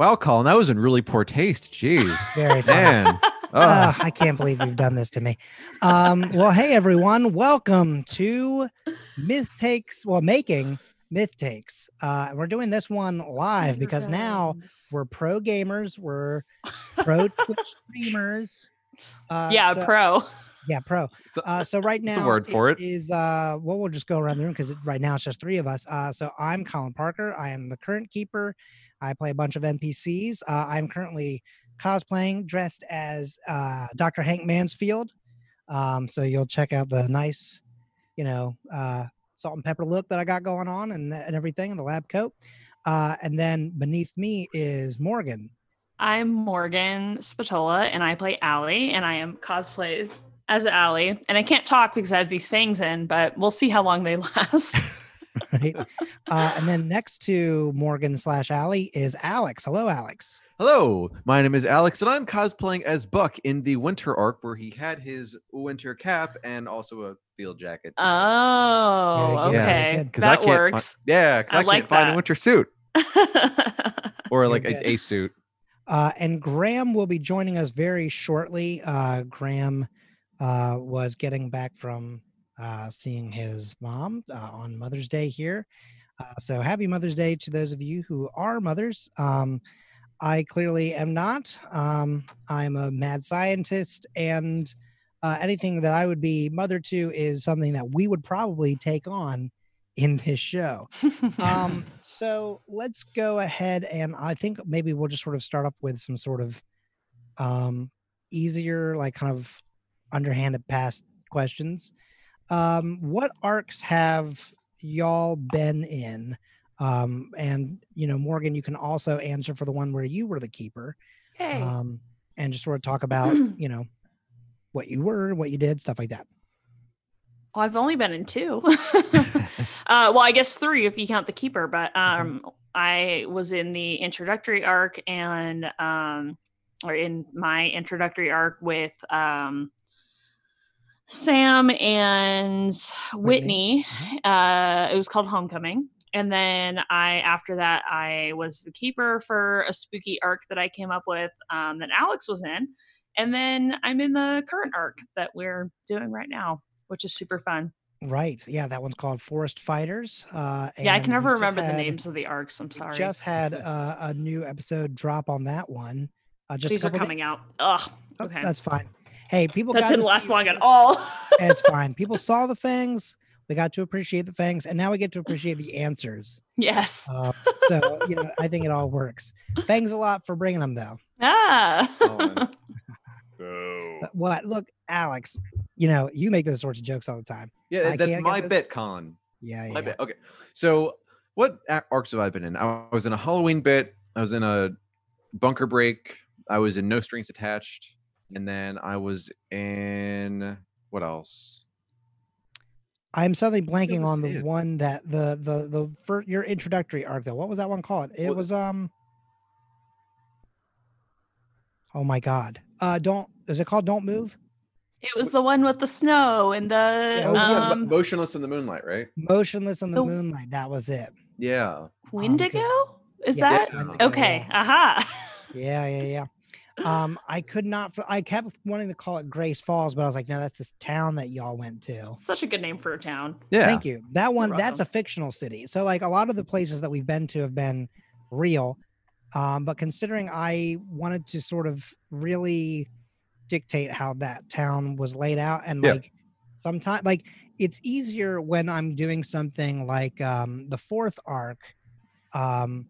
Wow, Colin, that was in really poor taste. Jeez. Very funny. Man. Oh, I can't believe you've done this to me. Um, well, hey everyone, welcome to Myth Takes. Well, making Myth Takes. Uh, we're doing this one live because now we're pro gamers, we're pro Twitch streamers. Uh, yeah, so- pro. yeah, pro. so- Uh, so right That's now, a word for it. Is uh, well, we'll just go around the room because right now it's just three of us. Uh, so I'm Colin Parker. I am the current keeper. I play a bunch of NPCs. Uh, I'm currently cosplaying dressed as uh, Dr. Hank Mansfield. Um, so you'll check out the nice, you know, uh, salt and pepper look that I got going on and, and everything in the lab coat. Uh, and then beneath me is Morgan. I'm Morgan Spatola and I play Allie and I am cosplay as Allie. And I can't talk because I have these fangs in, but we'll see how long they last. Right? uh, and then next to Morgan slash Allie is Alex. Hello, Alex. Hello, my name is Alex, and I'm cosplaying as Buck in the winter arc where he had his winter cap and also a field jacket. oh, Very good, very okay. good. 'Cause I That can't works. yeah, because I I, like can't find a winter suit or like a, a suit. Uh, and Graham will be joining us very shortly. Uh, Graham uh, was getting back from seeing his mom uh, on Mother's Day here. Uh, so happy Mother's Day to those of you who are mothers. Um, I clearly am not. Um, I'm a mad scientist, and uh, anything that I would be mother to is something that we would probably take on in this show. Um, so let's go ahead and I think maybe we'll just sort of start off with some sort of um easier, like kind of underhanded past questions. Um, what arcs have y'all been in? Um, and you know, Morgan, you can also answer for the one where you were the keeper. hey. Um, and just sort of talk about, you know, what you were, what you did, stuff like that. Well, I've only been in two. uh, well, I guess three if you count the keeper, but um, I was in the introductory arc and um, or in my introductory arc with um, Sam and Whitney. Whitney. Uh, it was called Homecoming. And then I, after that, I was the keeper for a spooky arc that I came up with um, that Alex was in. And then I'm in the current arc that we're doing right now, which is super fun. Right. Yeah, that one's called Forest Fighters. Uh, Yeah, I can never remember had- the names of the arcs. I'm sorry. Just had uh, a new episode drop on that one. Uh, just These are coming days- out. Ugh. Oh, Okay. That's fine. Hey, people that got to didn't last see- long at all. It's fine. People saw the fangs. We got to appreciate the fangs, and now we get to appreciate the answers. yes. Uh, so you know, I think it all works. Thanks a lot for bringing them, though. ah. Oh. But what? Look, Alex. You know, you make those sorts of jokes all the time. Yeah, I that's my this- bit, Colin. Yeah, yeah. My yeah. bit. Okay. So, what arcs have I been in? I was in a Halloween bit. I was in a bunker break. I was in No Strings Attached, and then I was in what else? I'm suddenly blanking on the it. one that the the the for your introductory arc though. What was that one called? It Well, was um. Oh my God! Uh, don't is it called Don't Move? It was the one with the snow and the Yeah, That was one of the- um, Motionless in the Moonlight, right? Motionless in the The- Moonlight. That was it. Yeah. Windigo. Is Yes, that Wendigo, okay? yeah. Aha. Yeah, yeah, yeah. Um, I could not. I kept wanting to call it Grace Falls, but I was like, no, that's this town that y'all went to. Such a good name for a town. Yeah. Thank you. That one, that's a fictional city. So like a lot of the places that we've been to have been real. Um, but considering I wanted to sort of really dictate how that town was laid out and Yeah. like sometimes like it's easier when I'm doing something like um the fourth arc, um,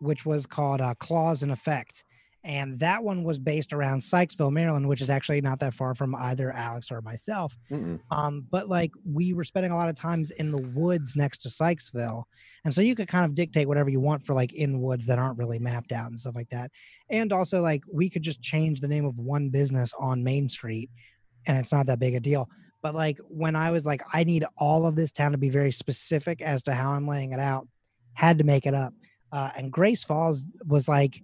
which was called uh, Clause in Effect. And that one was based around Sykesville, Maryland, which is actually not that far from either Alex or myself. Mm-mm. Um, but like we were spending a lot of times in the woods next to Sykesville. And so you could kind of dictate whatever you want for like in woods that aren't really mapped out and stuff like that. And also like we could just change the name of one business on Main Street and it's not that big a deal. But like when I was like, I need all of this town to be very specific as to how I'm laying it out, had to make it up. Uh, and Grace Falls was like,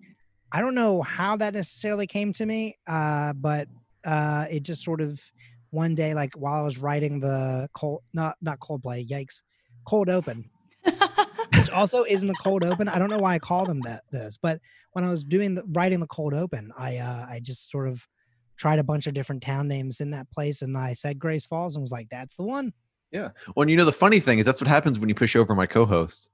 I don't know how that necessarily came to me, uh, but uh, it just sort of one day, like while I was writing the cold, not not Coldplay, yikes, Cold Open, which also isn't a cold open. I don't know why I call them that this, but when I was doing the writing the cold open, I uh I just sort of tried a bunch of different town names in that place and I said Grace Falls and was like, that's the one. Yeah. Well, and you know the funny thing is that's what happens when you push over my co-host.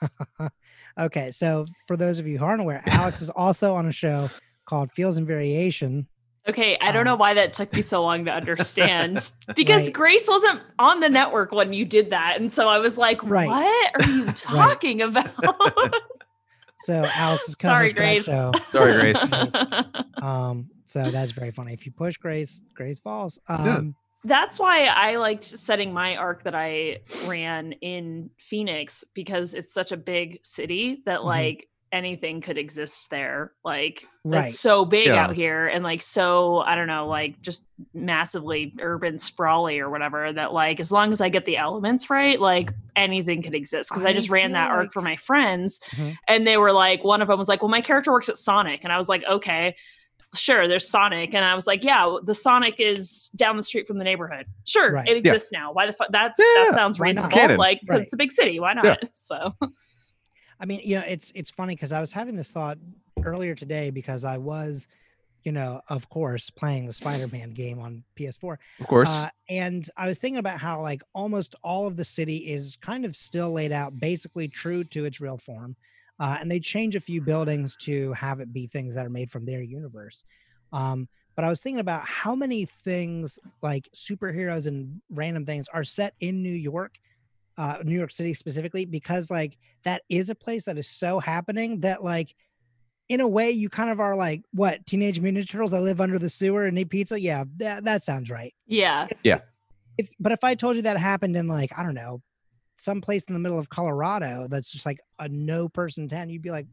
okay, so for those of you who aren't aware, Alex is also on a show called Feels and Variation. Okay, I don't know Uh, why that took me so long to understand because Right. Grace wasn't on the network when you did that. And so I was like, Right. what are you talking about? So Alex is coming. Sorry, co-host for that Grace. show. Sorry, Grace. Um, so that's very funny. If you push Grace, Grace falls. Yeah. Um, That's why I liked setting my arc that I ran in Phoenix because it's such a big city that Mhm. like anything could exist there. Like Right. it's so big Yeah. out here and like so I don't know, like just massively urban sprawly or whatever that like as long as I get the elements right, like anything could exist. Cause I, I just ran feel that arc like- for my friends Mhm. and they were like, one of them was like, Well, my character works at Sonic. And I was like, okay sure there's sonic and i was like yeah the sonic is down the street from the neighborhood sure Right. it Yeah. exists now why the fuck that's Yeah, that sounds why not? reasonable Canon. like 'cause Right. it's a big city why not Yeah. so I mean, you know, it's it's funny because I was having this thought earlier today because I was, you know, of course, playing the Spider-Man game on PS4. Of course. Uh, and I was thinking about how like almost all of the city is kind of still laid out basically true to its real form. Uh, and they change a few buildings to have it be things that are made from their universe. Um, but I was thinking about how many things like superheroes and random things are set in New York, uh, New York City specifically, because like that is a place that is so happening that like in a way you kind of are like what teenage mutant turtles that live under the sewer and eat pizza? Yeah that, that sounds right. Yeah. If but if i told you that happened in like i don't know some place in the middle of colorado that's just like a no person town you'd be like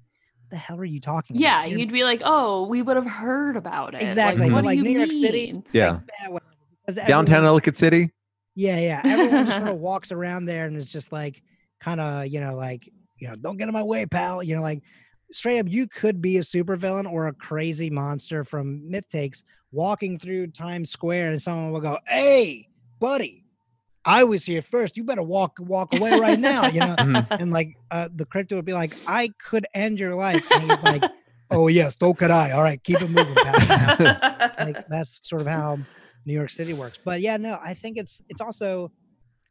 the hell are you talking yeah about You're you'd be like oh we would have heard about it Exactly, like, but what do like you New York City- yeah. like, "Eh, Downtown everyone- Ellicott City. yeah yeah everyone just sort of walks around there and is just like kind of you know like you know don't get in my way pal you know like straight up you could be a supervillain or a crazy monster from myth takes walking through times square and someone will go hey buddy i was here first you better walk walk away right now you know Mhm. and like uh the cryptid would be like i could end your life and he's like oh yes so could i all right keep it moving like that's sort of how New York City works. But yeah, no, I think it's it's also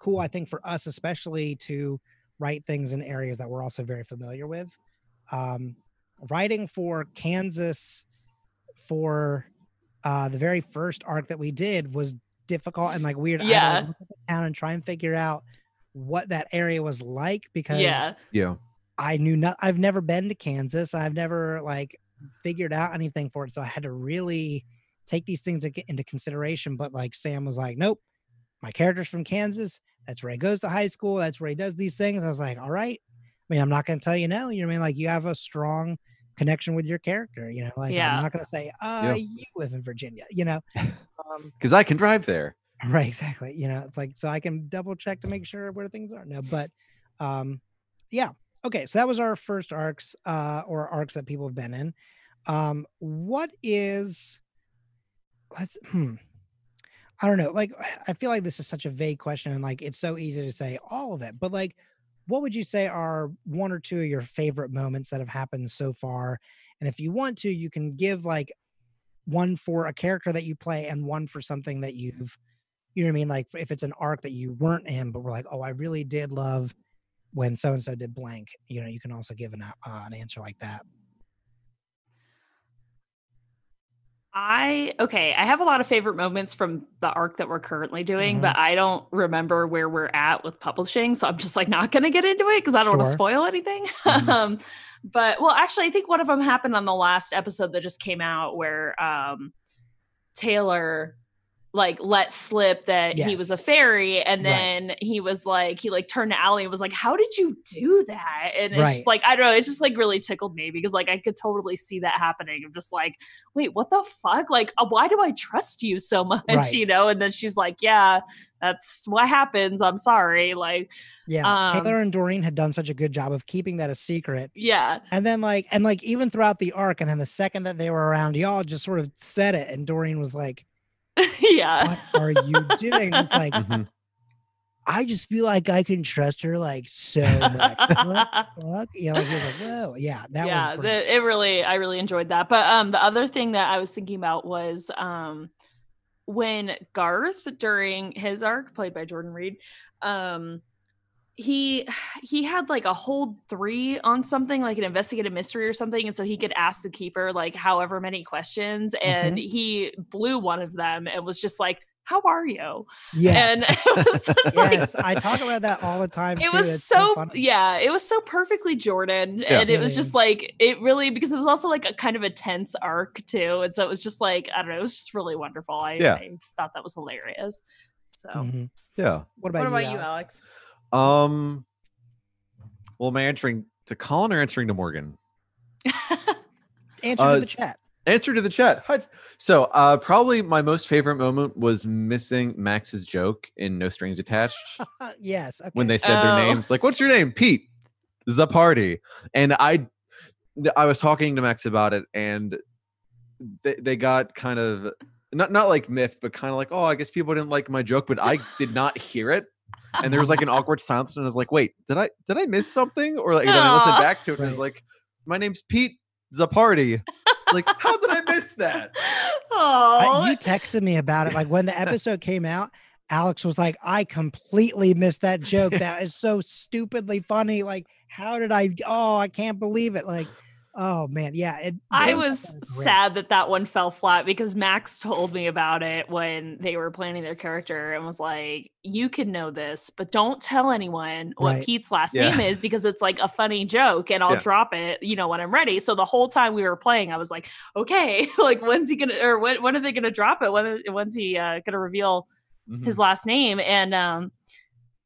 cool. I think for us, especially to write things in areas that we're also very familiar with. Um, writing for Kansas for uh, the very first arc that we did was difficult and like weird. I had to, like, Yeah. look at the town and try and figure out what that area was like because yeah yeah. I knew not I've never been to Kansas. I've never like figured out anything for it. So I had to really take these things ag- into consideration. But like Sam was like, nope, my character's from Kansas. That's where he goes to high school. That's where he does these things. I was like, all right. I mean, I'm not going to tell you no. You know what I mean? Like you have a strong connection with your character. You know, like Yeah. I'm not going to say, uh, you live in Virginia. You know, um, Because I can drive there. right exactly you know it's like so i can double check to make sure where things are no but um yeah okay so that was our first arcs uh or arcs that people have been in um what is let's hmm i don't know like i feel like this is such a vague question and like it's so easy to say all of it but like what would you say are one or two of your favorite moments that have happened so far and if you want to you can give like one for a character that you play and one for something that you've you know what I mean? Like if it's an arc that you weren't in, but we're like, oh, I really did love when so and so did blank. You know, you can also give an uh, an answer like that. I okay, I have a lot of favorite moments from the arc that we're currently doing, Mhm. but I don't remember where we're at with publishing, so I'm just like not going to get into it because I don't want to spoil anything. Mhm. um, but well, actually, I think one of them happened on the last episode that just came out where um, Taylor like let slip that he was a fairy and Right. then he was like he like turned to Allie and was like how did you do that? And it's Right. just like I don't know it's just like really tickled me because like I could totally see that happening. I'm just like wait what the fuck? Like uh, why do I trust you so much? Right. you know and then she's like yeah that's what happens. I'm sorry. Like Yeah, Um, Taylor and Doreen had done such a good job of keeping that a secret, yeah. And then like and like even throughout the arc, and then the second that they were around, y'all just sort of said it, and Doreen was like, yeah "What are you doing?" It's like Mhm. I just feel like I can trust her like so much. what the fuck? You know, like, he was like, whoa, yeah, that yeah, was great. the, it really, I really enjoyed that. But um, the other thing that I was thinking about was um, when Garth during his arc, played by Jordan Reed, um, he he had like a hold three on something like an investigative mystery or something and so he could ask the keeper like however many questions and he blew one of them and was just like how are you yes. and it was just like yes, I talk about that all the time. it too. was It's so, funny. yeah it was so perfectly jordan Yeah. and it was just like it really because it was also like a kind of a tense arc too and so it was just like i don't know it was just really wonderful i, Yeah. I thought that was hilarious so Mhm. Yeah. What about, what about you, you alex Um. Well, am I answering to Colin or answering to Morgan? Answer Uh, to the chat. Answer to the chat. Hi. So, uh, probably my most favorite moment was missing Max's joke in No Strings Attached yes. Okay. when they said Oh. their names. Like, what's your name? Pete. This is a party. And I, I was talking to Max about it, and they they got kind of not not like miffed, but kind of like, oh, I guess people didn't like my joke, but I did not hear it. And there was like an awkward silence, and I was like, "Wait, did I did I miss something?" Or like, then I listened back to it, and it was like, "My name's Pete Zapardi." like, how did I miss that? oh I- you texted me about it. Like when the episode came out, Alex was like, I completely missed that joke. That is so stupidly funny. Like, how did I? Oh, I can't believe it. Like, oh man, yeah. It, I was stuff are great. sad that that one fell flat because Max told me about it when they were planning their character and was like, "You can know this, but don't tell anyone what Right. Pete's last Yeah. name is because it's like a funny joke, and I'll Yeah. drop it, you know, when I'm ready." So the whole time we were playing, I was like, "Okay, like when's he gonna or when when are they gonna drop it? When when's he uh, gonna reveal Mhm. his last name?" And um,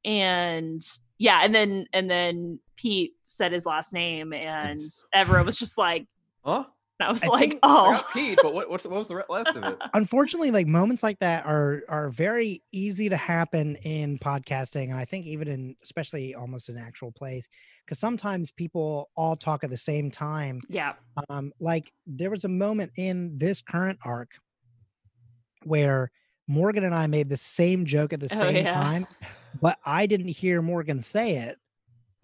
and yeah, and then and then Pete said his last name, and everyone was just like. Huh? I was I like, oh, Pete, but what, what's, what was the re- rest of it? Unfortunately, like moments like that are are very easy to happen in podcasting, and I think even in especially almost in actual plays, because sometimes people all talk at the same time yeah. um like there was a moment in this current arc where morgan and i made the same joke at the Oh, same yeah. time but i didn't hear morgan say it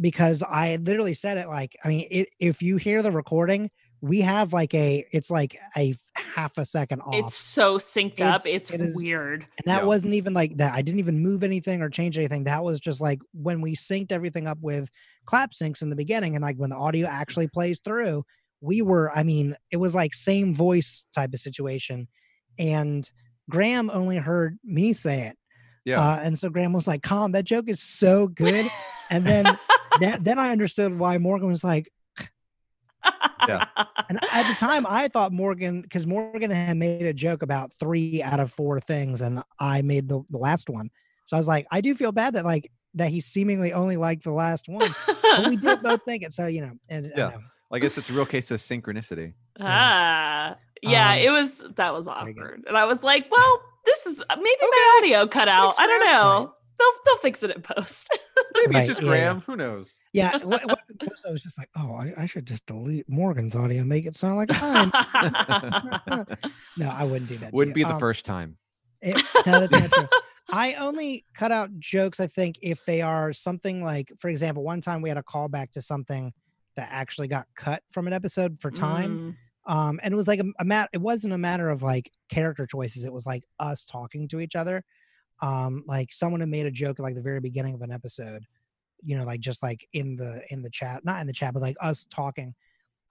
because i literally said it like i mean it, if you hear the recording we have like a it's like a half a second off It's so synced up. It's- It's it is- weird. and that Yeah. wasn't even like that. I didn't even move anything or change anything. That was just like when we synced everything up with clap syncs in the beginning and like when the audio actually plays through, we were, I mean, it was like same voice type of situation. And Graham only heard me say it. Yeah. Uh, and so Graham was like, calm, that joke is so good. And then that, then I understood why Morgan was like, Yeah. and at the time I thought Morgan, because Morgan had made a joke about three out of four things, and I made the, the last one. So I was like, I do feel bad that like that he seemingly only liked the last one. But we did both think it. So you know, and I Yeah. know. I guess it's a real case of synchronicity. ah, yeah, Um, it was that was awkward, and I was like, well, this is uh, maybe my audio cut out. I don't Graham. know. They'll they'll fix it in post. Maybe Right, it's just yeah, yeah. Graham. Who knows? Yeah. What, what I was just like, oh, I, I should just delete Morgan's audio, and make it sound like mine. no, I wouldn't do that. Wouldn't you. be the Um, first time. it- no, that's not true. I only cut out jokes, I think, if they are something like, for example, one time we had a callback to something that actually got cut from an episode for time. Mm, Um, and it was like a, a mat, it wasn't a matter of like character choices, it was like us talking to each other. Um, like someone had made a joke at like the very beginning of an episode, you know, like just like in the in the chat, not in the chat, but like us talking.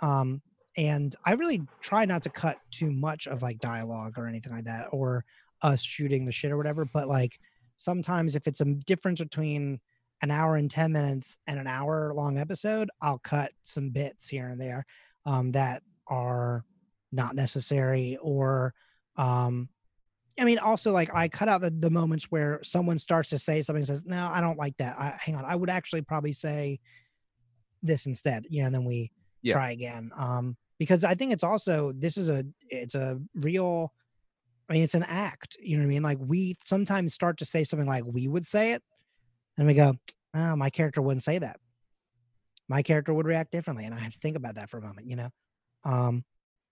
Um, and I really try not to cut too much of like dialogue or anything like that, or us shooting the shit or whatever. But like sometimes if it's a difference between an hour and 10 minutes and an hour long episode, I'll cut some bits here and there um, that are not necessary or um I mean also like I cut out the, the moments where someone starts to say something and says, No, I don't like that. I, hang on, I would actually probably say this instead, you know, and then we Yeah. try again. Um, because I think it's also this is a it's a real I mean it's an act, you know what I mean? Like we sometimes start to say something like we would say it, and we go, Oh, my character wouldn't say that. My character would react differently. And I have to think about that for a moment, you know? Um,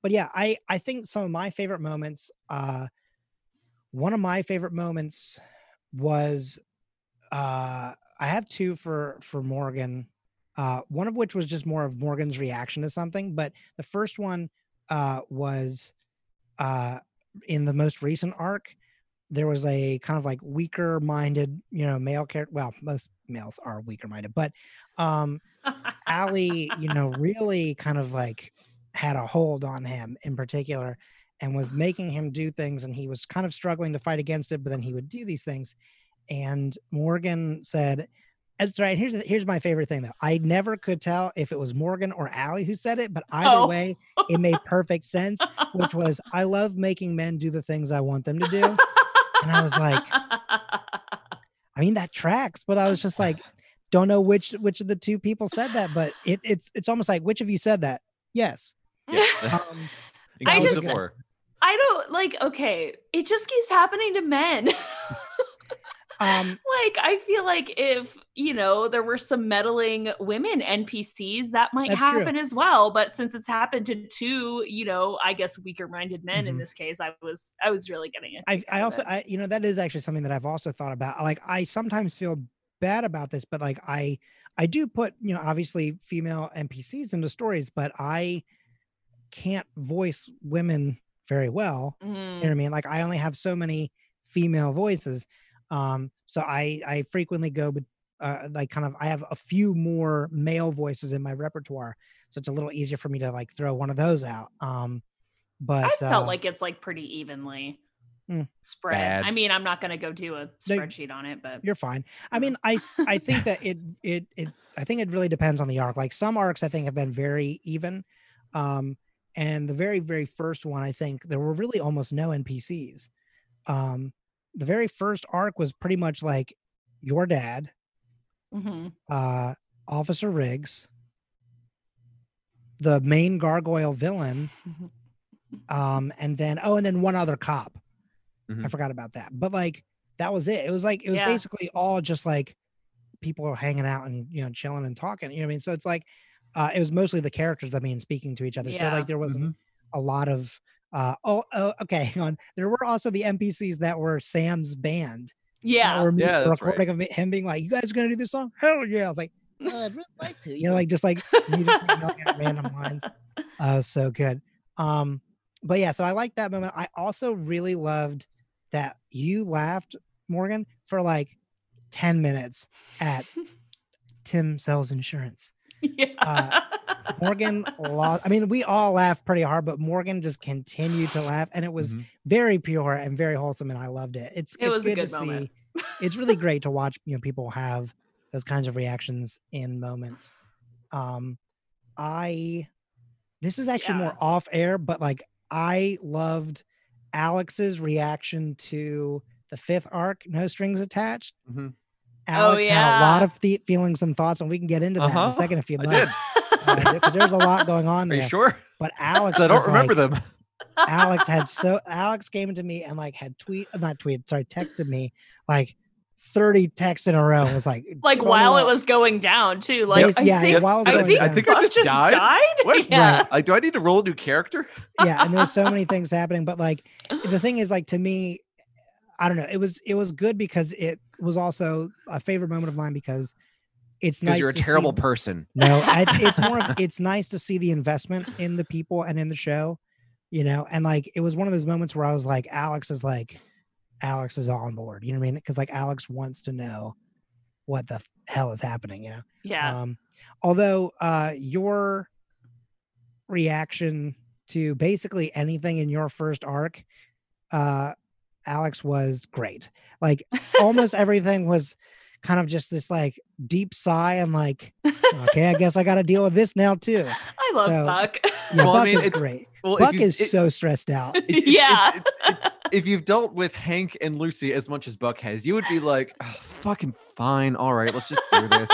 but yeah, I I think some of my favorite moments. Uh, one of my favorite moments was uh, I have two for for Morgan. Uh, one of which was just more of Morgan's reaction to something, but the first one uh, was uh, in the most recent arc. There was a kind of like weaker minded, you know, male character. Well, most males are weaker minded, but um, Allie, you know, really kind of like had a hold on him in particular and was making him do things and he was kind of struggling to fight against it but then he would do these things. And morgan said that's right here's here's my favorite thing though. I never could tell if it was morgan or Allie who said it but either Oh. way it made perfect sense which was i love making men do the things i want them to do. And I was like- i mean that tracks but i was just like don't know which which of the two people said that but it, it's it's almost like which of you said that? Yes. Yeah. um, I just- or- I don't like. Okay, it just keeps happening to men. um like I feel like if you know there were some meddling women NPCs, that might That's true. happen as well. But since it's happened to two, you know, I guess weaker-minded men in Mhm. this case, I was I was really getting it. I, I also I you know that is actually something that I've also thought about. Like I sometimes feel bad about this, but like I I do put you know obviously female NPCs into stories, but I can't voice women very well. You know what I mean? Like I only have so many female voices, um, so I I frequently go, but uh, like kind of I have a few more male voices in my repertoire, so it's a little easier for me to like throw one of those out. Um, but I felt uh, like it's like pretty evenly Mm. spread. Bad. I mean, I'm not gonna go do a No, spreadsheet on it, but you're fine. I mean, I I think that it it it I think it really depends on the arc. Like some arcs I think have been very even. Um and the very very first one I think there were really almost no NPCs. Um the very first arc was pretty much like your dad, Mhm. uh Officer Riggs, the main gargoyle villain, um and then oh and then one other cop. I Mhm. forgot about that. But like that was it. It was like it was Yeah. basically all just like people are hanging out and you know chilling and talking. You know what I mean? So it's like uh it was mostly the characters I mean speaking to each other. Yeah. So like there wasn't Mhm. a lot of uh oh, oh okay hang on. There were also the NPCs that were Sam's band. that yeah, were Yeah, a that's right. of him being like, You guys gonna do this song? Hell yeah. I was like, "Uh, I'd really like to. You know, like just like me just like yelling at random lines. Uh so good. Um but yeah, so I like that moment. I also really loved that you laughed, Morgan, for like 10 minutes at Tim sells insurance. yeah. uh, Morgan lost. I mean, we all laughed pretty hard, but Morgan just continued to laugh, and it was Mhm. very pure and very wholesome, and I loved it. It's It it's was good, good to moment. see. It's really great to watch. You know, people have those kinds of reactions in moments. Um, I this is actually more off air, but like I loved Alex's reaction to the fifth arc, No Strings Attached. Mhm. Alex had a lot of the feelings and thoughts, and we can get into that in Uh-huh. a second if you'd I like did. because there's a lot going on there. Are you sure? But Alex, 'Cause I don't remember like- them. Alex had so Alex came to me and like had tweet, not tweet, sorry, texted me like 30 texts in a row. and Was like, like while know it was going down too. Like Yes, I yeah, think, while it was I think, down. I think I Buck just died? died. What? Yeah. Like, do I need to roll a new character? yeah, and there's so many things happening. But like the thing is, like to me, I don't know. It was it was good because it was also a favorite moment of mine because it's Because nice. you're a to see- terrible person. No, I, it's more of it's nice to see the investment in the people and in the show, you know. And like it was one of those moments where I was like, Alex is like, Alex is on board. You know what I mean? Because like Alex wants to know what the hell is happening. You know. Yeah. Um, although uh, your reaction to basically anything in your first arc, uh, Alex was great. Like almost everything was kind of just this like deep sigh and like, okay, I guess I got to deal with this now too. I love so- Buck. Yeah, Well, I Buck mean, is it's- great. Well, Buck you, is it- so stressed out. it- it- yeah. it- it- if you've dealt with Hank and Lucy as much as Buck has, you would be like, "Oh, fucking fine. All right, let's just do this.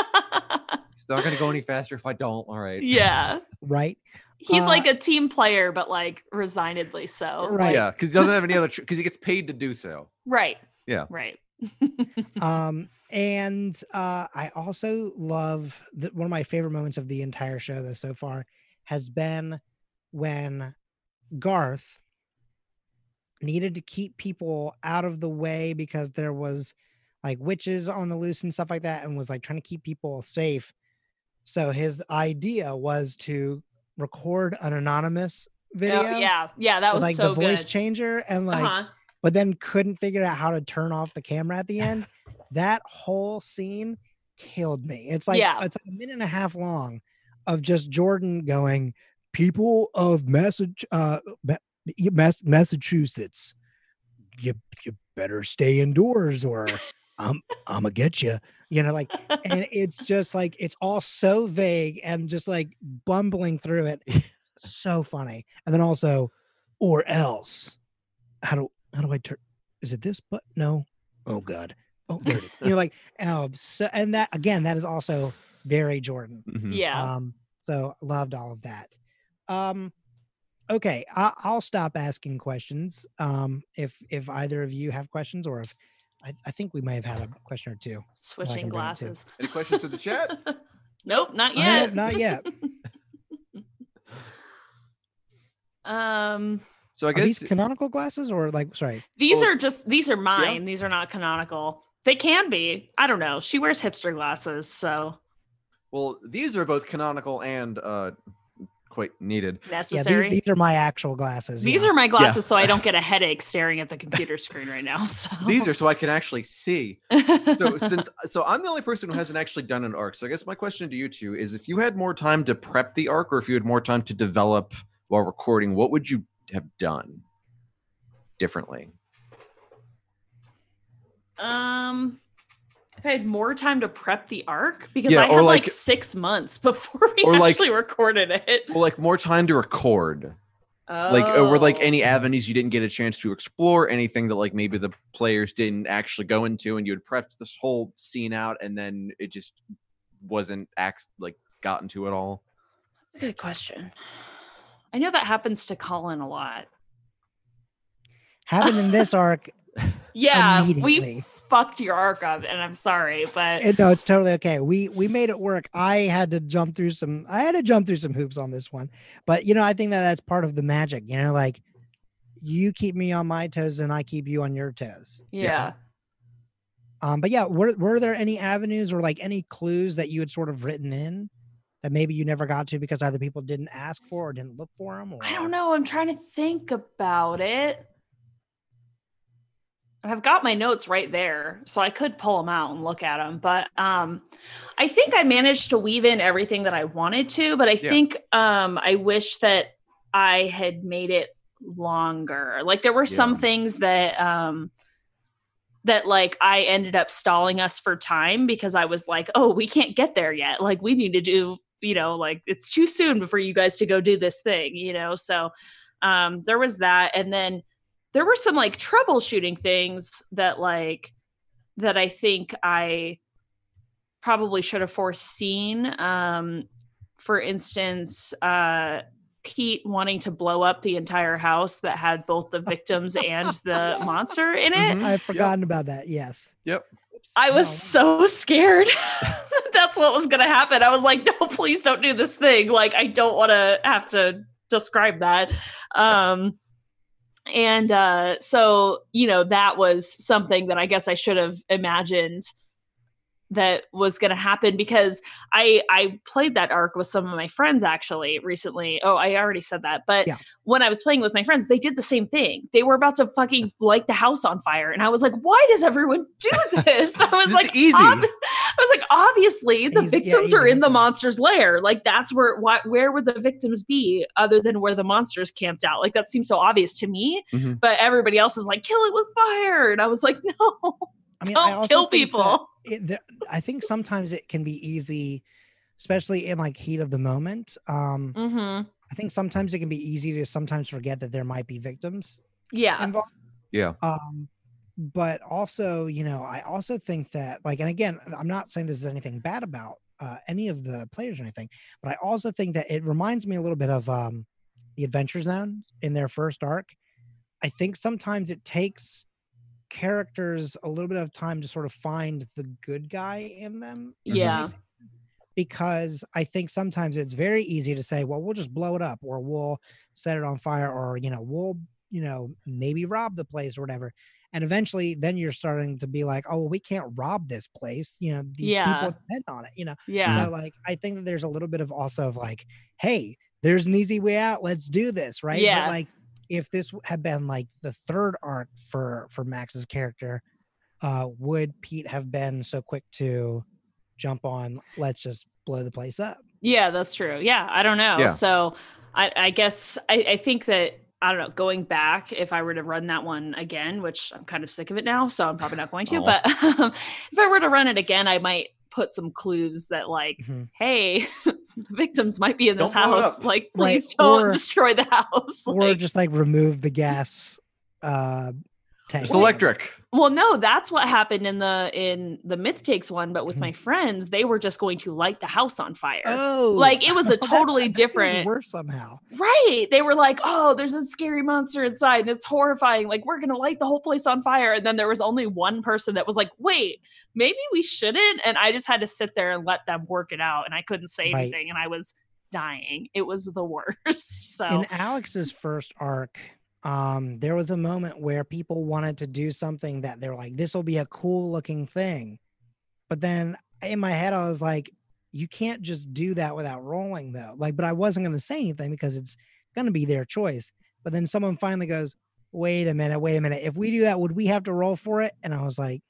It's not gonna go any faster if I don't. All right. yeah. Right. He's Uh, like a team player, but like resignedly so. Right. Yeah, because he doesn't have any other. Because he gets paid to do so. Right. Yeah. Right. um and uh i also love that one of my favorite moments of the entire show though so far has been when garth needed to keep people out of the way because there was like witches on the loose and stuff like that, and was like trying to keep people safe. So his idea was to record an anonymous video, Oh, yeah, yeah, that was like so the voice good. changer, and like, uh-huh. but then couldn't figure out how to turn off the camera at the end. that whole scene killed me. It's like Yeah. it's like a minute and a half long of just Jordan going, "People of Massach- uh, Mass- Massachusetts, you you better stay indoors or I'm I'm gonna get you." You know, like, and it's just like it's all so vague and just like bumbling through it. So funny, and then also, or else, how do how do I turn? Is it this? But no. Oh God. Oh, there it is. You're like, oh, so, and that again, that is also very Jordan. Mhm. yeah. Um, so loved all of that. Um, okay, I, I'll stop asking questions. Um, if if either of you have questions, or if I, I think we may have had a question or two. Switching bring it too. glasses. Any questions to the chat? nope, not yet. not yet. um, So I Are these guess canonical glasses, or like, sorry, these Well, are just these are mine. These are not canonical. They can be. I don't know. She wears hipster glasses, so well these are both canonical and uh quite needed. yeah, necessary. these, these are my actual glasses. These yeah. are my glasses, so I don't get a headache staring at the computer screen right now. So These are so I can actually see. So since so I'm the only person who hasn't actually done an arc. So I guess my question to you two is if you had more time to prep the arc or if you had more time to develop while recording, what would you have done differently? um, if I had more time to prep the arc because Yeah, I had like, like- six months before we or like- actually recorded it. Well, like more time to record. Like uh, were like any Oh. avenues you didn't get a chance to explore, anything that like maybe the players didn't actually go into and you had prepped this whole scene out and then it just wasn't ax like gotten to at all. That's a good question. I know that happens to Colin a lot. happened in this arc. Yeah, Immediately. we fucked your arc up, and I'm sorry, but It, no, it's totally okay. We we made it work. I had to jump through some. I had to jump through some hoops on this one, but you know, I think that that's part of the magic. You know, like you keep me on my toes and I keep you on your toes. yeah. Um, but yeah, were were there any avenues or like any clues that you had sort of written in that maybe you never got to because either people didn't ask for or didn't look for them? Or I don't know. I'm trying to think about it. I've got my notes right there, so I could pull them out and look at them. But um, I think I managed to weave in everything that I wanted to. But I Yeah. think um, I wish that I had made it longer. Like there were some things that um, that like I ended up stalling us for time because I was like, oh, we can't get there yet. Like we need to do, you know, like it's too soon before you guys to go do this thing, you know. So um there was that. And then there were some like troubleshooting things that like that I think I probably should have foreseen. Um for instance, uh Pete wanting to blow up the entire house that had both the victims and the monster in it. Mhm. I've forgotten about that. Yes. Yep. Oops, I was so scared that that's what was going to happen. I was like, no, please don't do this thing. Like, I don't want to have to describe that. Um, and uh, so, you know, that was something that I guess I should have imagined that was going to happen because I I played that arc with some of my friends actually recently. Oh, I already said that. But Yeah. when I was playing with my friends, they did the same thing. They were about to fucking light the house on fire and I was like, "Why does everyone do this?" I was like, easy. ob- I was like, "Obviously, the Easy- victims easy are in the monster's lair. Like that's where why, where would the victims be other than where the monsters camped out? Like that seems so obvious to me, Mhm. but everybody else is like, "Kill it with fire." And I was like, "No." I mean, Don't I also kill people. It, there, I think sometimes it can be easy, especially in like heat of the moment. Um, Mhm. I think sometimes it can be easy to sometimes forget that there might be victims Yeah. involved. Yeah. Um, but also, you know, I also think that, like, and again, I'm not saying this is anything bad about uh, any of the players or anything, but I also think that it reminds me a little bit of um, the Adventure Zone in their first arc. I think sometimes it takes characters a little bit of time to sort of find the good guy in them. Yeah. Because I think sometimes it's very easy to say, well, we'll just blow it up or we'll set it on fire or, you know, we'll you know, maybe rob the place or whatever. And eventually, then you're starting to be like, oh, well, we can't rob this place. You know, these Yeah. people depend on it. You know, Yeah. so like I think that there's a little bit of also of like, hey, there's an easy way out. Let's do this, right? Yeah. But like if this had been like the third arc for for Max's character, uh, would Pete have been so quick to jump on? Let's just blow the place up. Yeah, that's true. Yeah, I don't know. Yeah. So I, I guess I, I think that I don't know. Going back, if I were to run that one again, which I'm kind of sick of it now, so I'm probably not going to. Aw. But if I were to run it again, I might put some clues that like, Mhm. hey, the victims might be in this Don't house. up. Like, Right, please don't or- destroy the house. Or Like- just like remove the gas uh tank. It's electric. Well, no, that's what happened in the in the myth takes one, but with Mhm. my friends, they were just going to light the house on fire. Oh, Like, it was a totally feels different- worse somehow. Right. They were like, oh, there's a scary monster inside and it's horrifying. Like, we're going to light the whole place on fire. And then there was only one person that was like, wait, maybe we shouldn't. And I just had to sit there and let them work it out. And I couldn't say Right. anything. And I was dying. It was the worst. So, in Alex's first arc, um, there was a moment where people wanted to do something that they're like, this will be a cool looking thing. But then in my head, I was like, you can't just do that without rolling though. Like, but I wasn't going to say anything because it's going to be their choice. But then someone finally goes, wait a minute, wait a minute. If we do that, would we have to roll for it? And I was like,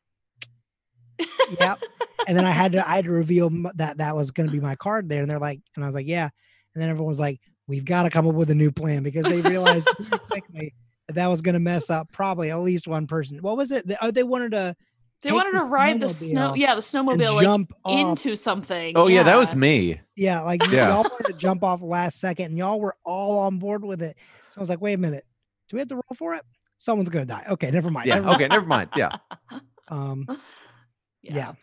yep. and then I had to I had to reveal that that was going to be my card there, and they're like, and I was like, yeah. And then everyone was like, we've got to come up with a new plan because they realized quickly that that was going to mess up probably at least one person. What was it? They, oh, they wanted to they take wanted the to ride the snow. Yeah, the snowmobile like jump off. into something. Oh yeah, that was me. yeah, like Yeah. y'all wanted to jump off last second, and y'all were all on board with it. So I was like, wait a minute, do we have to roll for it? Someone's going to die. Okay, never mind. Yeah. never mind. Okay. Never mind. Yeah. Um, yeah. Yeah,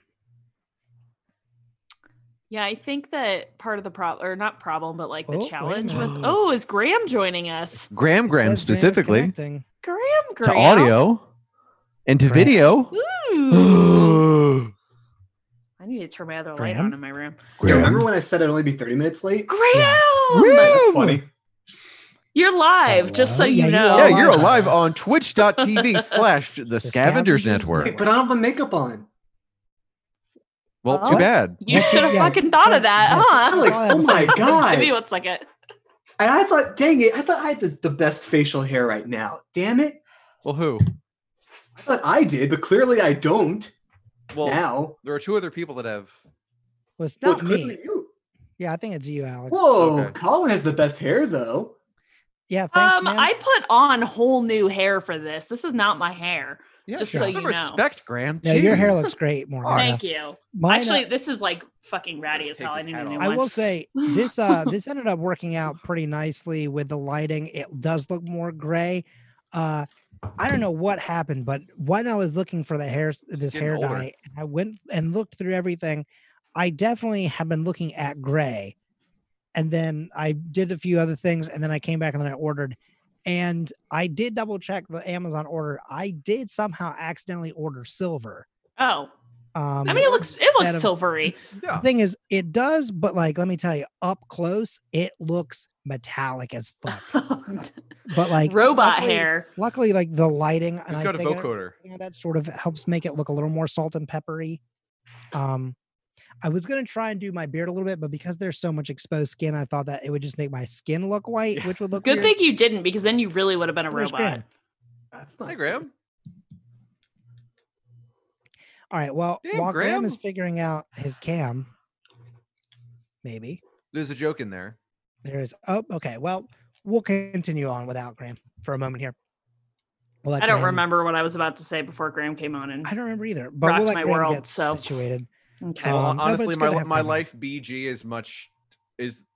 I think that part of the problem, or not problem, but like the Oh, challenge with, oh, is Graham joining us? Graham Graham specifically connecting. Graham, to Graham. audio and to Graham. video. Ooh. I need to turn my other light on in my room. You remember when I said I'd only be 30 minutes late? Graham, That's funny. you're live, just so you Yeah, you know. Yeah, you're alive on twitch.tv slash the Scavengers Scavengers Network. Wait, but I don't have makeup on. Well, Well, too bad. You should have yeah, fucking thought of that, yeah. huh? Alex, oh my god. Give me one second. And I thought, dang it, I thought I had the, the best facial hair right now. Damn it. Well, who? I thought I did, but clearly I don't Well, now. there are two other people that have. Well, it's Well, not it's clearly me. you. Yeah, I think it's you, Alex. Whoa, Okay. Colin has the best hair though. Yeah, thanks, Um, man. I put on whole new hair for this. This is not my hair. Yeah, Just show so you know. respect, Graham. no, your hair looks great, Morgan. Thank you. Mine, uh, Actually, this is like fucking ratty as hell. I his need a hat new. I one. will say this uh this ended up working out pretty nicely with the lighting. It does look more gray. Uh I don't know what happened, but when I was looking for the hair this hair older. dye, and I went and looked through everything. I definitely have been looking at gray. And then I did a few other things and then I came back and then I ordered and I did double check the Amazon order. I did somehow accidentally order silver. Oh, Um I mean, it looks it looks that of- silvery. Yeah. the thing is, it does, but like, let me tell you, up close, it looks metallic as fuck. But like, Robot luckily- hair. Luckily, like the lighting, and He's I got a think vocoder. you know, that sort of helps make it look a little more salt and peppery. Um, I was gonna try and do my beard a little bit, but because there's so much exposed skin, I thought that it would just make my skin look white, Yeah. which would look Good weird. thing you didn't, because then you really would have been a There's robot. Graham. That's not Hi, Graham. All right, well, Damn, while Graham is figuring out his cam, maybe There's a joke in there. There is. Oh, okay. Well, we'll continue on without Graham for a moment here. We'll let I don't Graham- remember what I was about to say before Graham came on. And I don't remember either. But rocked we'll let my Graham world, get so- situated. Okay. Well, Um, no, honestly, it's my good to li- have my life BG is much is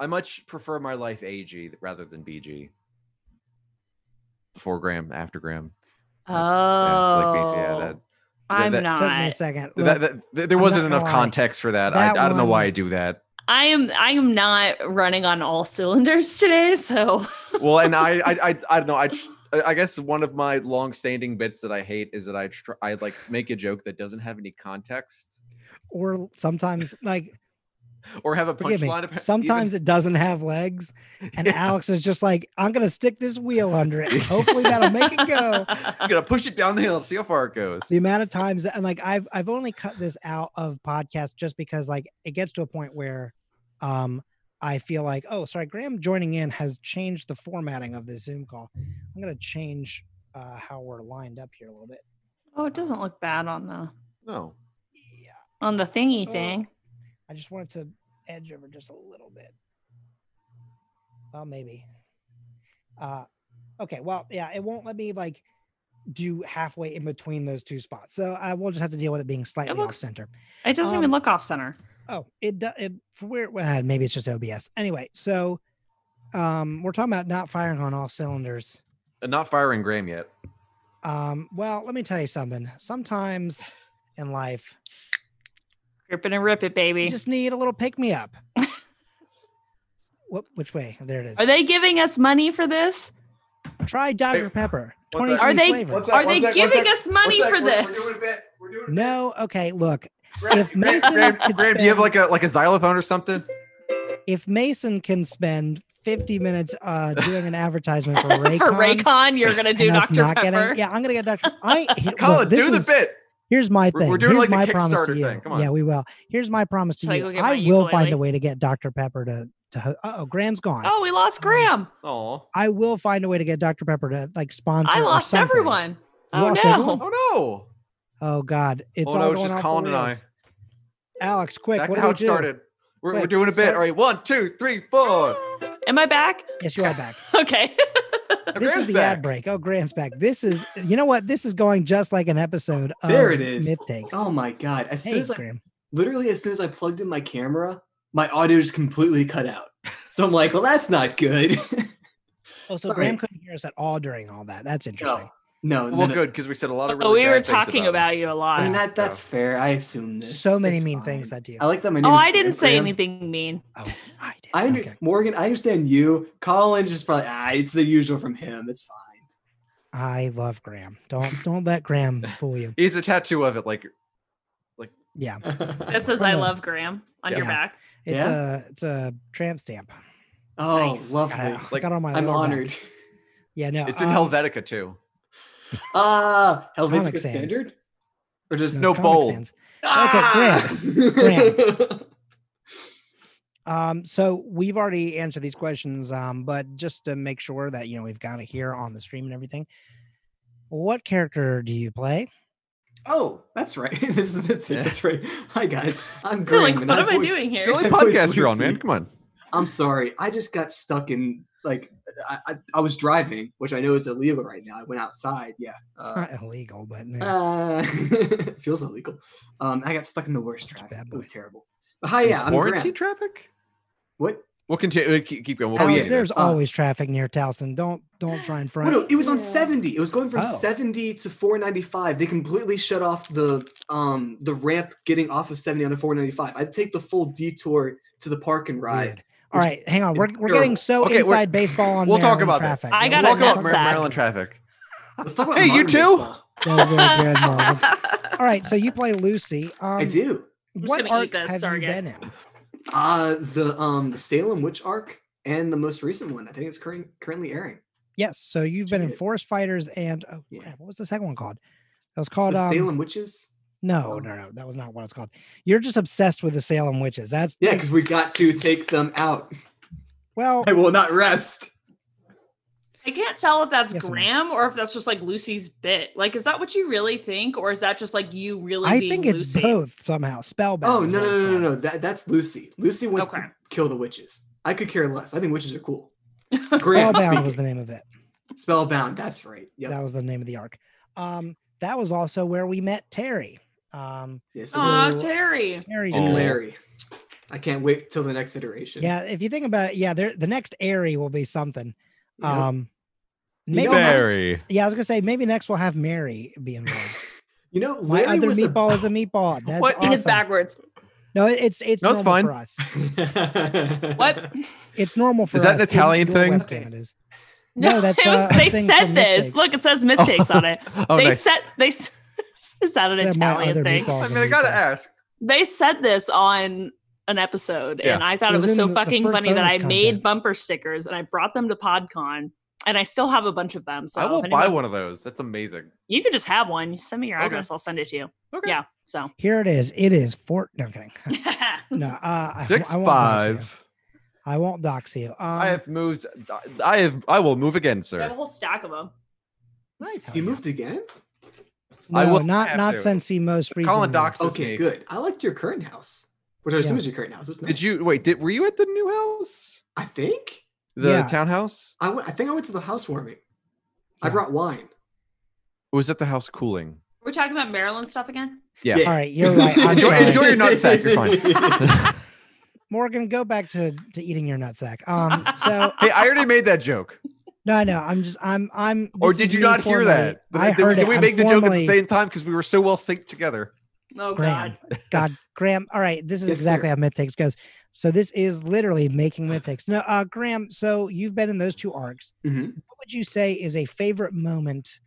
I much prefer my life AG rather than BG. Before Graham after Graham. oh, yeah, like BC, yeah, that- I'm that- not. Took me a second. Look, that, th- there I'm wasn't enough context for that. That I, I don't know why I do that. I am. I am not running on all cylinders today. So Well, and I, I, I, I don't know. I, I guess one of my long-standing bits that I hate is that I, tr- I like make a joke that doesn't have any context. Or sometimes like or have a punchline. Sometimes it doesn't have legs, and Yeah. Alex is just like, "I'm gonna stick this wheel under it. Hopefully that'll make it go." I'm gonna push it down the hill, and see how far it goes. The amount of times that, and like I've I've only cut this out of podcast just because like it gets to a point where, um, I feel like, oh, sorry, Graham joining in has changed the formatting of this Zoom call. I'm gonna change uh, how we're lined up here a little bit. oh, it doesn't look bad on the No. Yeah. on the thingy Oh. thing. I just wanted to edge over just a little bit. Well, maybe. Uh, okay. Well, yeah, it won't let me like do halfway in between those two spots. So I will just have to deal with it being slightly off looks- center. It doesn't Um, even look off center. Oh, it does. It, for where? Well, maybe it's just OBS. Anyway, so um, we're talking about not firing on all cylinders. And not firing Graham yet. Um, well, let me tell you something. Sometimes in life, Rip it and rip it, baby. you just need a little pick me up. what? Which way? There it is. Are they giving us money for this? Try Dr. Hey, Pepper. what's that? 23 Are they- flavors. That? Are they One sec, one giving us money for we're- we're this? doing a bit, we're doing a bit. No. Okay. Look, Graham, If Mason Graham, could Graham, do you have like a like a xylophone or something? if Mason can spend 50 minutes uh doing an advertisement for Raycon, for Raycon, you're gonna do Dr. Pepper. getting, yeah, I'm gonna get Dr. I he- Colin, look, this do the is, bit. Here's my thing. we're doing here's like the my promise to Kickstarter you. thing. Come on. Yeah, we will. Here's my promise to Shall you. go get my oh, I will find a way to get Dr. Pepper to to. Uh-oh, Graham's gone. Oh, we lost Graham. Oh, I will find a way to get Dr. Pepper to like sponsor. I lost something. everyone. Oh lost no. everyone? oh no! Oh God, it's oh all no, it's just Colin and I. Alex, quick, Back what to do how we it do? started. We're, we're doing a bit. start. All right, one, two, three, four. Am I back? Yes, you are back. Okay. This is the back. ad break. Oh, Graham's back. This is, you know what? This is going just like an episode. Of There it is. Myth takes. Oh my god! As soon hey, as I, Graham. literally as soon as I plugged in my camera, my audio just completely cut out. So I'm like, well, that's not good. Oh, so sorry. Graham couldn't hear us at all during all that. That's interesting. no, no, Well, no. good because we said a lot of. oh, Really we bad were talking about, about you a lot. I mean that that's fair. I assume this. So many It's mean fine. things said to you. I like that my name. oh, is I didn't Graham say anything mean. Oh, I did. I under- okay. Morgan, I understand you. Colin just probably ah, it's the usual from him. It's fine. I love Graham. Don't don't let Graham fool you. He's a tattoo of it, like like. Yeah, That says I love Graham on your Yeah. back. it's Yeah? a it's a tramp stamp. oh, Nice. lovely. Got, it- Like, got on my I'm lower back. honored. Yeah, no, it's in um, Helvetica too. Comic Helvetica standard, or just no, no it's Comic bowl. Sans. Ah! Graham. Um, so we've already answered these questions, um, but just to make sure that you know we've got it here on the stream and everything. What character do you play? oh, that's right. this is Myth Yeah. That's right. Hi guys, I'm You're Graham. like, what am I voice- doing here? The only I voice podcast you're on, man. Come on. I'm sorry. I just got stuck in like I, I, I was driving, which I know is illegal right now. I went outside. Yeah. It's Uh, not illegal, but yeah. uh, feels illegal. Um, I got stuck in the worst Such a traffic. bad It was terrible. But hi, yeah, I'm Quarantine Graham. traffic. What? We'll continue. Keep, keep going. We'll Oh, Alex, continue there's. Uh, always traffic near Towson. Don't don't try and front. no, it was on Yeah. 70. It was going from Oh. 70 to 495. They completely shut off the um the ramp getting off of 70 onto 495. I had to take the full detour to the park and ride. Weird. All right, hang on. We're, we're getting so Okay, we're- inside baseball on we'll talk Maryland about that. traffic. I Yeah, got we'll Talk about talk nut Mar- sack. Maryland traffic. Let's talk about Hey, you too? baseball. That was very good, Morgan. All right, so you play Lucy. Um, I do. What gonna arcs this. have Sorry, you guys. been in? Uh the um the Salem Witch arc and the most recent one. I think it's current, currently airing. Yes, so you've been in Shit. Forest Fighters and oh, Yeah. crap, what was the second one called? That was called The um, Salem Witches. No, no, no, that was not what it's called. You're just obsessed with the Salem witches. That's Yeah, because we got to take them out. well, I will not rest. I can't tell if that's Yes and no. Graham or if that's just like Lucy's bit. Like, is that what you really think, or is that just like you really? I being think it's Lucy? both somehow. Spellbound. Oh no no no no no! That that's Lucy. Lucy wants Okay. to kill the witches. I could care less. I think witches are cool. Graham Spellbound speaking. was the name of it. Spellbound. That's right. Yep. That was the name of the arc. Um, that was also where we met Terry. Um, yes. it Aw, is. Terry. Terry's Oh. cool. Larry. I can't wait till the next iteration. Yeah, if you think about it, yeah, there the next Airy will be something. Yep. Um, You maybe know, next, yeah, I was gonna say maybe next we'll have Mary be involved. you know, My other was a- meatball is a meatball. That's What? awesome. It's backwards. No, it's it's No, it's fine. for us. What? It's normal for us. Is that us. an Italian your thing? webcam it is. No, that's, it was- uh, they said this. Takes. Look, it says myth takes on it. Oh, they nice. said they. S- Is that an Said my Italian thing? I mean, I gotta meatball. ask. They said this on an episode, Yeah. and I thought It it was was, so the- the fucking first funny that bonus I made bumper stickers and I brought them to PodCon, and I still have a bunch of them. So I will if buy one of those. That's amazing. You could just have one. Send me your Okay. address, I'll send it to you. Okay. Yeah. So Here it is. It is Fort. No I'm kidding. No, uh, I, Six I won't dox you. five. I won't dox you. Um, I have moved. I have. I will move again, sir. I have a whole stack of them. Nice. You moved again? I no, will not not to. since he most recently. Colin doxes Okay, me. good. I liked your current house, which I assume Yeah. is your current house. It was Did you wait? Did were you at the new house? I think The Yeah. townhouse? I went. I think I went to the housewarming. I brought wine. Or was that the house cooling? We're talking about Maryland stuff again. Yeah. All right, you're right. I'm Enjoy- sorry. enjoy your nutsack, you're fine. Morgan, go back to to eating your nutsack. Um, so Hey, I already made that joke. No, I know. I'm just I'm I'm. Or did you not hear that? I Did we- heard Did it. we I'm make the joke at the same time because we were so well synced together? Oh Graham. God. God, Graham. All right, this is Yes, exactly sir. how Myth Takes goes. So this is literally making mid takes. No, uh, Graham. So you've been in those two arcs. Mhm. What would you say is a favorite moment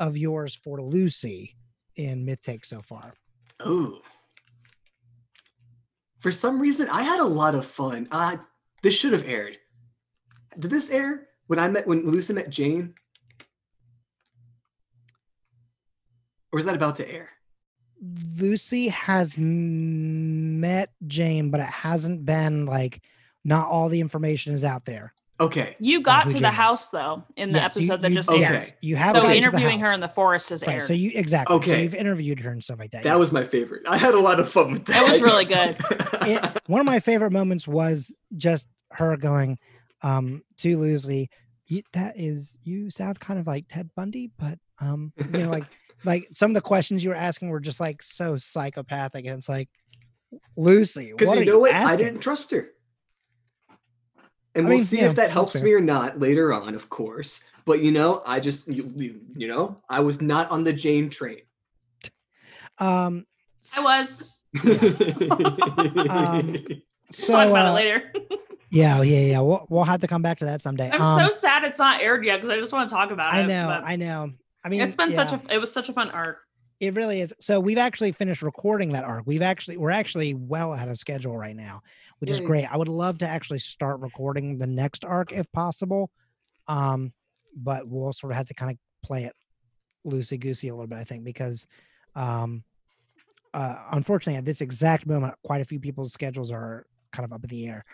of yours for Lucy in Myth Take so far? Oh. For some reason, I had a lot of fun. Uh, this should have aired. Did this air when I met when Lucy met Jane? Or is that about to air? Lucy has met Jane, but it hasn't been like not all the information is out there. Okay. You got to Jane the is. house though in the Yes, you- episode that you- just Okay. aired. Yes, you have So gotten to the interviewing her in the forest has Right, aired. so you exactly. So Okay. you've interviewed her and stuff like that. That yeah. was my favorite. I had a lot of fun with that. That was really good. it, one of my favorite moments was just her going um to Lucy, you, that is you sound kind of like Ted Bundy, but um, you know, like like some of the questions you were asking were just like so psychopathic, and it's like Lucy, Because you are know what? I didn't trust her. And I we'll mean, see yeah, if that helps me or not later on, of course. But you know, I just you, you- you know, I was not on the Jane train. Um, I was. Um, so Talk about uh, it later. yeah, yeah, yeah. We'll we'll have to come back to that someday. I'm um, so sad it's not aired yet because I just want to talk about it. I know, I know. I mean, it's been such a it was such a fun arc. It really is. So we've actually finished recording that arc. We've actually we're actually well ahead of schedule right now, which is great. I would love to actually start recording the next arc if possible. Um, but we'll sort of have to kind of play it loosey goosey a little bit, I think, because um uh unfortunately at this exact moment, quite a few people's schedules are kind of up in the air.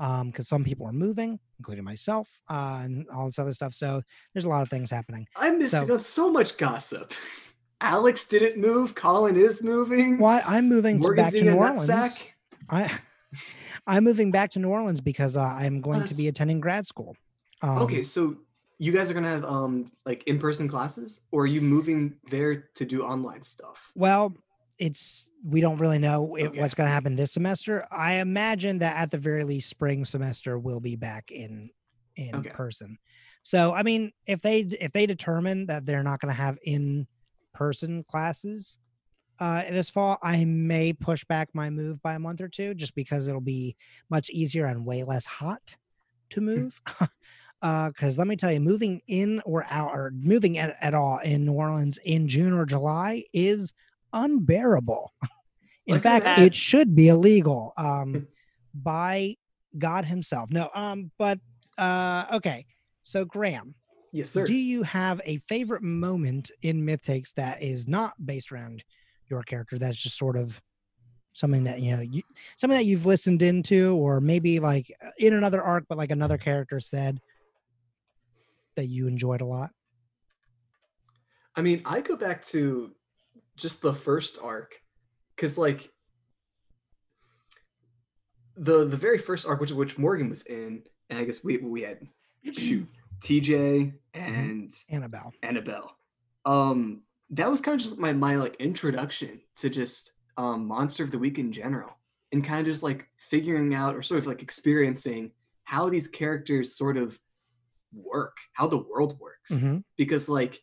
Um, because some people are moving, including myself, uh, and all this other stuff. So there's a lot of things happening. I'm missing So- out so much gossip. Alex didn't move. Colin is moving. Why I'm moving Morgan's back to New Orleans. I I'm moving back to New Orleans because uh, I'm going to be attending grad school. Um, okay, so you guys are gonna have um like in-person classes, or are you moving there to do online stuff? Well, it's we don't really know it, Okay. what's going to happen this semester. I imagine that at the very least, spring semester will be back in in Okay. person. So I mean, if they if they determine that they're not going to have in person classes uh, this fall, I may push back my move by a month or two, just because it'll be much easier and way less hot to move. Because let me tell you, moving in or out or moving at, at all in New Orleans in June or July is unbearable. In Look fact, it should be illegal um, by God Himself. No, um, but uh, okay. So Graham, Yes, sir. do you have a favorite moment in Myth Takes that is not based around your character? That's just sort of something that you know, you, something that you've listened into, or maybe like uh, in another arc, but like another character said that you enjoyed a lot. I mean, I go back to just the first arc because, like, the the very first arc, which which Morgan was in, and I guess we we had shoot TJ and Annabelle. Annabelle. Um, that was kind of just my my like introduction to just um Monster of the Week in general, and kind of just like figuring out or sort of like experiencing how these characters sort of work, how the world works Mhm. because like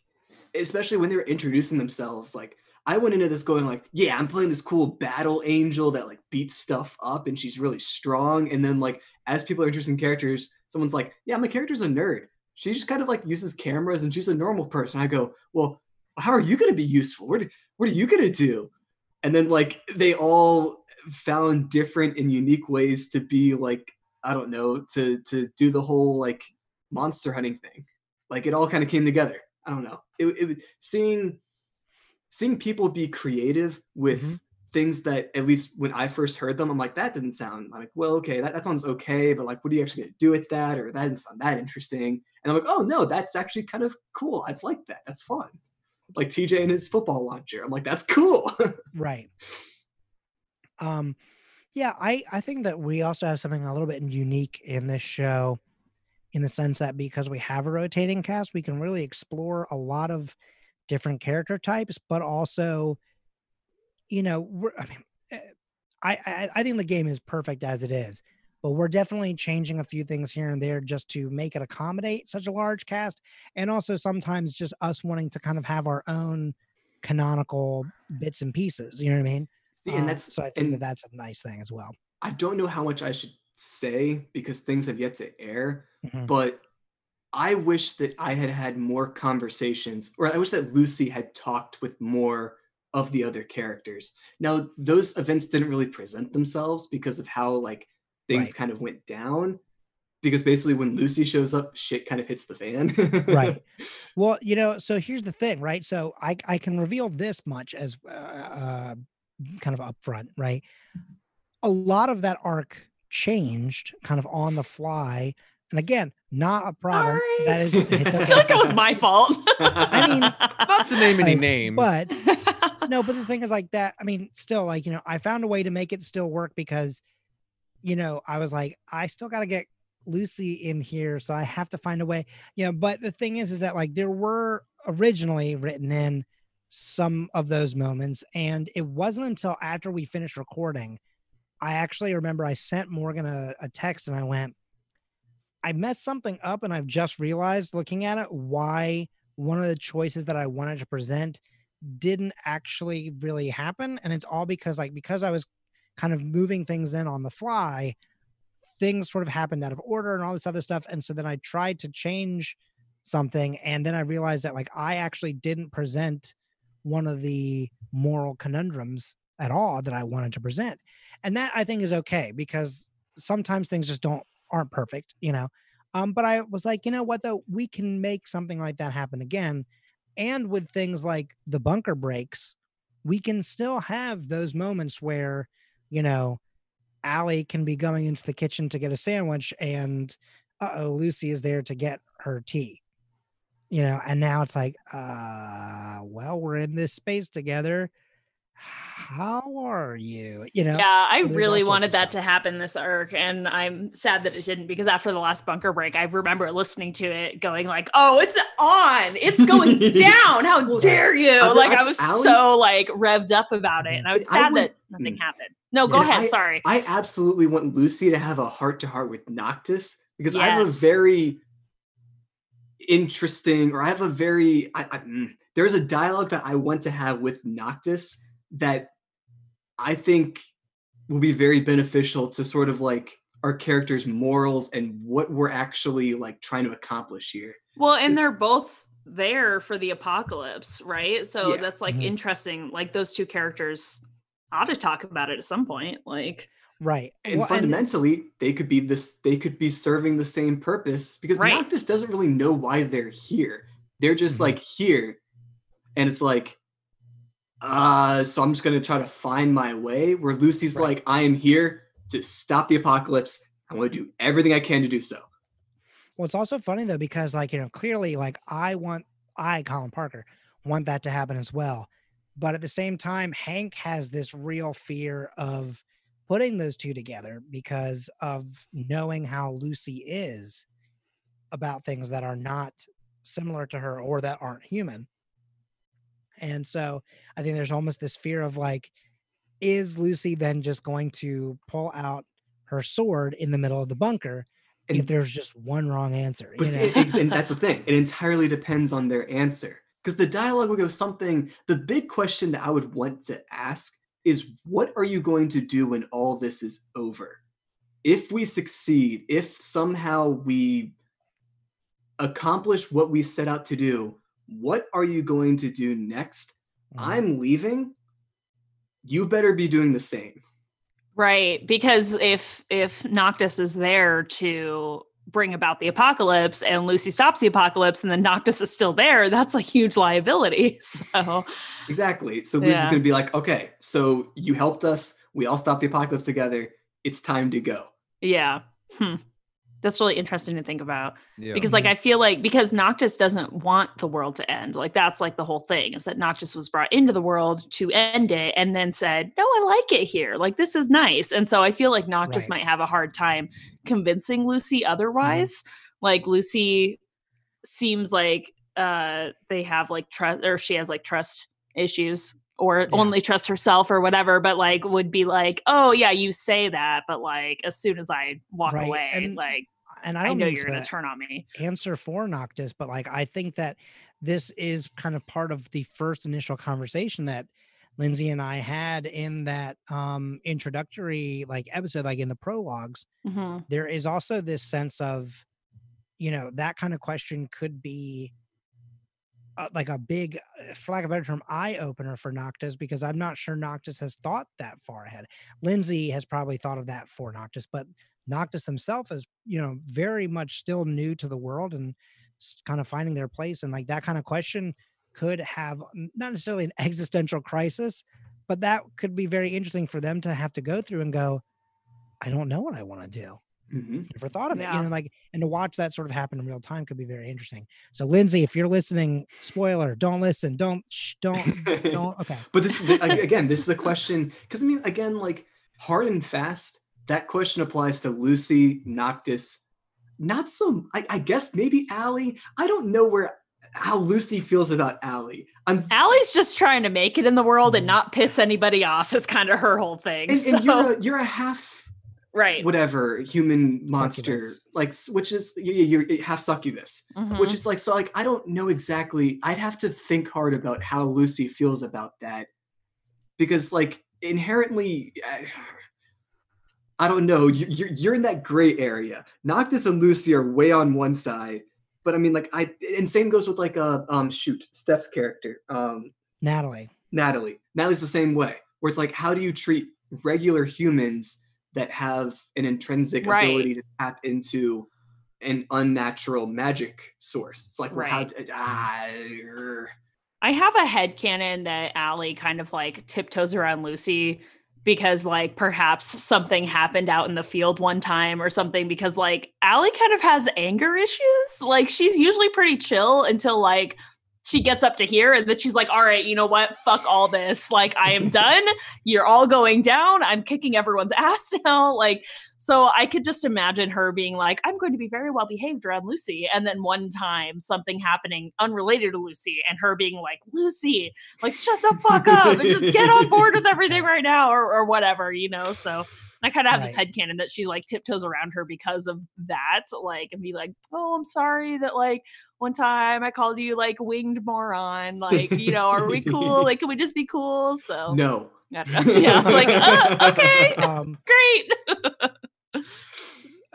especially when they were introducing themselves like i went into this going like yeah i'm playing this cool battle angel that like beats stuff up and she's really strong and then like as people are introducing characters someone's like yeah my character's a nerd she just kind of like uses cameras and she's a normal person i go well how are you going to be useful what, what are you going to do and then like they all found different and unique ways to be like I don't know to to do the whole like monster hunting thing. Like it all kind of came together. I don't know. It, it seeing seeing people be creative with Mhm. things that at least when I first heard them, I'm like, that doesn't sound I'm like, well, okay, that, that sounds okay, but like what are you actually gonna do with that? Or that doesn't sound that interesting. And I'm like, oh no, that's actually kind of cool. I'd like that. That's fun. Like TJ and his football launcher. I'm like, that's cool. Right. Um, yeah, I I think that we also have something a little bit unique in this show, in the sense that because we have a rotating cast, we can really explore a lot of different character types, but also, you know, we're, I mean, eh, I, I I think the game is perfect as it is, but we're definitely changing a few things here and there just to make it accommodate such a large cast, and also sometimes just us wanting to kind of have our own canonical bits and pieces. You know what I mean? See, Um, and that's so I think that that's a nice thing as well. I don't know how much I should say because things have yet to air, Mhm. but I wish that I had had more conversations, or I wish that Lucy had talked with more of the other characters. Now, those events didn't really present themselves because of how like things Right. kind of went down. Because basically, when Lucy shows up, shit kind of hits the fan. Right. Well, you know, so here's the thing, right? So I I can reveal this much as uh, uh kind of upfront, right? A lot of that arc changed kind of on the fly, and again, not a problem. Sorry. That is, it's okay. I feel like it was my fault. I mean, Not to name any Guys, names. but no, but the thing is like that. I mean, still, like, you know, I found a way to make it still work because, you know, I was like, I still got to get Lucy in here. So I have to find a way, you know, but the thing is, is that like there were originally written in some of those moments. And it wasn't until after we finished recording, I actually remember I sent Morgan a, a text and I went, I messed something up and I've just realized looking at it why one of the choices that I wanted to present didn't actually really happen and it's all because like because i was kind of moving things in on the fly things sort of happened out of order and all this other stuff and so then i tried to change something and then i realized that like i actually didn't present one of the moral conundrums at all that i wanted to present and that i think is okay because sometimes things just don't aren't perfect you know um but i was like you know what though we can make something like that happen again and with things like the bunker breaks, we can still have those moments where, you know, Allie can be going into the kitchen to get a sandwich and uh oh, Lucy is there to get her tea. You know, and now it's like, uh, well, we're in this space together. How are you? You know, Yeah, I So really wanted that stuff. to happen this arc, and I'm sad that it didn't because after the last bunker break, I remember listening to it, going like, "Oh, it's on! It's going down! How Well, dare you!" I- like I I- was Allie- so like revved up about it, and I was I sad would- that nothing mm. happened. No, go ahead. Sorry. I absolutely want Lucy to have a heart to heart with Noctis because I have a very interesting, or I have a very, I, I, mm, there's a dialogue that I want to have with Noctis that I think will be very beneficial to sort of like our characters' morals and what we're actually like trying to accomplish here. Well, and they're both there for the apocalypse, right? So Yeah. that's like Mhm. interesting. Like those two characters ought to talk about it at some point. Like, right. And Well, it's- fundamentally, they could be this. They could be serving the same purpose because Right. Noctis doesn't really know why they're here. They're just Mhm. like here, and it's like, uh, so I'm just gonna try to find my way. Where Lucy's Right. like, I am here to stop the apocalypse. I want to do everything I can to do so. Well, it's also funny though because like you know clearly like I want I Colin Parker want that to happen as well, but at the same time Hank has this real fear of putting those two together because of knowing how Lucy is about things that are not similar to her or that aren't human. And so I think there's almost this fear of like, is Lucy then just going to pull out her sword in the middle of the bunker And if there's just one wrong answer? You know? it- and that's the thing. It entirely depends on their answer. Because the dialogue would go something. The big question that I would want to ask is what are you going to do when all this is over? If we succeed, if somehow we accomplish what we set out to do, what are you going to do next? Mhm. I'm leaving. you better be doing the same. Right, because if if Noctis is there to bring about the apocalypse and Lucy stops the apocalypse and then Noctis is still there, that's a huge liability. So Exactly. So Lucy's Yeah. gonna be like, okay, so you helped us. We all stopped the apocalypse together. It's time to go. yeah. Hmm. That's really interesting to think about. Yeah. because like i feel like because noctis doesn't want the world to end like that's like the whole thing is that noctis was brought into the world to end it and then said no i like it here like this is nice and so i feel like noctis Right. might have a hard time convincing lucy otherwise like lucy seems like uh they have like trust or she has like trust issues or Yeah. only trust herself or whatever but like would be like oh yeah you say that but like as soon as i walk Right, away and like and I i, know you're gonna turn on me answer for Noctis, but like I think that this is kind of part of the first initial conversation that Lindsay and I had in that um introductory like episode, like in the prologues. hmm There is also this sense of, you know, that kind of question could be uh, like a big, uh, for lack of a better term, eye opener for Noctis because I'm not sure Noctis has thought that far ahead. Lindsay has probably thought of that for Noctis, but Noctis himself is, you know, very much still new to the world and kind of finding their place. And like that kind of question could have not necessarily an existential crisis, but that could be very interesting for them to have to go through and go, I don't know what I want to do. Mm-hmm. Never thought of it, Yeah. you know, like, and to watch that sort of happen in real time could be very interesting. So, Lindsay, if you're listening, spoiler, don't listen, don't, shh, don't, don't. Okay. But this again, this is a question because I mean, again, like hard and fast. That question applies to Lucy, Noctis, not so. I, I guess maybe Allie. I don't know where how Lucy feels about Allie. I'm Allie's just trying to make it in the world and Mhm. not piss anybody off is kind of her whole thing. and, so, and you're a, you're a half right. whatever human monster, Succubus. like s- which is you- you- you're half succubus. Mhm. which is like so like i don't know exactly i'd have to think hard about how lucy feels about that because like inherently I, I don't know you- you're, you're in that gray area noctis and lucy are way on one side but i mean like i and same goes with like a um shoot steph's character um Natalie. natalie natalie's the same way where it's like how do you treat regular humans that have an intrinsic Right. ability to tap into an unnatural magic source it's like well, how Right. ah, er. I have a head canon that Allie kind of like tiptoes around Lucy because like perhaps something happened out in the field one time or something because like Allie kind of has anger issues. Like she's usually pretty chill until like she gets up to here and then she's like, all right, you know what? Fuck all this. Like I am done. You're all going down. I'm kicking everyone's ass now. Like so I could just imagine her being like, I'm going to be very well behaved around Lucy. And then one time something happening unrelated to Lucy and her being like, Lucy, like, shut the fuck up and just get on board with everything right now or, or whatever, you know? So I kind of have this Right. headcanon that she like tiptoes around her because of that, like, and be like, oh, I'm sorry that like one time I called you like winged moron. Like, you know, are we cool? Like, can we just be cool? So, no I don't know. yeah, like, uh, okay, Um, great.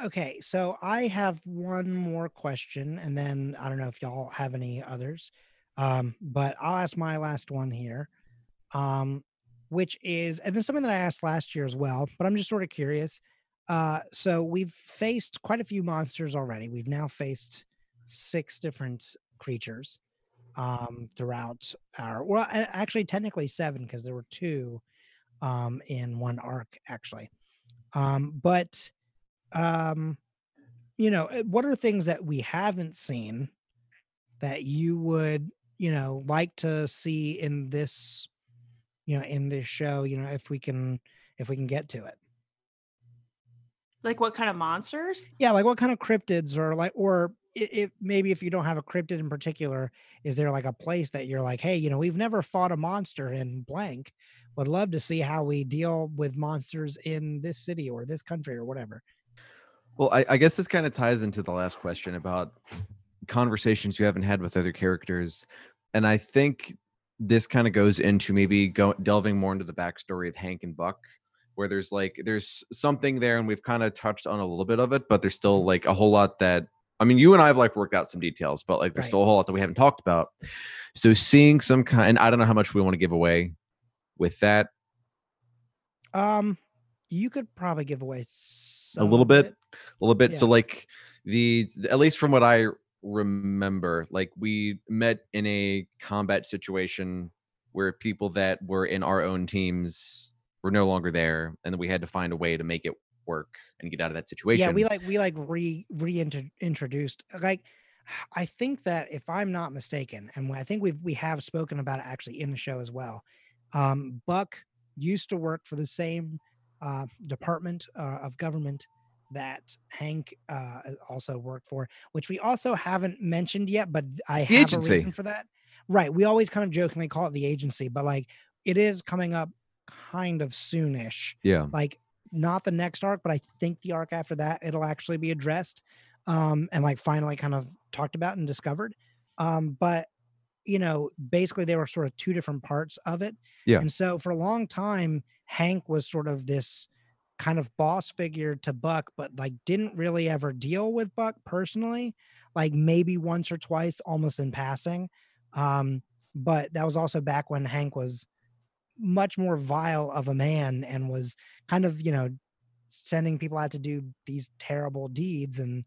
okay. So I have one more question, and then I don't know if y'all have any others. Um, but I'll ask my last one here. Um, which is, and is something that I asked last year as well, but I'm just sort of curious. Uh, so we've faced quite a few monsters already. We've now faced six different creatures um throughout our well actually technically seven because there were two um in one arc actually um but um you know uh, what are things that we haven't seen that you would you know like to see in this you know in this show you know if we can if we can get to it. Like, what kind of monsters? yeah like what kind of cryptids or like or i- if maybe if you don't have a cryptid in particular is there like a place that you're like hey you know we've never fought a monster in blank. Would love to see how we deal with monsters in this city or this country or whatever. Well, I, I guess this kind of ties into the last question about conversations you haven't had with other characters, and I think this kind of goes into maybe go, delving more into the backstory of Hank and Buck, where there's like there's something there, and we've kind of touched on a little bit of it, but there's still like a whole lot that I mean, you and I have like worked out some details, but like there's Right. still a whole lot that we haven't talked about. So seeing some kind, I don't know how much we want to give away with that, Um, you could probably give away a little bit, it. a little bit. So like the at least from what I remember, like we met in a combat situation where people that were in our own teams were no longer there, and then we had to find a way to make it work and get out of that situation. Yeah, we like we like re reintroduced like I think that if I'm not mistaken, and I think we've we have spoken about it actually in the show as well. Um, Buck used to work for the same uh, department uh, of government that Hank uh, also worked for, which we also haven't mentioned yet, but I The have agency. a reason for that. Right. We always kind of jokingly call it the agency, but like it is coming up kind of soonish yeah. like not the next arc, but I think the arc after that it'll actually be addressed um and like finally kind of talked about and discovered. Um but you know, basically they were sort of two different parts of it. Yeah. And so for a long time Hank was sort of this kind of boss figure to Buck but like didn't really ever deal with Buck personally, like maybe once or twice almost in passing. Um but that was also back when Hank was much more vile of a man and was kind of you know sending people out to do these terrible deeds and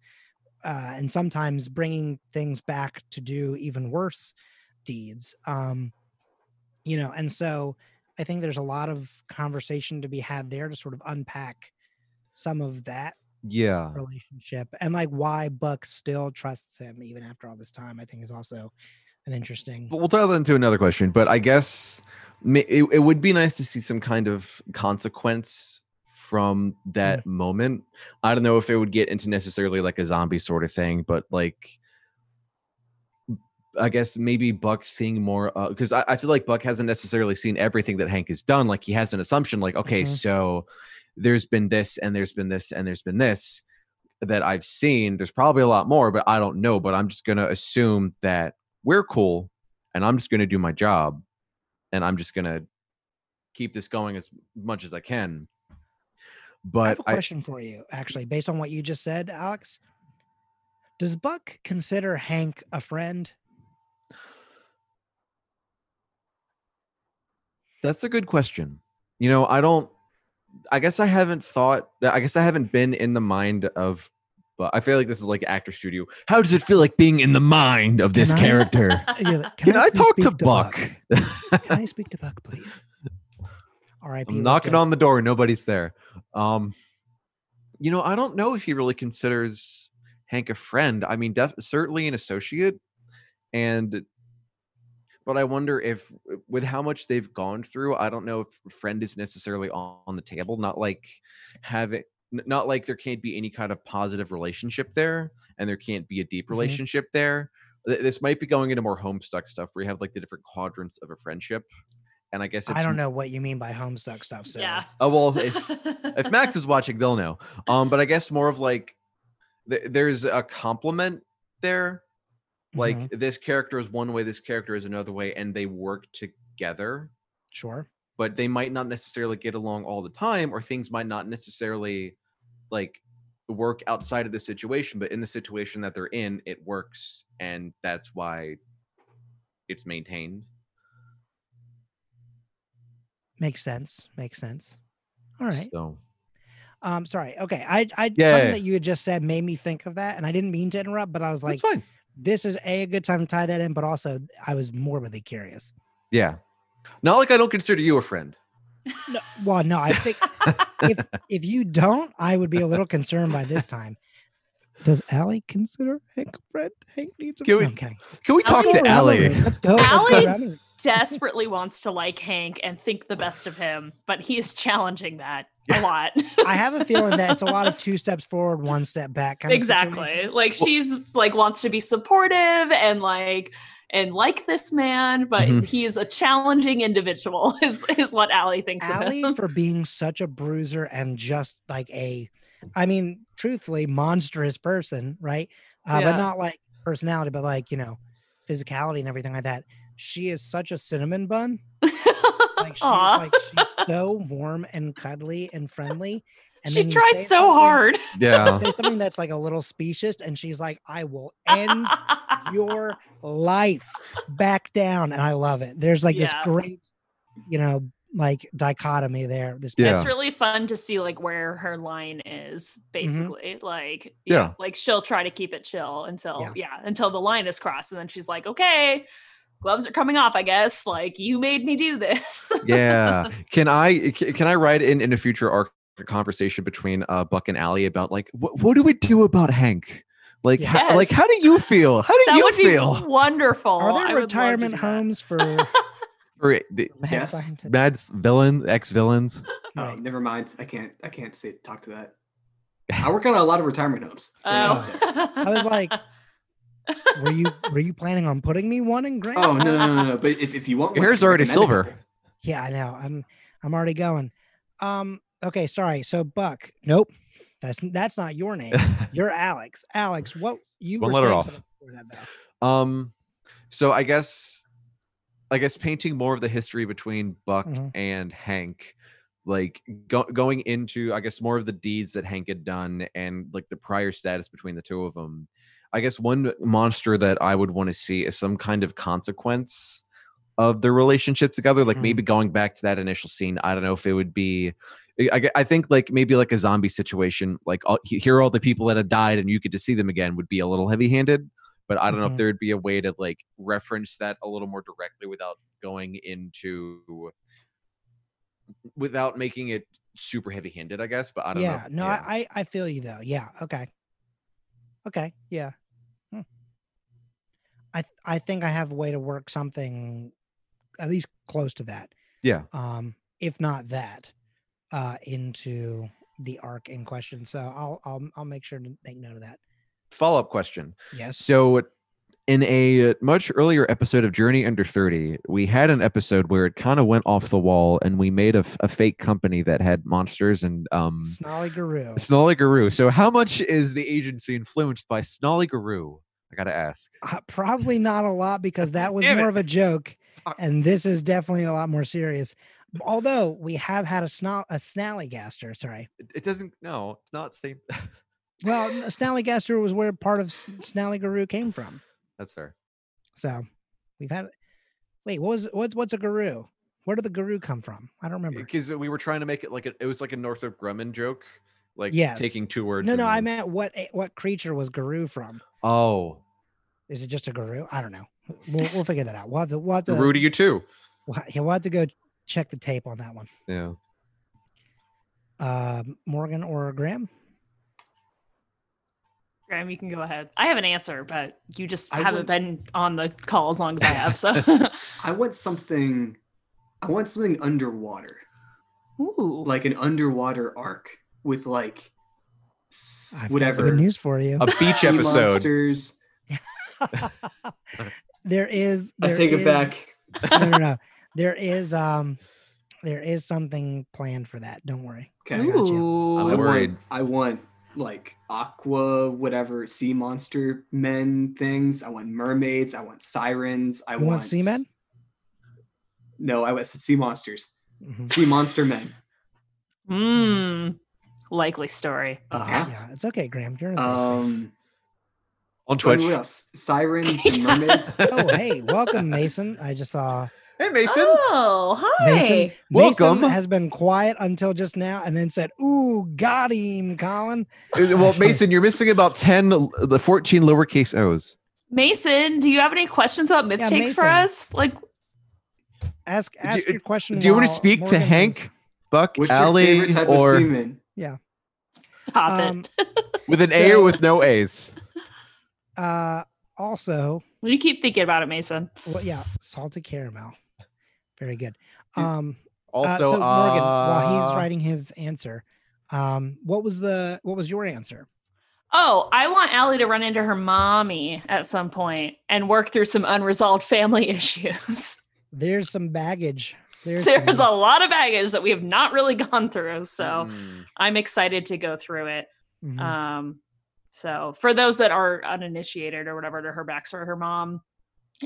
uh, and sometimes bringing things back to do even worse deeds um you know and so i think there's a lot of conversation to be had there to sort of unpack some of that Yeah. relationship and like why buck still trusts him even after all this time i think is also an interesting But we'll dive into another question. But I guess it, it would be nice to see some kind of consequence from that mm. moment. I don't know if it would get into necessarily like a zombie sort of thing, but like I guess maybe Buck seeing more because I, I feel like Buck hasn't necessarily seen everything that Hank has done. Like he has an assumption, like okay, Mhm. so there's been this and there's been this and there's been this that I've seen. There's probably a lot more, but I don't know. But I'm just gonna assume that we're cool, and I'm just gonna do my job, and I'm just gonna keep this going as much as I can. But I have a question for you, actually, based on what you just said, Alex. Does Buck consider Hank a friend? That's a good question. You know, I don't. I guess I haven't thought. I guess I haven't been in the mind of. But I feel like this is like actor studio. How does it feel like being in the mind of this Can I- character? Like, Can, I please talk to speak Buck? Can I speak to Buck, please? All right. I'm knocking on the door. Nobody's there. Um, you know, I don't know if he really considers Hank a friend. I mean, def- certainly an associate, and but I wonder if, with how much they've gone through, I don't know if friend is necessarily on, on the table. Not like having, not like there can't be any kind of positive relationship there, and there can't be a deep Mhm. relationship there. This might be going into more homestuck stuff where you have like the different quadrants of a friendship. And I guess it's I don't know what you mean by Homestuck stuff. So yeah. Oh well, if if Max is watching, they'll know. Um, but I guess more of like th- there's a compliment there. Like Mhm, this character is one way, this character is another way, and they work together. sure. But they might not necessarily get along all the time, or things might not necessarily like work outside of the situation. But in the situation that they're in, it works, and that's why it's maintained. Makes sense. Makes sense. All right. So Um, sorry. Okay. I, I Yeah, something yeah. that you had just said made me think of that, and I didn't mean to interrupt, but I was like, that's fine. This is a, a good time to tie that in, but also I was morbidly curious. Yeah. Not like I don't consider you a friend. No, well, no, I think if if you don't, I would be a little concerned by this time. Does Allie consider Hank a friend? Hank needs a Can friend. we- No, kidding. Can we talk go to around the Ellie? room. Let's go. Let's go Allie- around the room. Desperately wants to like Hank and think the best of him, but he's challenging that a lot. I have a feeling that it's a lot of two steps forward, one step back. Kind exactly. situation. Like she's like wants to be supportive and like and like this man, but Mhm. he is a challenging individual. Is is what Allie thinks of Allie him. for being such a bruiser and just like a, I mean, truthfully, monstrous person, right? Uh, Yeah. But not like personality, but like you know, physicality and everything like that. She is such a cinnamon bun. Like she's Aw. like she's so warm and cuddly and friendly. And she then you say tries so hard. Yeah. Say something that's like a little specious, and she's like, "I will end your life back down," and I love it. There's like this great, you know, like dichotomy there. This Yeah. It's really fun to see like where her line is mm-hmm. basically. Like Yeah. like she'll try to keep it chill until Yeah. yeah. until the line is crossed and then she's like, "Okay, gloves are coming off, I guess. Like you made me do this." yeah can i can i write in in a future arc conversation between uh buck and Allie about like what, what do we do about hank like how, like how do you feel how do that you would be feel wonderful. Are there would love to retirement homes for for the mad Yes. scientists? mad s- villain ex villains Oh, Right. never mind. I can't. I can't say talk to that. I work on a lot of retirement homes. Oh. I was like, Were you were you planning on putting me one in Grant? oh no, no, no, no. But if, if you want, Your one, I hair's already silver. Yeah, I know. I'm I'm already going. Um. Okay. Sorry. So Buck. Nope. That's that's not your name. You're Alex. Alex. What you One were letter saying off. that um so i guess i guess painting more of the history between buck Mhm. and hank like go, going into i guess more of the deeds that hank had done and like the prior status between the two of them i guess one monster that i would want to see is some kind of consequence of their relationship together like Mhm. maybe going back to that initial scene i don't know if it would be I- I, think like maybe like a zombie situation like all, here are all the people that have died and you get to see them again would be a little heavy handed but I don't know Mhm. if there would be a way to like reference that a little more directly without going into without making it super heavy handed, I guess. But I don't yeah. know. No, I, I I feel you though. Yeah. Okay. Okay. Yeah. Hmm. I th- I think I have a way to work something at least close to that. Yeah. Um, if not that, uh, into the arc in question. So I'll I'll I'll make sure to make note of that. Follow up question. Yes. So, in a much earlier episode of Journey Under 30, we had an episode where it kind of went off the wall and we made a fake company that had monsters and um, Snolly Guru. Snolly Guru. So, how much is the agency influenced by Snolly Guru? I got to ask. Uh, probably not a lot because that was more it. of a joke, and this is definitely a lot more serious. Although we have had a snall a snallygaster. Sorry. It, it doesn't, no, it's not the same. Well, n- snallygaster was where part of S- Snally Guru came from. That's fair. So we've had. Wait, what was what's what's a guru? Where did the guru come from? I don't remember. Because we were trying to make it like a, it was like a Northrop Grumman joke, like Yes. taking two words. No, no, I meant what what creature was guru from? Oh, Is it just a guru? I don't know. We'll, we'll figure that out. We'll have to, we'll have to, Guru to you too. we'll yeah, we'll have to go check the tape on that one. Yeah. Uh, Morgan or Graham? Graham, you can go ahead. I have an answer, but you just I haven't would- been on the call as long as I have. So, I want something. I want something underwater, ooh, like an underwater arc with like s- I've whatever good news for you. A beach episode. monsters. there is. I there take it is- back. no, no, no. There is um, there is something planned for that. Don't worry. Okay. I got you. I'm I worried. want, I want like aqua, whatever sea monster men things. I want mermaids. I want sirens. I You want, want seamen? No, I said sea monsters. Mhm. Sea monster men. Mm, likely story. Uh-huh. Yeah, it's okay, Graham. You're in a safe space. Um, On what Twitch. else? Sirens and mermaids. Oh, hey, welcome, Mason. I just saw Hey Mason. Oh, hi. Mason. Welcome. Mason has been quiet until just now, and then said, "Ooh, got him, Colin." Uh, well, Mason, you're missing about 10, the 14 lowercase O's. Mason, do you have any questions about myth Yeah, shakes for us? Like, Ask ask you- your question. Do you want to while speak to Morgan is- Hank, Buck, What's your Allie, favorite type or of seaman? stop Um, it. with an A or with no A's? Uh, also, You keep thinking about it, Mason. well, yeah, salted caramel. Very good. Um, Also, uh, so Morgan, while he's uh, writing his answer, um, what was the what was your answer? Oh, I want Allie to run into her mommy at some point and work through some unresolved family issues. There's some baggage. There's There's a lot of baggage that we have not really gone through. So mm, I'm excited to go through it. Mhm. Um, so for those that are uninitiated or whatever to her backstory, her mom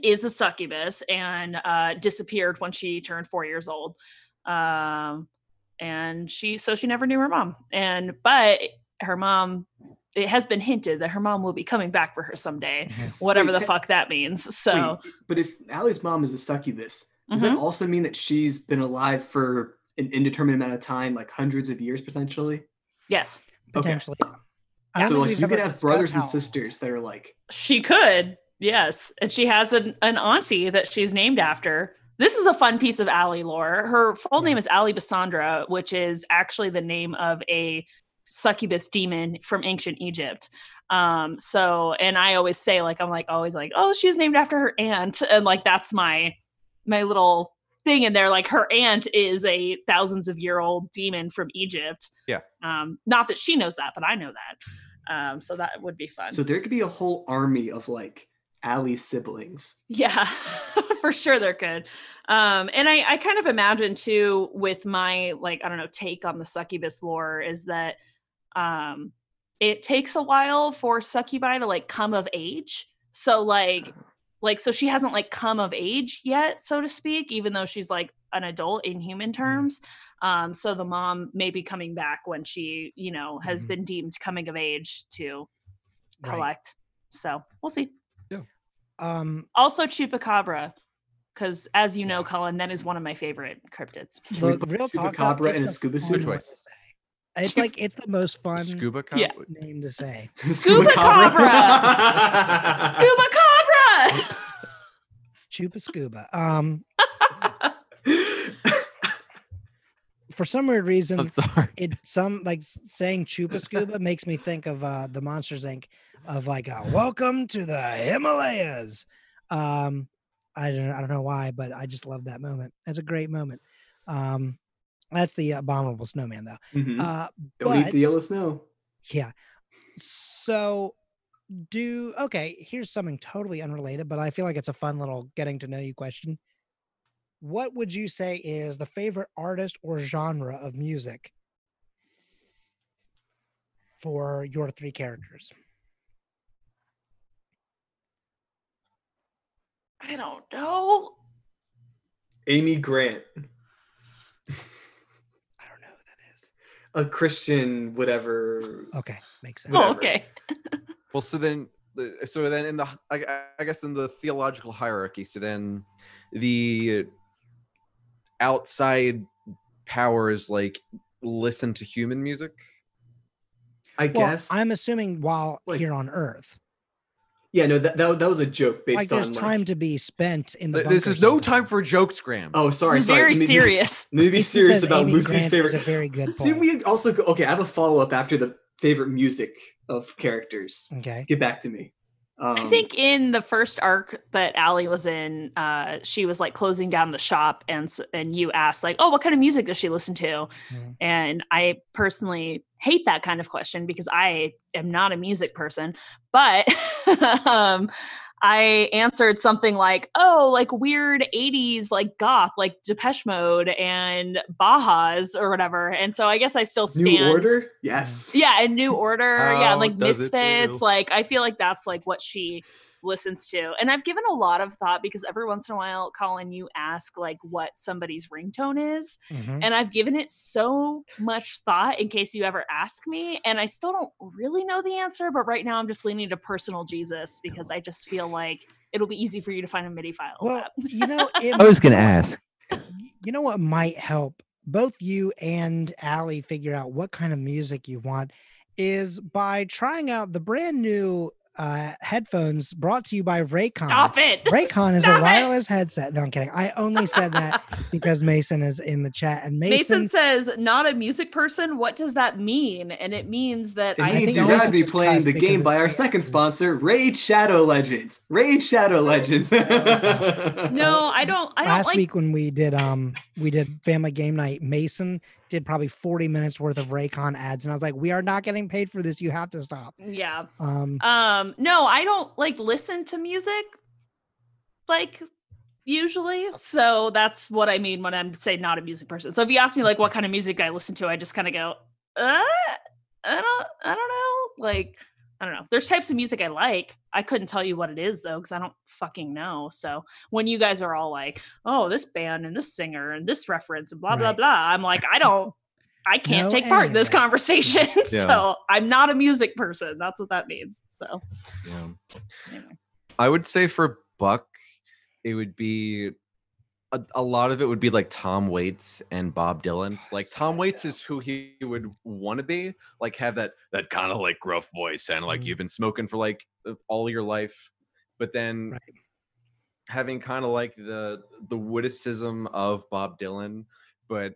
is a succubus and uh, disappeared when she turned four years old. Um, and she so she never knew her mom. And but her mom, it has been hinted that her mom will be coming back for her someday, Mhm. whatever Wait, the te- fuck that means. So Wait, but if Allie's mom is a succubus, Does Mhm. that also mean that she's been alive for an indeterminate amount of time, like hundreds of years potentially? Yes, Potentially. I don't So like you could have brothers discussed and sisters that are like she could. Yes, and she has an, an auntie that she's named after. This is a fun piece of Allie lore. Her full name is Ali Basandra, which is actually the name of a succubus demon from ancient Egypt. Um, so, and I always say, like, I'm like always like, oh, she was named after her aunt, and like that's my my little thing in there. Like her aunt is a thousands of year old demon from Egypt. Yeah. Um, not that she knows that, but I know that. Um, so that would be fun. so there could be a whole army of like Allie's siblings. Yeah, for sure there could. Um, and I, I kind of imagine too with my like, I don't know, take on the succubus lore is that um it takes a while for succubi to like come of age. So like like so she hasn't like come of age yet, so to speak, even though she's like an adult in human terms. Um, so the mom may be coming back when she, you know, has Mhm. been deemed coming of age to Right. collect. So we'll see Um, also chupacabra because as you know Yeah. colin that is one of my favorite cryptids look, real talk. Chupacabra that's- and a scuba suit? one Which to say. It's like it's the most fun Scuba cop? Yeah. name to say. Scuba chupacabra Chupa scuba. Um, for some weird reason, I'm sorry. it some like saying chupa scuba makes me think of uh the monsters inc of like a welcome to the himalayas. Um i don't i don't know why but i just love that moment. It's a great moment. Um that's the abominable snowman though. Mhm. uh Don't eat the yellow snow. yeah. So do okay here's something totally unrelated but i feel like it's a fun little getting to know you question. What would you say is the favorite artist or genre of music for your three characters i don't know. Amy Grant, i don't know who that is. A Christian, whatever. okay makes sense. Oh okay. Well, so then, so then in the, I, I guess in the theological hierarchy, so then the outside powers like listen to human music. I well, guess. i'm assuming while Like- here on earth yeah, no, that, that that was a joke based like there's on time like. to be spent in the Th- This is no time for jokes, Graham. Oh, sorry, this is sorry. very Maybe- serious Maybe be serious about Amy Lucy's Grant favorite. is a very good Did point. we also go? Okay, I have a follow up after the favorite music of characters. okay Get back to me. Um, I think in the first arc that Allie was in, uh, she was like closing down the shop, and and you asked like, "Oh, what kind of music does she listen to?" Mhm. And I personally hate that kind of question because I am not a music person. But um, I answered something like, "Oh, like weird '80s, like goth, like Depeche Mode and Bauhaus or whatever." And so I guess I still stand. New Order. Yes. Yeah, and New Order. yeah, and like Misfits. Like I feel like that's like what she listens to. And I've given a lot of thought because every once in a while, Colin, you ask like what somebody's ringtone is. Mhm. And I've given it so much thought in case you ever ask me. And I still don't really know the answer, but right now I'm just leaning to personal Jesus because I just feel like it'll be easy for you to find a MIDI file. well you know it I was gonna ask. you know what might help both you and Allie figure out what kind of music you want is by trying out the brand new uh, headphones brought to you by Raycon. Stop it. Raycon is Stop a it! wireless headset. No, I'm kidding. I only said that because Mason is in the chat, and Mason, Mason says, not a music person. What does that mean? And it means that It I think means you don't. Gotta be playing the game by our second sponsor, Raid Shadow Legends. Raid Shadow Legends. No, I don't. I don't last like. week when we did um we did family game night, Mason did probably 40 minutes worth of Raycon ads, and I was like, we are not getting paid for this. You have to stop. Yeah. Um, Um. No, I don't like listen to music. Like usually, so that's what I mean when I'm saying not a music person. So if you ask me like what kind of music I listen to, I just kind of go, uh, I don't, I don't know. Like, I don't know. There's types of music I like. I couldn't tell you what it is though, because I don't fucking know. So when you guys are all like, oh, this band and this singer and this reference and blah blah Right. blah, I'm like, I don't. I can't No take part in this conversation. so I'm not a music person. That's what that means. So Yeah. anyway. I would say for Buck, it would be a, a lot of it would be like Tom Waits and Bob Dylan. Like Tom Waits is who he would want to be, like have that that kind of like gruff voice and like Mhm. you've been smoking for like all your life, but then Right. having kind of like the the witticism of Bob Dylan, but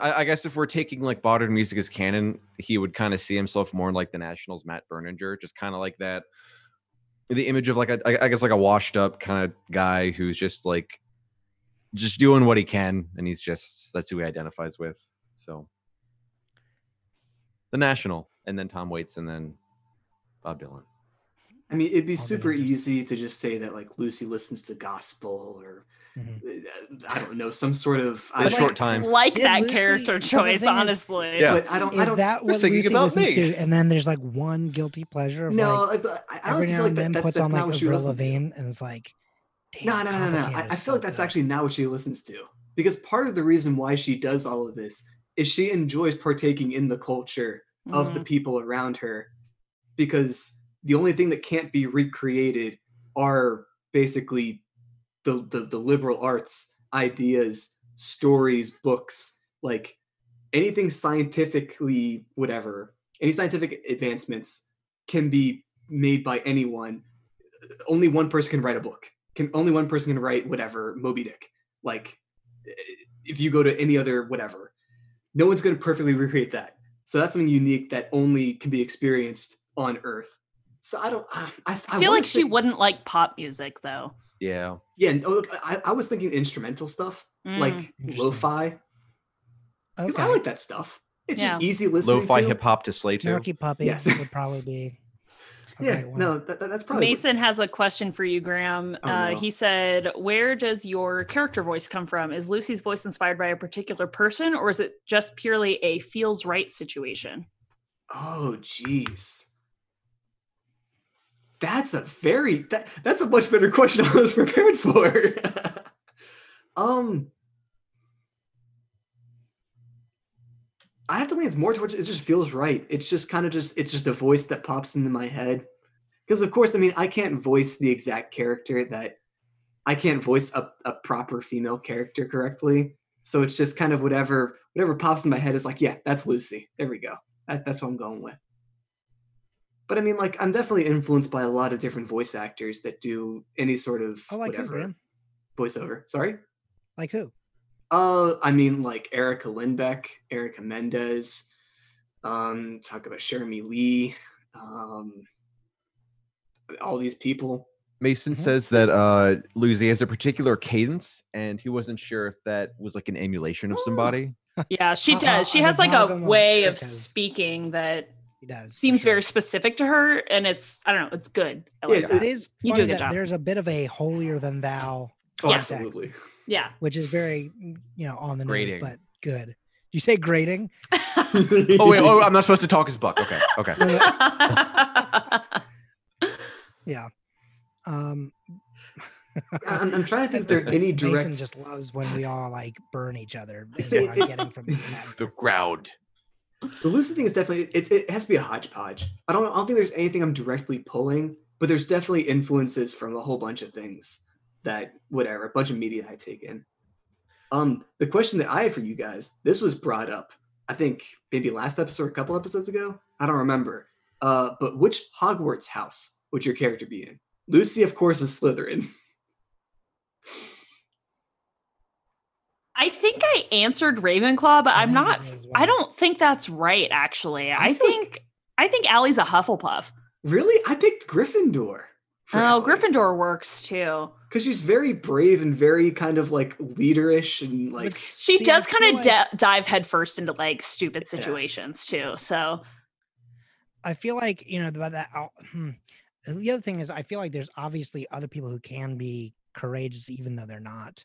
I, I guess if we're taking like modern music as canon, he would kind of see himself more like the National's, Matt Berninger, just kind of like that. The image of like a, I I guess like a washed up kind of guy who's just like, just doing what he can, and he's just that's who he identifies with. So, the National, and then Tom Waits, and then Bob Dylan. I mean, it'd be super easy to just say that like Lucy listens to gospel or Mhm. uh, I don't know some sort of. A I, But, short like, time. like Did that Lucy- character choice, thing is- honestly. Yeah. But I don't. I Is don't. that what thinking Lucy about listens me. to? And then there's like one guilty pleasure of no, like I- but I, I every now feel like and that, then that's, puts that's on not like what she Avril. Lavigne, and it's like, damn, No, no, no, no, no. I, I is feel like that's good. actually not what she listens to. Because part of the reason why she does all of this is she enjoys partaking in the culture of the Mhm. people around her. Because the only thing that can't be recreated are basically the, the, the liberal arts ideas, stories, books, like anything scientifically, whatever, any scientific advancements can be made by anyone. Only one person can write a book. Can only one person can write whatever Moby Dick. Like, eh, if you go to any other whatever, no one's going to perfectly recreate that. So that's something unique that only can be experienced on Earth. So I don't. I, I, I feel like she wouldn't like pop music though. Yeah, Yeah, no, look, I, I was thinking instrumental stuff Mm. like Interesting. lo-fi because okay. I like that stuff. It's just easy listening lo-fi hip hop to slay to. Snarky Puppy Yes. would probably be. A Yeah, great one. no, that, that- that's probably what- Mason has a question for you, Graham. Oh, uh, no. He said, "Where does your character voice come from? Is Lucy's voice inspired by a particular person, or is it just purely a feels right situation?" Oh, jeez. That's a very that, that's a much better question I was prepared for. um, I have to lean it's more towards it just feels right. It's just kind of just it's just a voice that pops into my head. Because of course, I mean, I can't voice the exact character that I can't voice a, a proper female character correctly. So it's just kind of whatever whatever pops in my head is like, yeah, that's Lucy. There we go. That, that's what I'm going with. But I mean, like, I'm definitely influenced by a lot of different voice actors that do any sort of I like who, whatever Graham? voiceover. Sorry. Like who? Uh, I mean, like Erica Lindbeck, Erica Mendez. Um, talk about Cherami Leigh. Um, all these people. Mason Mhm. says that uh Lucy has a particular cadence, and he wasn't sure if that was like an emulation of Oh. somebody. Yeah, she does. She has like a way of speaking that He does. for seems sure. very specific to her, and it's I don't know, it's good. I Yeah, like it- that. It is You do a good that job. there's a bit of a holier than thou, Oh, Yeah. absolutely. Yeah. which is very you know on the Grating. nose, but good. You say grating? Oh wait, oh I'm not supposed to talk as Buck. Okay, okay. Yeah. Um, I'm, I'm trying to think if there are any Mason direct. just loves when we all like burn each other. Is what I'm getting from that. the crowd. The Lucy thing is definitely it, it has to be a hodgepodge. I don't I don't think there's anything I'm directly pulling, but there's definitely influences from a whole bunch of things that whatever, a bunch of media I take in. Um, the question that I had for you guys, this was brought up, I think maybe last episode a couple episodes ago. I don't remember. Uh, but which Hogwarts house would your character be in? Lucy, of course, is Slytherin. I think I answered Ravenclaw, but I I'm think not. did I don't think that's right. Actually, I, feel like- think I think Allie's a Hufflepuff. Really? I picked Gryffindor. Oh, Gryffindor works too. Because she's very brave and very kind of like leaderish and like But She does kind of like- dive headfirst into like stupid Yeah. situations too. So I feel like you know about that. Hmm. The other thing is, I feel like there's obviously other people who can be courageous even though they're not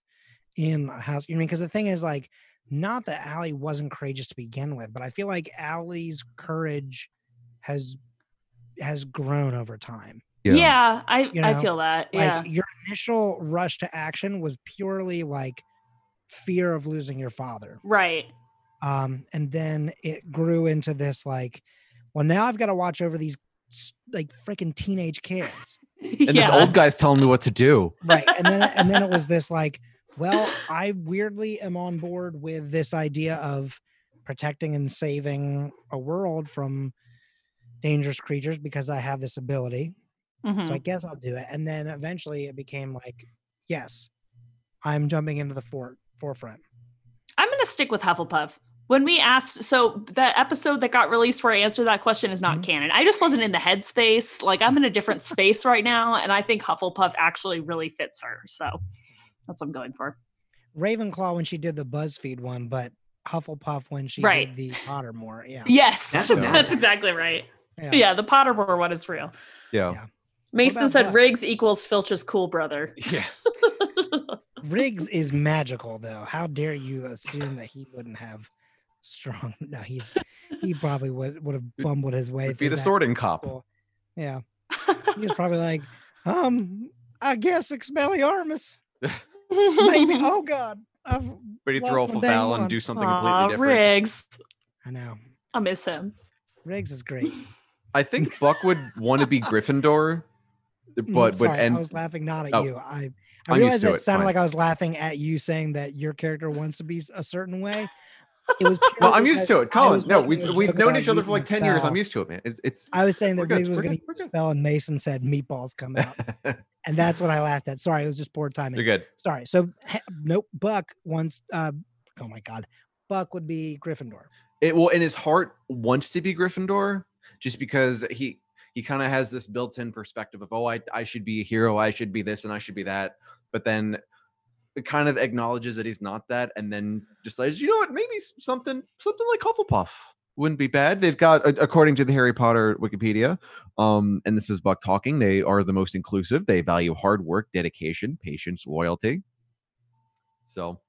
in a house. You know, because the thing is, like, not that Allie wasn't courageous to begin with, but I feel like Allie's courage has has grown over time. yeah, I You I feel that. Like Yeah, your initial rush to action was purely like fear of losing your father. right. um and then it grew into this like well now i've got to watch over these like freaking teenage kids And this old guy's telling me what to do. right and then and then it was this like Well, I weirdly am on board with this idea of protecting and saving a world from dangerous creatures because I have this ability. Mhm. So I guess I'll do it. And then eventually it became like, yes, I'm jumping into the fort forefront. I'm going to stick with Hufflepuff. When we asked, so the episode that got released where I answered that question is not Mhm. canon. I just wasn't in the headspace. Like I'm in a different space right now, and I think Hufflepuff actually really fits her. So that's what I'm going for. Ravenclaw when she did the BuzzFeed one, but Hufflepuff when she Right. did the Pottermore. Yeah. Yes, That's that's, exactly right. Yeah. Yeah. the Pottermore one is real. Yeah. Yeah. Mason said Buck? Riggs equals Filch's cool brother. Yeah. Riggs is magical though. How dare you assume that he wouldn't have strong no, he's he probably would would have bumbled his way Would be through the that sorting cop. school. Yeah. He was probably like, um, I guess Expelliarmus. Maybe. Oh God. I've Ready to throw off a dang foul and do something Aw, completely different. Riggs. I know. I miss him. Riggs is great. I think Buck would want to be Gryffindor, Mm, but would sorry, end. I was laughing not at Oh. you. I I I'm used realized to that it, sounded fine. like I was laughing at you saying that your character wants to be s- a certain way. It was well, I'm used to it, I Colin. No, we've we've known each other for like ten years. I'm used to it, man. It's it's. I was saying that Riggs was going to we're use a spell, and Mason said meatballs come out, and that's what I laughed at. Sorry, it was just poor timing. You're good. Sorry. So nope. Buck wants. Uh, oh my God, Buck would be Gryffindor. It well in his heart wants to be Gryffindor, just because he he kind of has this built-in perspective of oh I I should be a hero, I should be this, and I should be that. But then kind of acknowledges that he's not that, and then decides you know what maybe something something like Hufflepuff wouldn't be bad. They've got according to the Harry Potter Wikipedia, um, and this is Buck talking. They are the most inclusive. They value hard work, dedication, patience, loyalty. So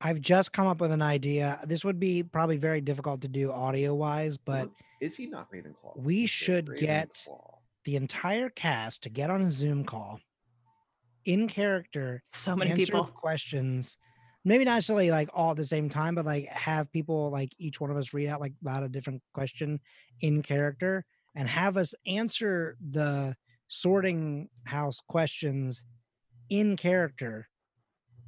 I've just come up with an idea. This would be probably very difficult to do audio wise, but is he not Ravenclaw? we should get- the entire cast to get on a Zoom call in character So many people. questions maybe not necessarily like all at the same time but like have people like each one of us read out like about a different question in character and have us answer the sorting house questions in character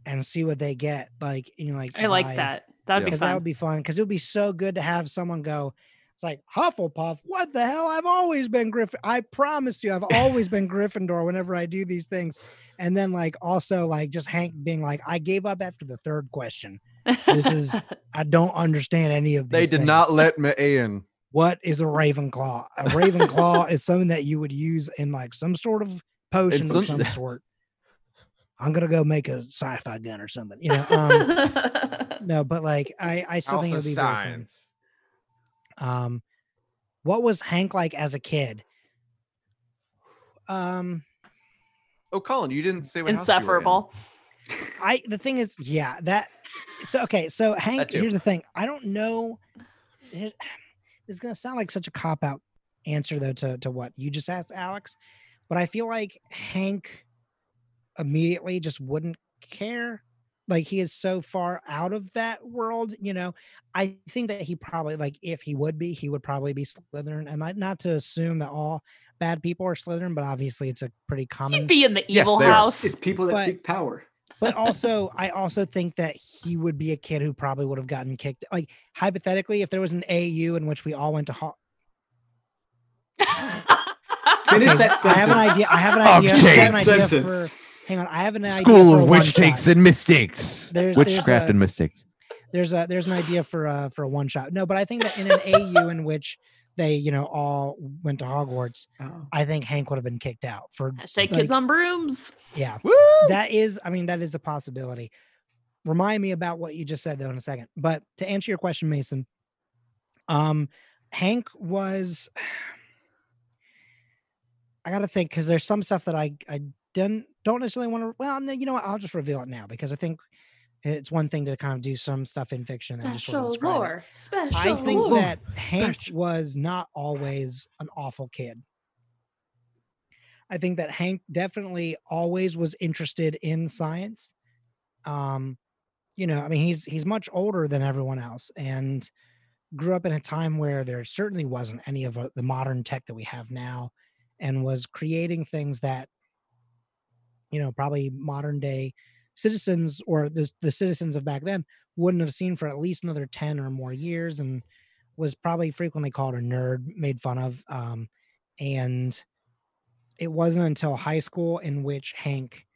and see what they get like you know like I like by- that. That'd Yeah. be because that would be fun because it would be so good to have someone go it's like hufflepuff what the hell? I've always been griffin i promise you i've always been gryffindor whenever i do these things. And then like also like just hank being like i gave up after the third question. This is- i don't understand any of this. They these did not let me in. what is a ravenclaw? A ravenclaw is something that you would use in like some sort of potion of some- some sort. I'm gonna go make a sci-fi gun or something you know um no but like i i still think it would be very fun Um, what was Hank like as a kid? Um, Oh, Colin, you didn't say what house you were in. Insufferable. I the thing is, yeah, that. So okay, so Hank. Here's the thing. I don't know. here- This is gonna sound like such a cop out answer though to to what you just asked, Alex, but I feel like Hank immediately just wouldn't care. Like he is so far out of that world, you know. I think that he probably like if he would be, he would probably be Slytherin, and like not to assume that all bad people are Slytherin, but obviously it's a pretty common He'd be in the evil they are. house. It's people that But- seek power. but also I also think that he would be a kid who probably would have gotten kicked. Like hypothetically, if there was an AU in which we all went to ho- Finish Okay, that sentence. I have an idea. I have an idea. I Okay. have an idea for, Sentence. Hang on. I have an idea. School for of one witch takes and mistakes. There's- there's Witchcraft a- and mistakes. There's a there's an idea for uh for a one shot. No, but I think that in an AU in which they you know all went to Hogwarts, Oh. I think Hank would have been kicked out for Hashtag like- kids on brooms. yeah. Woo! that is i mean that is a possibility remind me about what you just said though in a second but to answer your question mason um hank was i gotta think because there's some stuff that i i didn't don't necessarily want to well no, you know what i'll just reveal it now because i think it's one thing to kind of do some stuff in fiction and just sort of Special describe it. Special I think lore. that Hank Special. was not always an awful kid. I think that Hank definitely always was interested in science. Um, you know, I mean, he's he's much older than everyone else, and grew up in a time where there certainly wasn't any of uh, the modern tech that we have now, and was creating things that, you know, probably modern day citizens or the, the citizens of back then wouldn't have seen for at least another 10 or more years and was probably frequently called a nerd made fun of um, and it wasn't until high school in which hank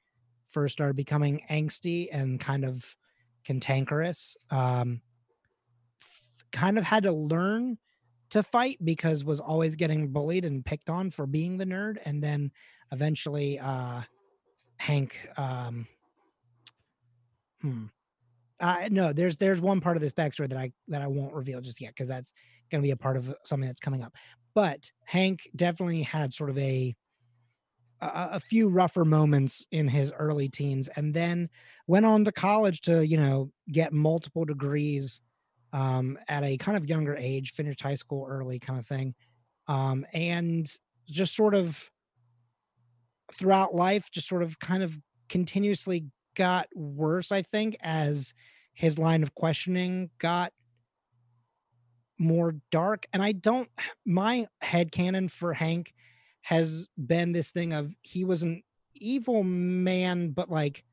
first started becoming angsty and kind of cantankerous um, f- kind of had to learn to fight because was always getting bullied and picked on for being the nerd and then eventually uh hank um hmm. Uh no there's there's one part of this backstory that i that i won't reveal just yet because that's going to be a part of something that's coming up. But hank definitely had sort of a a, a few rougher moments in his early teens and then went on to college to you know get multiple degrees um, at a kind of younger age, finished high school early, kind of thing, um, and just sort of throughout life, just sort of kind of continuously got worse. I think as his line of questioning got more dark, and I don't. My head canon for Hank has been this thing of he was an evil man, but like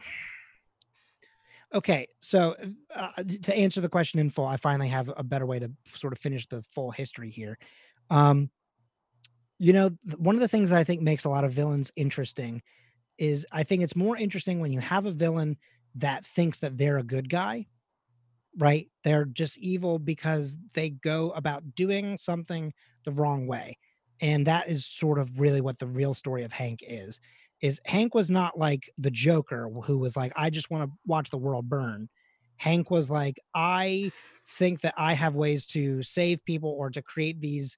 Okay, so uh, to answer the question in full, I finally have a better way to sort of finish the full history here. Um, you know, one of the things I think makes a lot of villains interesting is I think it's more interesting when you have a villain that thinks that they're a good guy, right? They're just evil because they go about doing something the wrong way. And that is sort of really what the real story of Hank is is Hank was not like the Joker who was like, I just want to watch the world burn. Hank was like, I think that I have ways to save people or to create these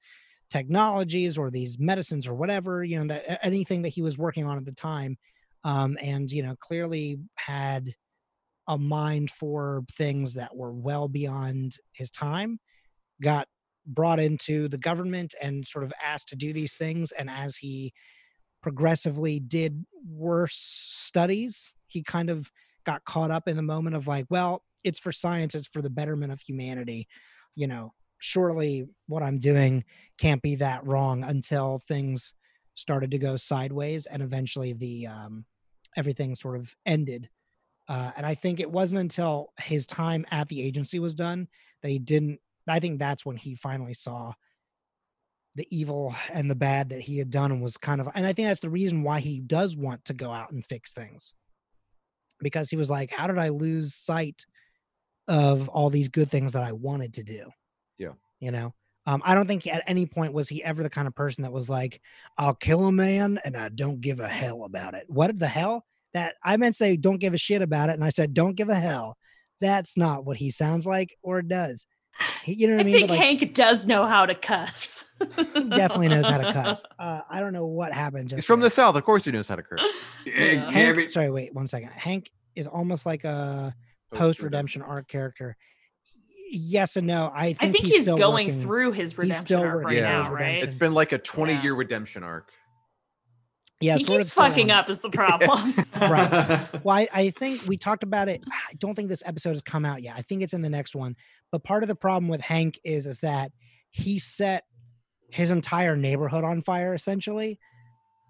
technologies or these medicines or whatever, you know, that anything that he was working on at the time. Um, and, you know, clearly had a mind for things that were well beyond his time, got brought into the government and sort of asked to do these things. And as he progressively did worse studies. He kind of got caught up in the moment of like, well, it's for science, it's for the betterment of humanity. You know, surely what I'm doing can't be that wrong until things started to go sideways and eventually the um, everything sort of ended. Uh, and I think it wasn't until his time at the agency was done that he didn't. I think that's when he finally saw the evil and the bad that he had done and was kind of and I think that's the reason why he does want to go out and fix things. Because he was like, how did I lose sight of all these good things that I wanted to do? Yeah. You know? Um, I don't think at any point was he ever the kind of person that was like, I'll kill a man and I don't give a hell about it. What the hell? That I meant to say don't give a shit about it. And I said, don't give a hell. That's not what he sounds like or does. He, you know what I, I mean? think But, like, Hank does know how to cuss. definitely knows how to cuss. Uh, I don't know what happened. Just He's from there. the south. Of course, he knows how to curse. Yeah. Hank, sorry, wait one second. Hank is almost like a post redemption arc character. Yes and no. I think, I think he's, still going working- through his redemption still arc working right through now, right? It's been like a 20 Yeah. year redemption arc. Yeah, he sort keeps of um, fucking up is the problem. Right. Well, I, I think we talked about it. I don't think this episode has come out yet. I think it's in the next one. But part of the problem with Hank is is that he set his entire neighborhood on fire essentially.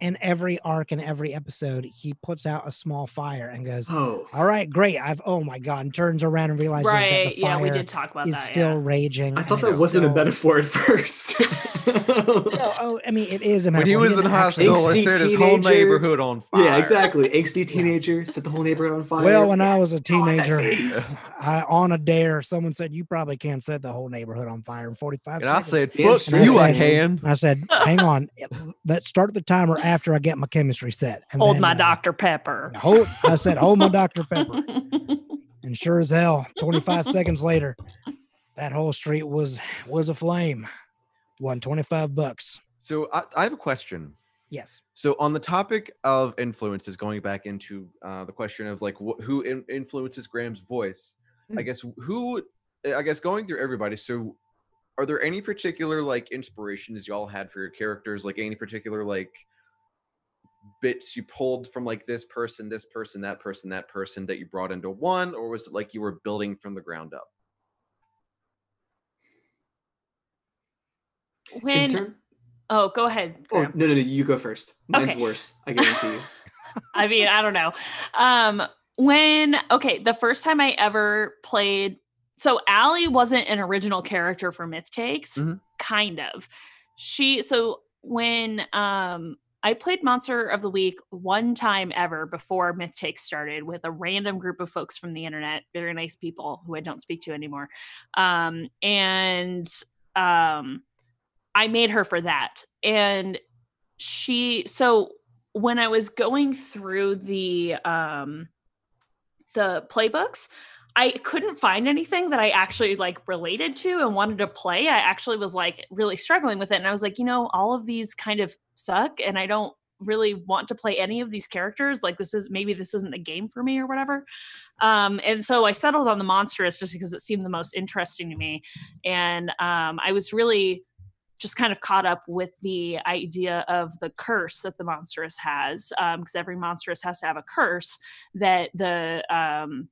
And every arc and every episode, he puts out a small fire and goes, oh, All right, great. I've oh my god, and turns around and realizes that the fire Yeah, we did talk about is that. still yeah. raging. I thought that wasn't a metaphor at first. No, oh, I mean it is a metaphor. When he metaphor. was in didn't actually- hospital, it Angsty set his whole neighborhood on fire. yeah, exactly. Angsty teenager set the whole neighborhood on fire. Well, when I was a teenager, face. I, on a dare, someone said you probably can't set the whole neighborhood on fire in 45 And I seconds. said, Yeah, fuck sure. you, I can. I said, hang on, let's start the timer after I get my chemistry set. And Hold then, my uh, Dr. Pepper. Hold, I said, hold my Dr. Pepper. And sure as hell, 25 seconds later, that whole street was was aflame. Won 25 bucks. So I, I have a question. Yes. So on the topic of influences, going back into uh, the question of like wh- who in- influences Graham's voice, I Mm. guess who, I guess going through everybody. So, are there any particular like inspirations y'all had for your characters? Like any particular like bits you pulled from like this person, this person, that person, that person that you brought into one, or was it like you were building from the ground up? when In term- oh, go ahead. oh no, no, no, you go first. Mine's Okay. worse. I guarantee you. I mean, I don't know. Um, when okay, the first time I ever played, so Allie wasn't an original character for Myth Takes, Mhm. kind of. She so when um I played Monster of the Week one time ever before Myth Takes started with a random group of folks from the internet, very nice people who I don't speak to anymore. Um, and um, I made her for that. And she, so when I was going through the um, the playbooks, I couldn't find anything that I actually like related to and wanted to play. I actually was like really struggling with it. And I was like, you know, all of these kind of suck and I don't really want to play any of these characters. Like this is maybe this isn't the game for me or whatever. Um, and so I settled on the monstrous just because it seemed the most interesting to me. And um, I was really just kind of caught up with the idea of the curse that the monstrous has because every monstrous has to have a curse that the um,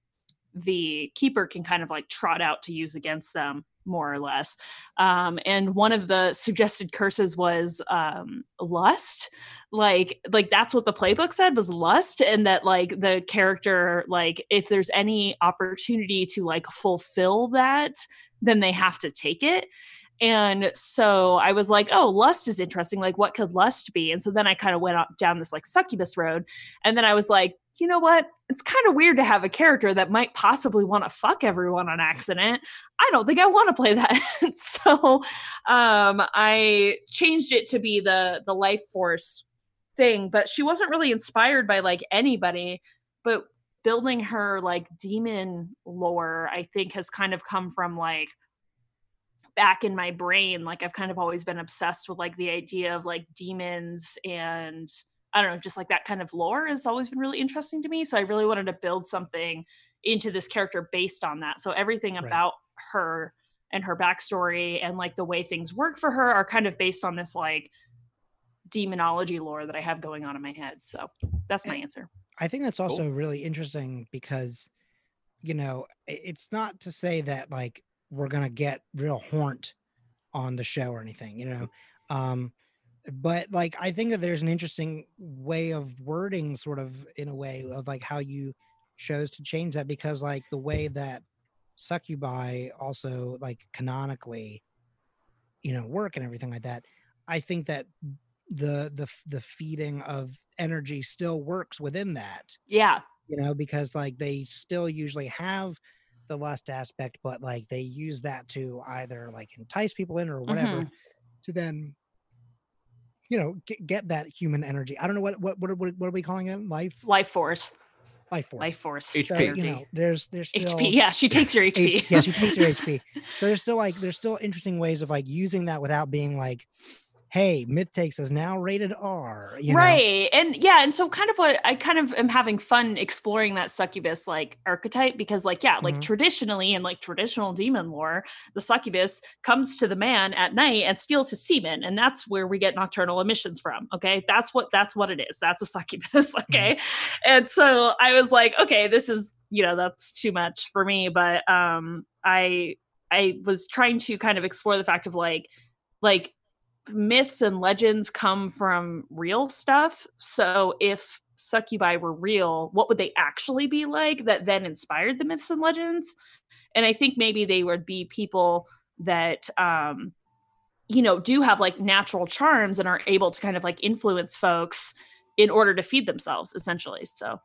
the keeper can kind of like trot out to use against them more or less um, and one of the suggested curses was um, lust like like that's what the playbook said was lust and that like the character like if there's any opportunity to like fulfill that then they have to take it and so I was like, oh, lust is interesting. Like, what could lust be? And so then I kind of went down this like succubus road. And then I was like, you know what? It's kind of weird to have a character that might possibly want to fuck everyone on accident. I don't think I want to play that. so um, I changed it to be the the life force thing, but she wasn't really inspired by like anybody. But building her like demon lore, I think, has kind of come from like back in my brain like i've kind of always been obsessed with like the idea of like demons and i don't know just like that kind of lore has always been really interesting to me so i really wanted to build something into this character based on that so everything Right. about her and her backstory and like the way things work for her are kind of based on this like demonology lore that i have going on in my head so that's my answer I think that's also really interesting because, you know, it's not to say that like we're gonna get real horned on the show or anything, you know. Um, but like I think that there's an interesting way of wording, sort of in a way of like how you chose to change that because like the way that succubi also like canonically, you know, work and everything like that. I think that the the the feeding of energy still works within that yeah you know because like they still usually have the lust aspect but like they use that to either like entice people in or whatever Mhm. to then you know get, get that human energy. I don't know what what what, what, what are we calling it? Life? Life force. Life force. Life force. HP. so, you know there's there's still hp yeah she takes your hp H- yeah, she takes your HP. So there's still like there's still interesting ways of like using that without being like, hey, Myth Takes is now rated R. You know? right and yeah and so kind of what i kind of am having fun exploring that succubus like archetype because like yeah like Mhm. traditionally in like traditional demon lore the succubus comes to the man at night and steals his semen and that's where we get nocturnal emissions from okay that's what that's what it is that's a succubus okay and so i was like okay this is you know that's too much for me but um i i was trying to kind of explore the fact of like like myths and legends come from real stuff. So if succubi were real, what would they actually be like that then inspired the myths and legends? And I think maybe they would be people that um you know do have like natural charms and are able to kind of like influence folks in order to feed themselves essentially. So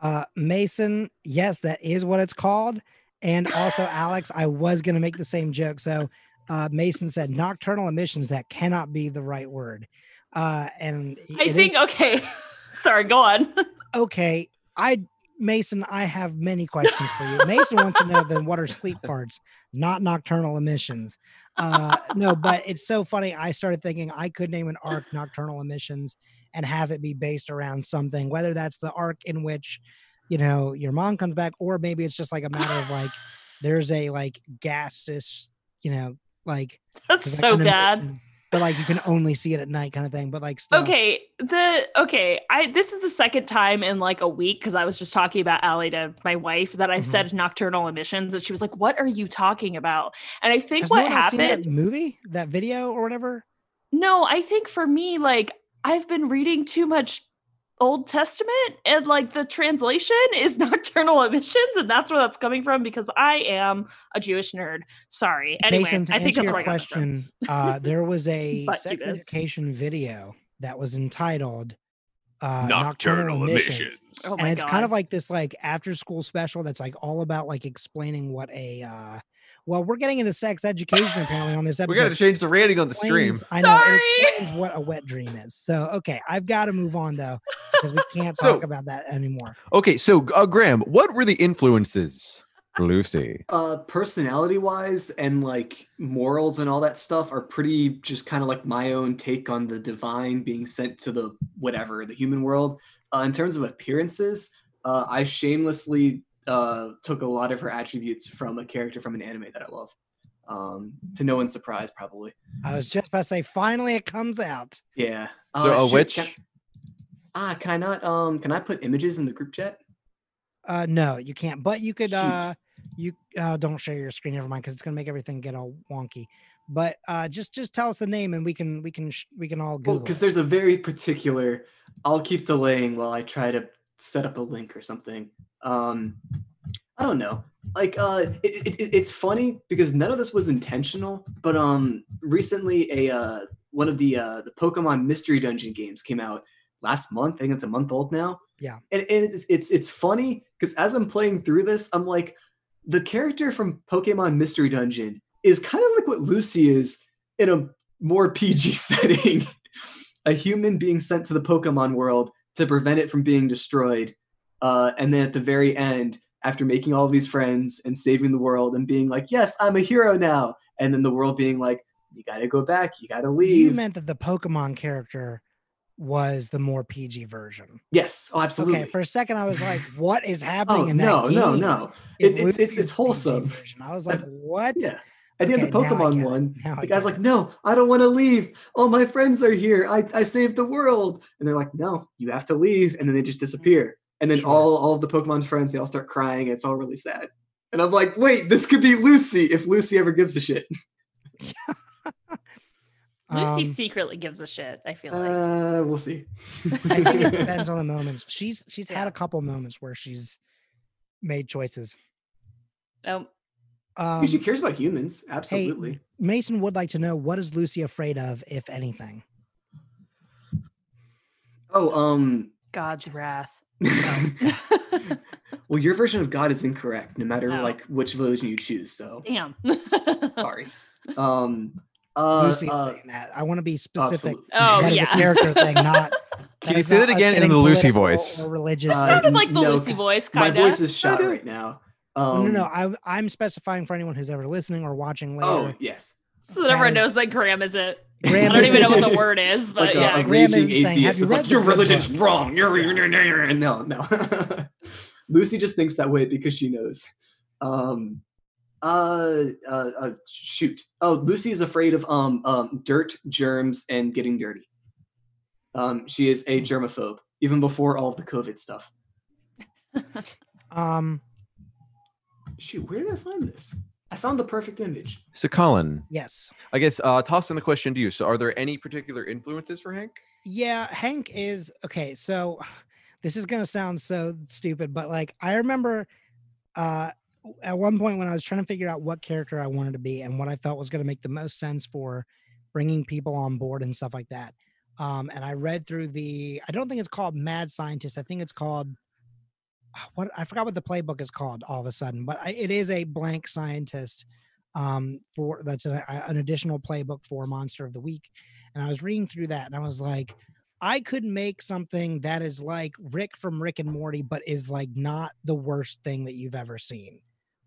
Uh, Mason, yes, that is what it's called. And also, Alex, I was going to make the same joke. So uh, Mason said nocturnal emissions. That cannot be the right word. Uh, and I it is- think okay. Sorry, go on. okay, I Mason, I have many questions for you. Mason wants to know then what are sleep parts, not nocturnal emissions. Uh, no, but it's so funny. I started thinking I could name an arc nocturnal emissions and have it be based around something, whether that's the arc in which, you know, your mom comes back, or maybe it's just like a matter of like there's a like gaseous, you know, like That's so bad. but like you can only see it at night kind of thing. But like still, Okay, the okay, I this is the second time in like a week because I was just talking about Allie to my wife that I Mhm. said nocturnal emissions, and she was like, "What are you talking about?" And I think has what else seen that happened. movie, that video or whatever. No, I think for me, like I've been reading too much Old Testament and like the translation is nocturnal emissions, and that's where that's coming from because I am a Jewish nerd. Sorry. Anyway, Mason, to I think answer that's your where I got it from. question, uh, there was a Fuck sex guys. education video that was entitled uh, Nocturnal emissions. Oh and it's god. kind of like this like after school special that's like all about like explaining what a uh well we're getting into sex education apparently on this episode. We episode got to change the rating on the stream. Explains- I know Sorry. it explains what a wet dream is. So okay, I've got to move on though because we can't talk So- about that anymore. Okay, so uh, Graham, what were the influences Lucy? uh personality wise and like morals and all that stuff are pretty just kind of like my own take on the divine being sent to the whatever the human world uh, in terms of appearances uh i shamelessly uh took a lot of her attributes from a character from an anime that i love um to no one's surprise probably I was just about to say, finally it comes out. yeah So Uh, a shoot, witch? can- ah can i not um can i put images in the group chat Uh, no, you can't. But you could. Shoot. Uh, you uh, don't share your screen. Never mind, because it's gonna make everything get all wonky. But uh, just just tell us the name, and we can we can sh- we can all well Google. because it. there's a very particular i'll keep delaying while i try to set up a link or something um i don't know like uh it, it, it- it's funny because none of this was intentional but um recently a uh one of the uh the pokemon mystery dungeon games came out last month i think it's a month old now Yeah. and, and it's it's it's funny because as i'm playing through this i'm like the character from pokemon mystery dungeon is kind of like what lucy is in a more pg setting a human being sent to the Pokemon world to prevent it from being destroyed. Uh, and then at the very end, after making all these friends and saving the world and being like, yes, I'm a hero now. And then the world being like, you got to go back. You got to leave. you meant that the Pokemon character was the more PG version. yes. Oh, absolutely. Okay, for a second I was like, "What is happening oh, in that no, no, game?" no. if It, it's, it's, it's wholesome. version? I was like, "What?" Yeah. At the end of the Okay, I Pokemon one, the guy's like, no, I don't want to leave. All my friends are here. I, I saved the world. And they're like, no, you have to leave. And then they just disappear. And then Sure. all, all of the Pokemon friends, they all start crying. It's all really sad. And I'm like, wait, this could be Lucy if Lucy ever gives a shit. Lucy Um, secretly gives a shit. I feel like. Uh, we'll see. I think it depends on the moments. She's she's had a couple moments where she's made choices. Um, Um, she cares about humans. Absolutely. Mason would like to know what is Lucy afraid of, if anything. Oh, um, God's wrath. well, your version of God is incorrect, no matter No. like which religion you choose. So Damn. sorry. Um, uh, Lucy uh, saying that. I want to be specific. absolutely. oh that is yeah. a character thing, not. Can you say that again in the Lucy voice? Religious. Uh, Sounded like the no, Lucy 'cause voice, My voice is shot right now. no, Um, no, no. I, I'm specifying for anyone who's ever listening or watching later. Oh yes. So that everyone That is- knows that Graham isn't. Graham I don't even know what isn't- the word is, but like a, yeah. a Graham raging isn't saying, "Have atheist. you It's like your religion's book?" wrong. You're no, no. Lucy just thinks that way because she knows. Um, uh, uh, uh, shoot. Oh, Lucy is afraid of um, um, dirt, germs, and getting dirty. Um, she is a germaphobe even before all of the COVID stuff. Um, Shoot, where did I find this? I found the perfect image. So, Colin, yes. I guess uh, tossing the question to you. So, are there any particular influences for Hank? Yeah, Hank is okay. So this is gonna sound so stupid, but like I remember uh at one point when I was trying to figure out what character I wanted to be and what I felt was gonna make the most sense for bringing people on board and stuff like that. Um, and I read through the I don't think it's called Mad Scientist. I think it's called what I forgot what the playbook is called all of a sudden, but I, it is a blank scientist um for that's a- an additional playbook for Monster of the Week and I was reading through that and I was like, I could make something that is like Rick from Rick and Morty, but is like not the worst thing that you've ever seen,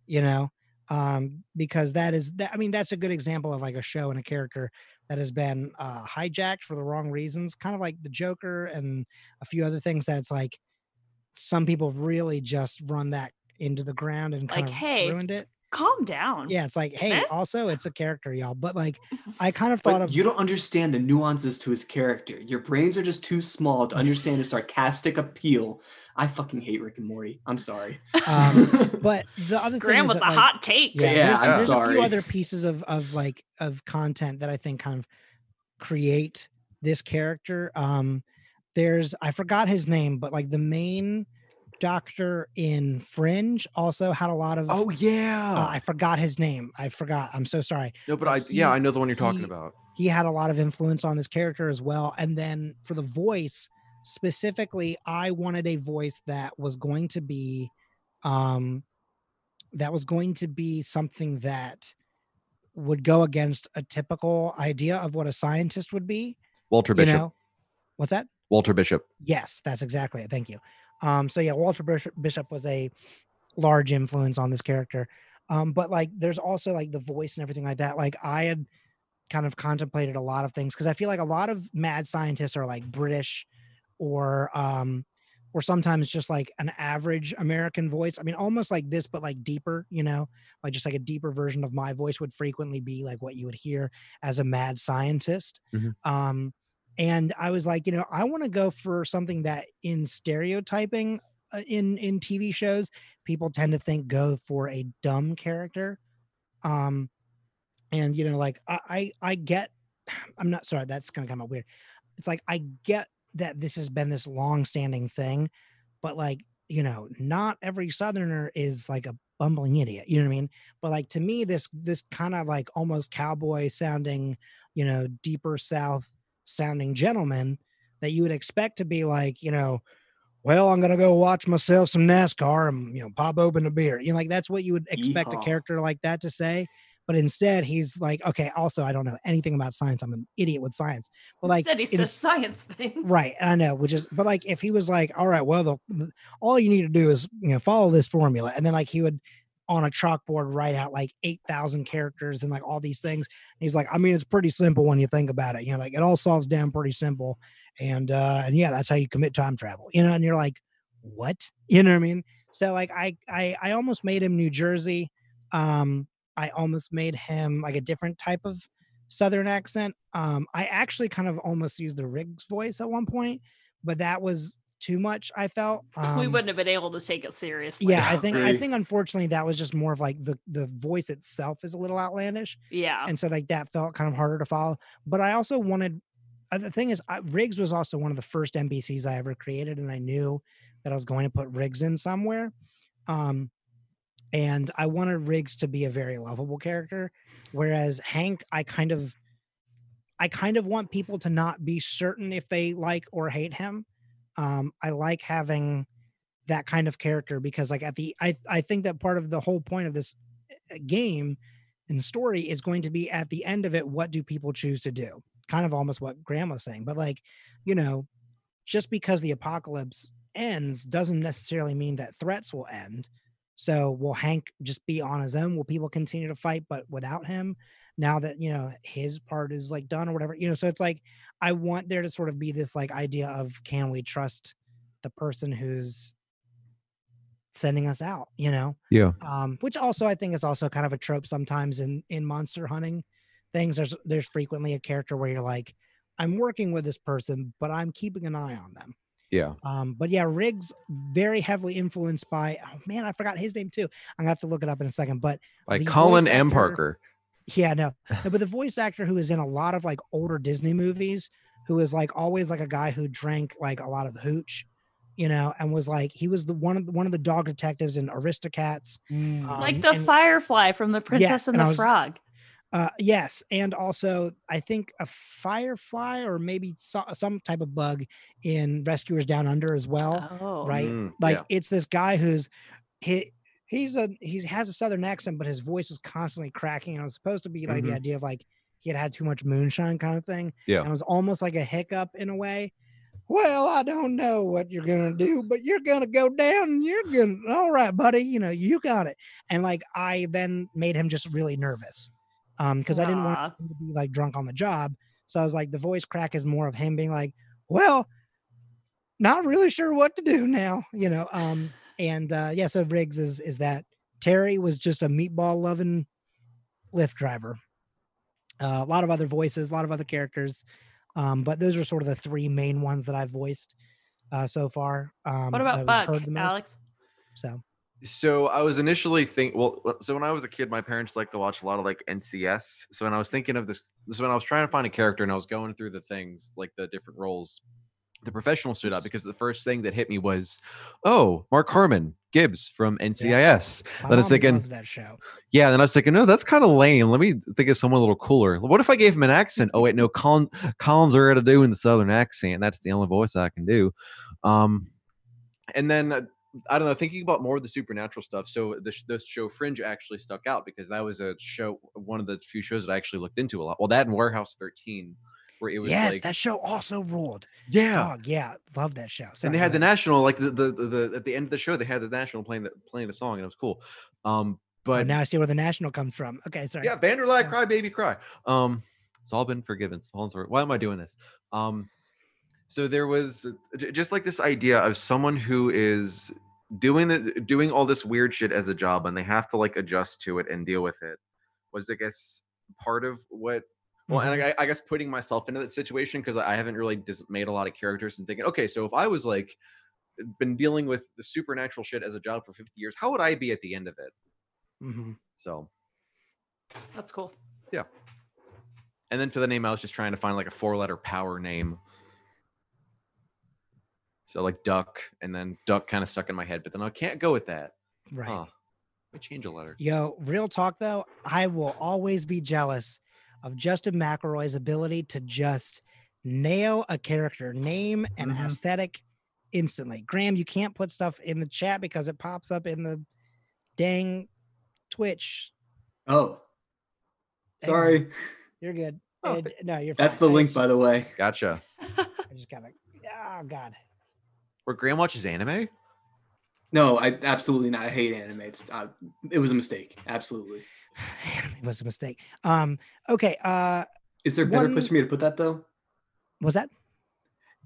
you know? Um, because that is that I mean, that's a good example of like a show and a character that has been uh hijacked for the wrong reasons, kind of like the Joker and a few other things that's like some people really just run that into the ground and kind Like, of hey, ruined it. Calm down. Yeah, it's like, hey, Eh? also it's a character, y'all. But like I kind of thought But of you don't understand the nuances to his character. Your brains are just too small to understand his sarcastic appeal. I fucking hate Rick and Morty. I'm sorry. Um, but the other thing Graham is with that, the like, hot takes. yeah, Yeah, there's, I'm there's a sorry. few other pieces of of like of content that I think kind of create this character. Um, there's I forgot his name, but like the main doctor in Fringe also had a lot of. Oh yeah. uh, I forgot his name. I forgot. I'm so sorry. no, but I yeah, I know the one you're talking about. he had a lot of influence on this character as well. And then for the voice, specifically, I wanted a voice that was going to be um that was going to be something that would go against a typical idea of what a scientist would be. Walter You Bishop. know? What's that? Walter Bishop. Yes, that's exactly it. Thank you. Um, so yeah, Walter Bishop, was a large influence on this character. Um, but like, there's also like the voice and everything like that. Like, I had kind of contemplated a lot of things because I feel like a lot of mad scientists are like British or um, or sometimes just like an average American voice. I mean, almost like this, but like deeper. You know, like just like a deeper version of my voice would frequently be like what you would hear as a mad scientist. Mhm. Um, and I was like, you know, I want to go for something that in stereotyping uh, in in TV shows, people tend to think go for a dumb character. Um, and you know, like I I, I get, I'm not sorry, that's gonna come out weird. It's like I get that this has been this long-standing thing, but like you know, not every Southerner is like a bumbling idiot. You know what I mean? But like to me, this this kind of like almost cowboy sounding, you know, deeper South sounding gentleman that you would expect to be like, you know, well, I'm gonna go watch myself some NASCAR and you know pop open a beer. You know, like that's what you would expect a character like that to say. But instead, he's like, okay. Also, I don't know anything about science. I'm an idiot with science. But like, Instead, he in says science things. Right, I know, which is, but like if he was like, all right, well, the, the all you need to do is you know follow this formula, and then like he would on a chalkboard write out like eight thousand characters and like all these things. And he's like, I mean, it's pretty simple when you think about it. You know, like it all solves down pretty simple, and uh and yeah, that's how you commit time travel. You know, and you're like, what? You know what I mean? So like I I I almost made him New Jersey. Um, I almost made him like a different type of southern accent. Um, I actually kind of almost used the Riggs voice at one point, but that was too much. I felt um, we wouldn't have been able to take it seriously. Yeah, I think I think unfortunately that was just more of like the the voice itself is a little outlandish, Yeah. and so like that felt kind of harder to follow. But I also wanted uh, the thing is I, Riggs was also one of the first NPCs I ever created, and I knew that I was going to put Riggs in somewhere. Um, and I wanted Riggs to be a very lovable character, whereas Hank, I kind of, I kind of want people to not be certain if they like or hate him. Um, I like having that kind of character because, like, at the, I, I think that part of the whole point of this uh, game and story is going to be at the end of it, what do people choose to do? Kind of almost what Graham was saying, but like, you know, just because the apocalypse ends doesn't necessarily mean that threats will end. So will Hank just be on his own? Will people continue to fight but without him? Now that you know his part is like done or whatever, you know. So it's like I want there to sort of be this like idea of can we trust the person who's sending us out, you know? Yeah. um, which also I think is also kind of a trope sometimes in in monster hunting things. There's there's frequently a character where you're like, I'm working with this person, but I'm keeping an eye on them. Yeah. Um, but yeah, Riggs very heavily influenced by oh man, I forgot his name too. I'm gonna have to look it up in a second. But The Colin M. Parker. Yeah, no, no, but the voice actor who is in a lot of like older Disney movies, who is like always like a guy who drank like a lot of hooch, you know, and was like he was the one of the, one of the dog detectives in Aristocats. like um, the and- Firefly from The Princess and and the was- Frog. Uh, yes, and also I think a firefly or maybe so, some type of bug in Rescuers Down Under as well. Oh, right? Mm, Like yeah. it's this guy who's he he's a he has a southern accent, but his voice was constantly cracking. And it was supposed to be like Mhm. the idea of like he had had too much moonshine kind of thing. Yeah. and it was almost like a hiccup in a way. Well, I don't know what you're gonna do, but you're gonna go down and you're gonna all right, buddy. You know, you got it. And like I then made him just really nervous. Um, because I didn't want him to be like drunk on the job. So I was like, the voice crack is more of him being like, well, not really sure what to do now, you know. Um, and uh yeah, so Riggs is is that Terry was just a meatball loving Lyft driver. Uh, a lot of other voices, a lot of other characters. Um, but those are sort of the three main ones that I've voiced uh so far. Um what about we've Buck, heard the most. Alex? So So I was initially think well, so when I was a kid, my parents liked to watch a lot of like NCIS. So when I was thinking of this, this when I was trying to find a character and I was going through the things like the different roles, the professional stood out because the first thing that hit me was, oh, Mark Harmon, Gibbs from NCIS. My Then I was thinking, that show. yeah. Then I was thinking, no, that's kind of lame. Let me think of someone a little cooler. What if I gave him an accent? Oh wait, no, Colin Collins are to do in the southern accent. That's the only voice I can do. Um, and then uh, I don't know, thinking about more of the supernatural stuff. So the sh- the show Fringe actually stuck out because that was a show, one of the few shows that I actually looked into a lot. Well, that and Warehouse 13, where it was Yes, like, that show also ruled. yeah. Dog, yeah, love that show. and they had the national like the, the the the- at the end of the show they had the national playing the playing the song and it was cool um Oh, but now I see where the national comes from. Okay, sorry. yeah Vanderlyle Yeah. cry baby cry um it's all been forgiven it's all sorry. why am i doing this um so there was uh, just like this idea of someone who is doing the doing all this weird shit as a job and they have to like adjust to it and deal with it was i guess part of what well, and I, I guess putting myself into that situation because I haven't really just made a lot of characters and thinking, okay, so if I was like been dealing with the supernatural shit as a job for 50 years, how would I be at the end of it? hmm So, That's cool. Yeah. And then for the name, I was just trying to find like a four letter power name. So like duck, and then duck kind of stuck in my head, but then I can't go with that. Right. Huh. Let me change a letter. Yo, real talk though, I will always be jealous of Justin McElroy's ability to just nail a character name and Mhm. aesthetic instantly. Graham, you can't put stuff in the chat because it pops up in the dang Twitch. Oh, Hang on, sorry. You're good. Oh, no, you're That's the I link, by the way. Gotcha. I just gotta oh god. Where Graham watches anime? No, I absolutely not. I hate anime. It's, uh, it was a mistake. Absolutely. Anime was a mistake. Um, okay, uh Is there a better One- place for me to put that though? was that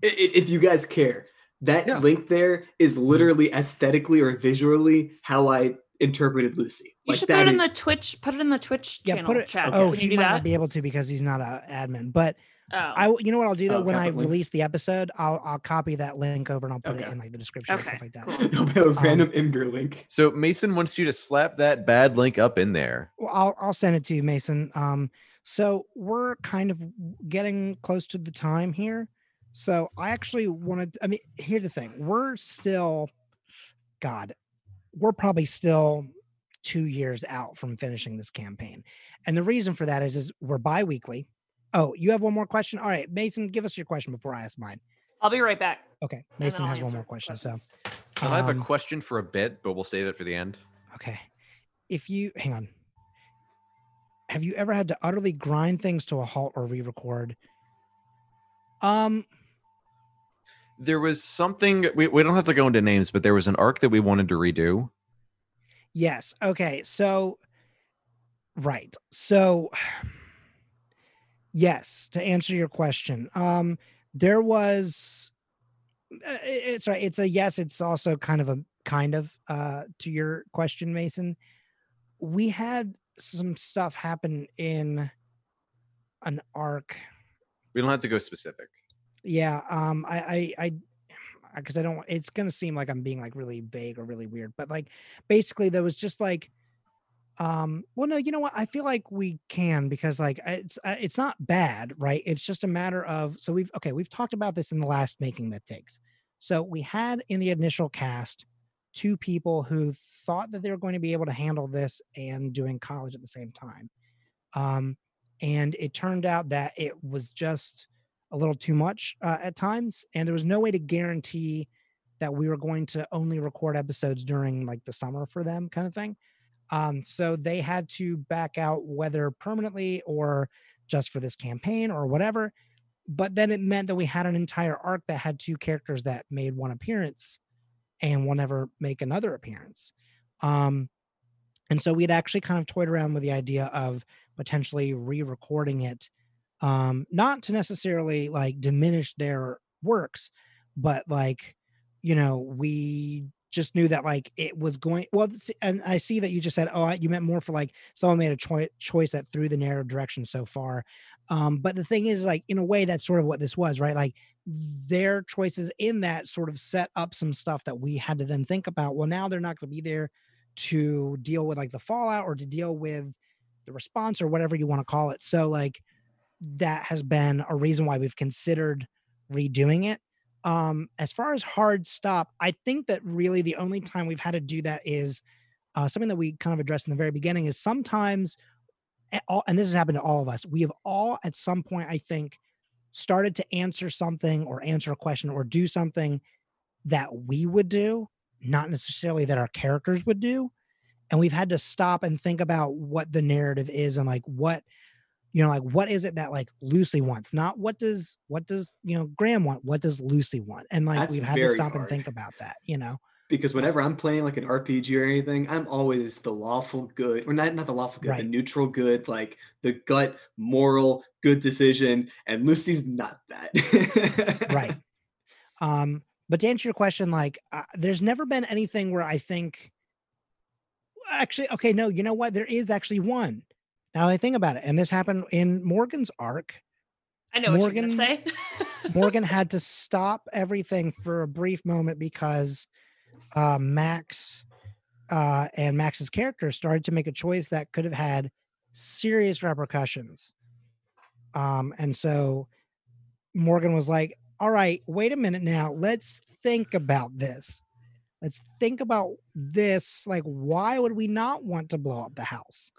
I- i- If you guys care, that Yeah. link there is literally aesthetically or visually how I interpreted Lucy. You Like, should put that it in is- the Twitch. Put it in the Twitch yeah, channel put it chat. oh Can he you do might that? not be able to because he's not an admin, but oh. I you know what I'll do though Oh, when I I links? release the episode, I'll I'll copy that link over and I'll put it in like the description and Okay, stuff like that. cool. It'll be a random Imgur link. So Mason wants you to slap that bad link up in there. Well, I'll I'll send it to you, Mason. Um, so we're kind of getting close to the time here. So I actually wanted. I mean, here's the thing: we're still, God, we're probably still two years out from finishing this campaign, and the reason for that is is we're bi-weekly. Oh, you have one more question? All right, Mason, give us your question before I ask mine. I'll be right back. Okay, Mason has one more question. questions. So, And I have a um, question for a bit, but we'll save it for the end. Okay. If you hang on. Have you ever had to utterly grind things to a halt or re-record? Um, There was something we, we don't have to go into names, but there was an arc that we wanted to redo. yes. Okay. So right. So yes, to answer your question. Um there was uh, it's right. It's a yes, it's also kind of a kind of uh to your question, Mason. We had some stuff happen in an arc We don't have to go specific. Yeah, um, I, I, I, because I don't. It's gonna seem like I'm being like really vague or really weird, but like basically there was just like, um, well, no, you know what? I feel like we can because like it's uh, it's not bad, right? It's just a matter of so we've okay we've talked about this in the last making myth takes. So we had in the initial cast two people who thought that they were going to be able to handle this and doing college at the same time, um, and it turned out that it was just a little too much uh, at times and there was no way to guarantee that we were going to only record episodes during like the summer for them kind of thing um, so they had to back out whether permanently or just for this campaign or whatever but then it meant that we had an entire arc that had two characters that made one appearance and will never make another appearance. Um, and so we'd actually kind of toyed around with the idea of potentially re-recording it um not to necessarily like diminish their works but like you know we just knew that like it was going well and i see that you just said oh you meant more for like someone made a choi- choice that threw the narrow direction so far. Um but the thing is like in a way that's sort of what this was right? Like their choices in that sort of set up some stuff that we had to then think about well now they're not going to be there to deal with like the fallout or to deal with the response or whatever you want to call it. So like that has been a reason why we've considered redoing it Um, as far as hard stop, I think that really the only time we've had to do that is uh, something that we kind of addressed in the very beginning is sometimes, all, and this has happened to all of us, we have all at some point, I think, started to answer something or answer a question or do something that we would do, not necessarily that our characters would do. And we've had to stop and think about what the narrative is and like what you know like what is it that like lucy wants? Not what does what does you know graham want? What does lucy want? And like That's we've had to stop and think about that you know? Because whenever I'm playing like an RPG or anything, I'm always the lawful good, or not not the lawful good, the neutral good, like the gut moral good decision. And Lucy's not that. right. Um but to answer your question like uh, there's never been anything where i think actually okay no you know what? There is actually one now i think about it and this happened in morgan's arc I know what you're gonna Morgan- say. Morgan had to stop everything for a brief moment because uh, Max uh, and Max's character started to make a choice that could have had serious repercussions. Um, and so Morgan was like, All right, wait a minute now. Let's think about this. Let's think about this. Like, why would we not want to blow up the house?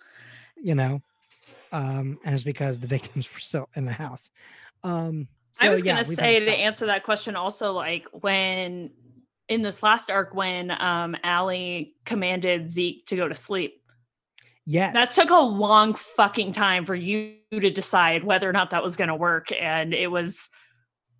You know? Um, and it's because the victims were still in the house. Um, I was yeah, gonna say to answer that question also, like when in this last arc when um Allie commanded Zeke to go to sleep. Yes. That took a long fucking time for you to decide whether or not that was gonna work. And it was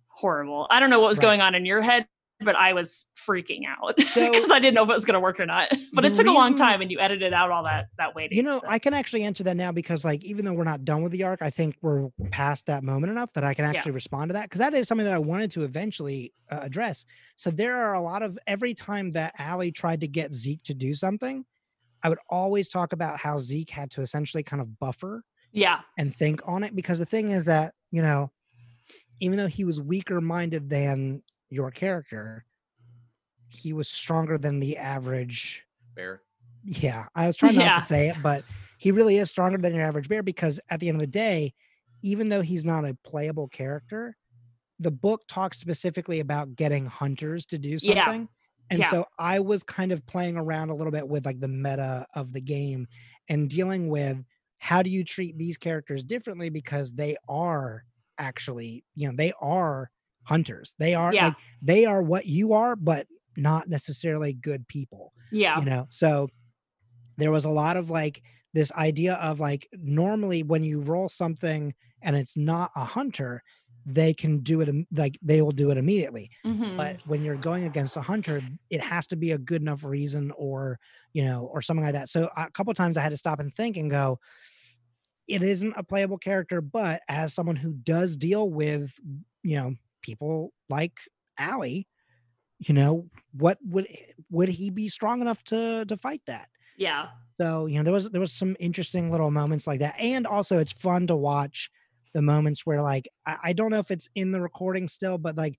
horrible. I don't know what was Right. going on in your head, but I was freaking out because So- I didn't know if it was gonna work or not. But it took a long time and you edited out all that that waiting. You know, so. I can actually answer that now because, like, even though we're not done with the arc, I think we're past that moment enough that I can Yeah. actually respond to that because that is something that I wanted to eventually uh, address. So there are a lot of every time that Allie tried to get Zeke to do something, I would always talk about how Zeke had to essentially kind of buffer yeah. and think on it because the thing is that you know, even though he was weaker minded than your character, he was stronger than the average Bear. yeah, I was trying not Yeah. to say it, but he really is stronger than your average bear because at the end of the day, even though he's not a playable character, the book talks specifically about getting hunters to do Yeah. something. And Yeah. so I was kind of playing around a little bit with like the meta of the game and dealing with how do you treat these characters differently because they are actually, you know, they are hunters. They are Yeah. like they are what you are, but not necessarily good people Yeah. you know so there was a lot of like this idea of like normally when you roll something and it's not a hunter they can do it like they will do it immediately Mhm. but when you're going against a hunter it has to be a good enough reason or you know or something like that so a couple times i had to stop and think and go it isn't a playable character but as someone who does deal with you know people like Allie, you know what would would he be strong enough to to fight that yeah. so you know there was there was some interesting little moments like that and also it's fun to watch the moments where like I, I don't know if it's in the recording still but like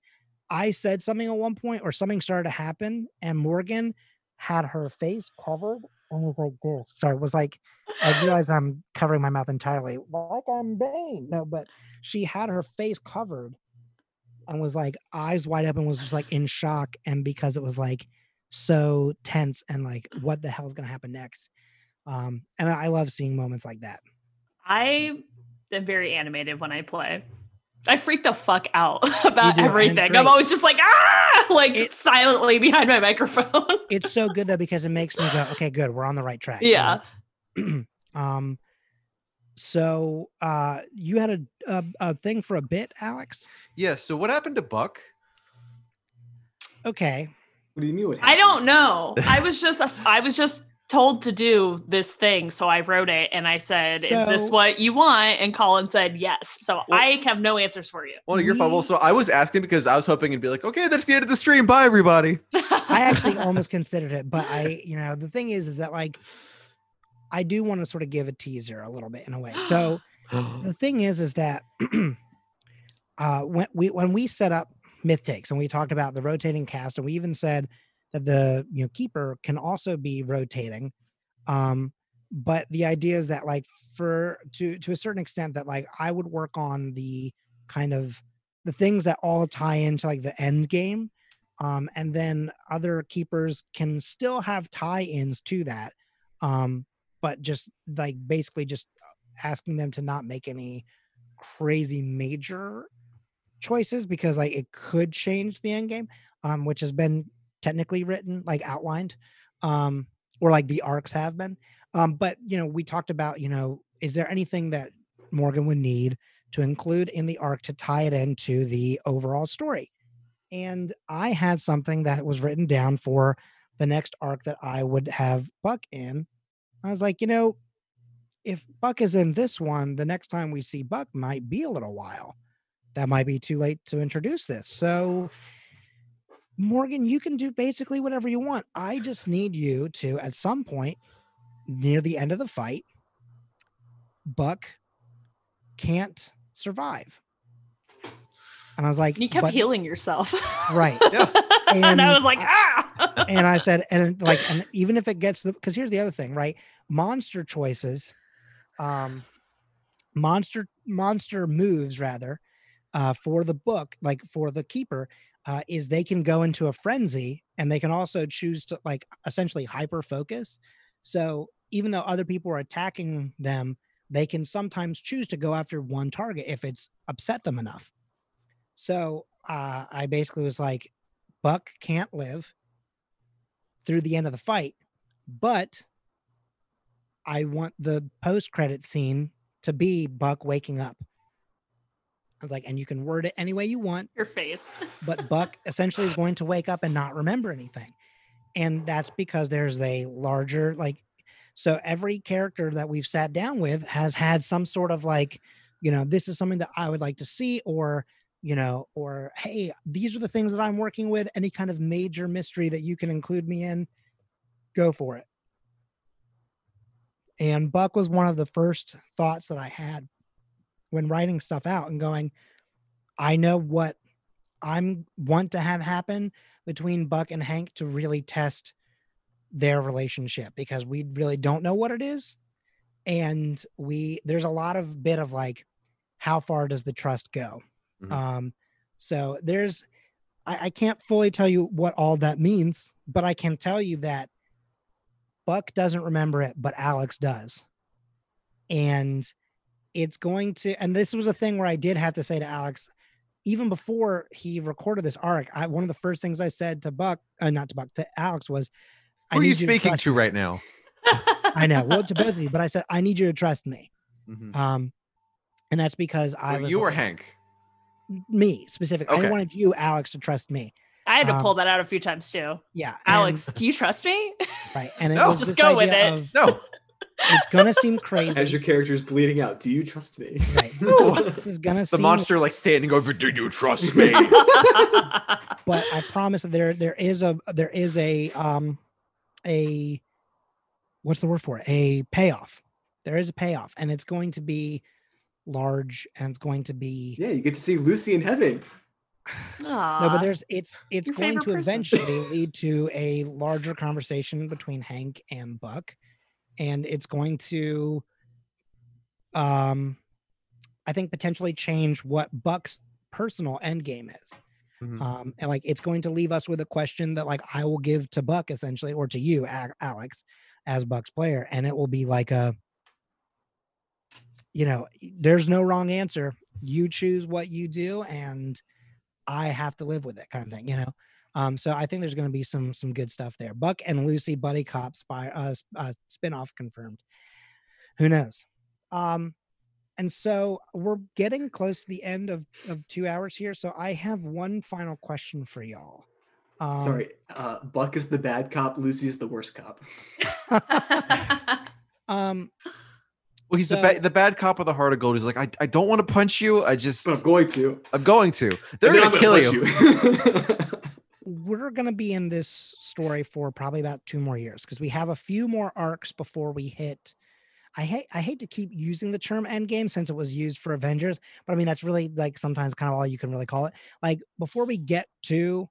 i said something at one point or something started to happen and morgan had her face covered and was like this sorry it was like i realize i'm covering my mouth entirely like i'm Bane. no but she had her face covered and was like eyes wide open was just like in shock and because it was like so tense and like what the hell's gonna happen next um and i I love seeing moments like that I am very animated when I play. I freak the fuck out about do, everything. I'm always just like ah, like It- silently behind my microphone. it's so good though because it makes me go okay good we're on the right track you know? yeah. um so uh you had a, a a thing for a bit alex Yeah. So what happened to Buck? okay What do you mean? What I don't know. I was just I was just told to do this thing, so I wrote it and I said, "Is this what you want?" And Colin said, "Yes." So Well- I have no answers for you. Well, your fault. We- so I was asking because I was hoping it'd be like, okay, that's the end of the stream. Bye, everybody. i actually almost considered it but i you know the thing is is that like i do want to sort of give a teaser a little bit in a way. So the thing is is that uh when we when we set up myth takes and we talked about the rotating cast and we even said that the you know keeper can also be rotating um but the idea is that like for to to a certain extent that like i would work on the kind of the things that all tie into like the end game um and then other keepers can still have tie-ins to that um but just like basically just asking them to not make any crazy major choices because like it could change the end game um which has been technically written like outlined um or like the arcs have been. Um but you know we talked about you know is there anything that morgan would need to include in the arc to tie it into the overall story? And i had something that was written down for the next arc that i would have buck in i was like you know if buck is in this one the next time we see buck might be a little while that might be too late to introduce this so Morgan, you can do basically whatever you want. I just need you to, at some point near the end of the fight, Buck can't survive. And I was like, And you kept but- healing yourself. Right. Yeah. and, And I was like, ah. and I said, and like, and even if it gets the, because here's the other thing, right? Monster choices, um, monster monster moves rather, uh, for the book, like for the keeper, uh, is they can go into a frenzy and they can also choose to like essentially hyper focus. So even though other people are attacking them, they can sometimes choose to go after one target if it's upset them enough. So uh, I basically was like, Buck can't live through the end of the fight, but I want the post credit scene to be Buck waking up. I was like, and you can word it any way you want, Your face. but Buck essentially is going to wake up and not remember anything. And that's because there's a larger, like, so every character that we've sat down with has had some sort of like, you know, this is something that I would like to see, or, you know, or hey, these are the things that I'm working with. Any kind of major mystery that you can include me in, go for it. And Buck was one of the first thoughts that I had when writing stuff out and going, I know what I'm want to have happen between Buck and Hank to really test their relationship because we really don't know what it is. And we there's a lot of bit of like, how far does the trust go? Mhm. Um, so there's I, I can't fully tell you what all that means, but I can tell you that Buck doesn't remember it, but Alex does. And it's going to, and this was a thing where I did have to say to Alex, even before he recorded this arc, I, one of the first things I said to Buck, uh, not to Buck, to Alex was, I Who are you to speaking trust to right now? I know, well, to both of you, but I said, I need you to trust me. Mhm. Um, and that's because I Or was you or like- Hank? me specifically. Okay. I wanted you, Alex, to trust me. I had to Um, pull that out a few times too. Yeah, and- Alex, do you trust me? right? And it No, was just go with it. of No. it's gonna seem crazy. As your character is bleeding out, do you trust me? right. this is gonna The seem monster like standing over. Do you trust me? but I promise that there there is a there is a um a what's the word for it? A payoff. There is a payoff, and it's going to be large, and it's going to be yeah, you get to see Lucy in heaven. No, but there's it's it's Your going to person. eventually lead to a larger conversation between Hank and Buck, and it's going to um I think potentially change what Buck's personal end game is. Mhm. um and like it's going to leave us with a question that like i will give to buck essentially or to you alex as buck's player and it will be like a you know there's no wrong answer you choose what you do and i have to live with it kind of thing you know um so i think there's going to be some some good stuff there buck and lucy buddy cop spy uh, s- uh spin-off confirmed who knows um and so we're getting close to the end of, of two hours here. So I have one final question for y'all. Um, Sorry, uh, Buck is the bad cop. Lucy is the worst cop. um, Well, he's the ba- the bad cop of the heart of gold. He's like, I, I don't want to punch you. I just But I'm going to. I'm going to. They're gonna kill you. you. we're going to be in this story for probably about two more years because we have a few more arcs before we hit. I hate I hate to keep using the term endgame since it was used for Avengers, but I mean that's really like sometimes kind of all you can really call it. Like before we get to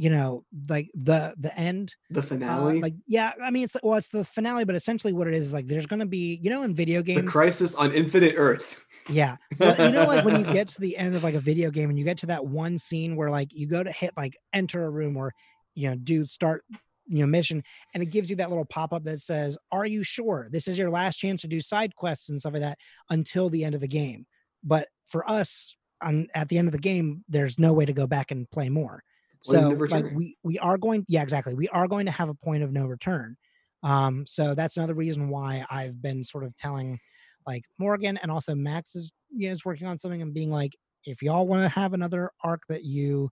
you know like the the end The uh, finale, like yeah i mean it's well it's the finale but essentially what it is is like there's gonna be you know in video games the crisis on Infinite Earth. yeah well, you know like when you get to the end of like a video game and you get to that one scene where like you go to hit like enter a room or you know do start you know mission and it gives you that little pop-up that says are you sure this is your last chance to do side quests and stuff like that until the end of the game? But for us on at the end of the game there's no way to go back and play more so like we we are going yeah exactly we are going to have a point of no return. Um so that's another reason why i've been sort of telling like morgan and also max is you know is working on something and being like if y'all want to have another arc that you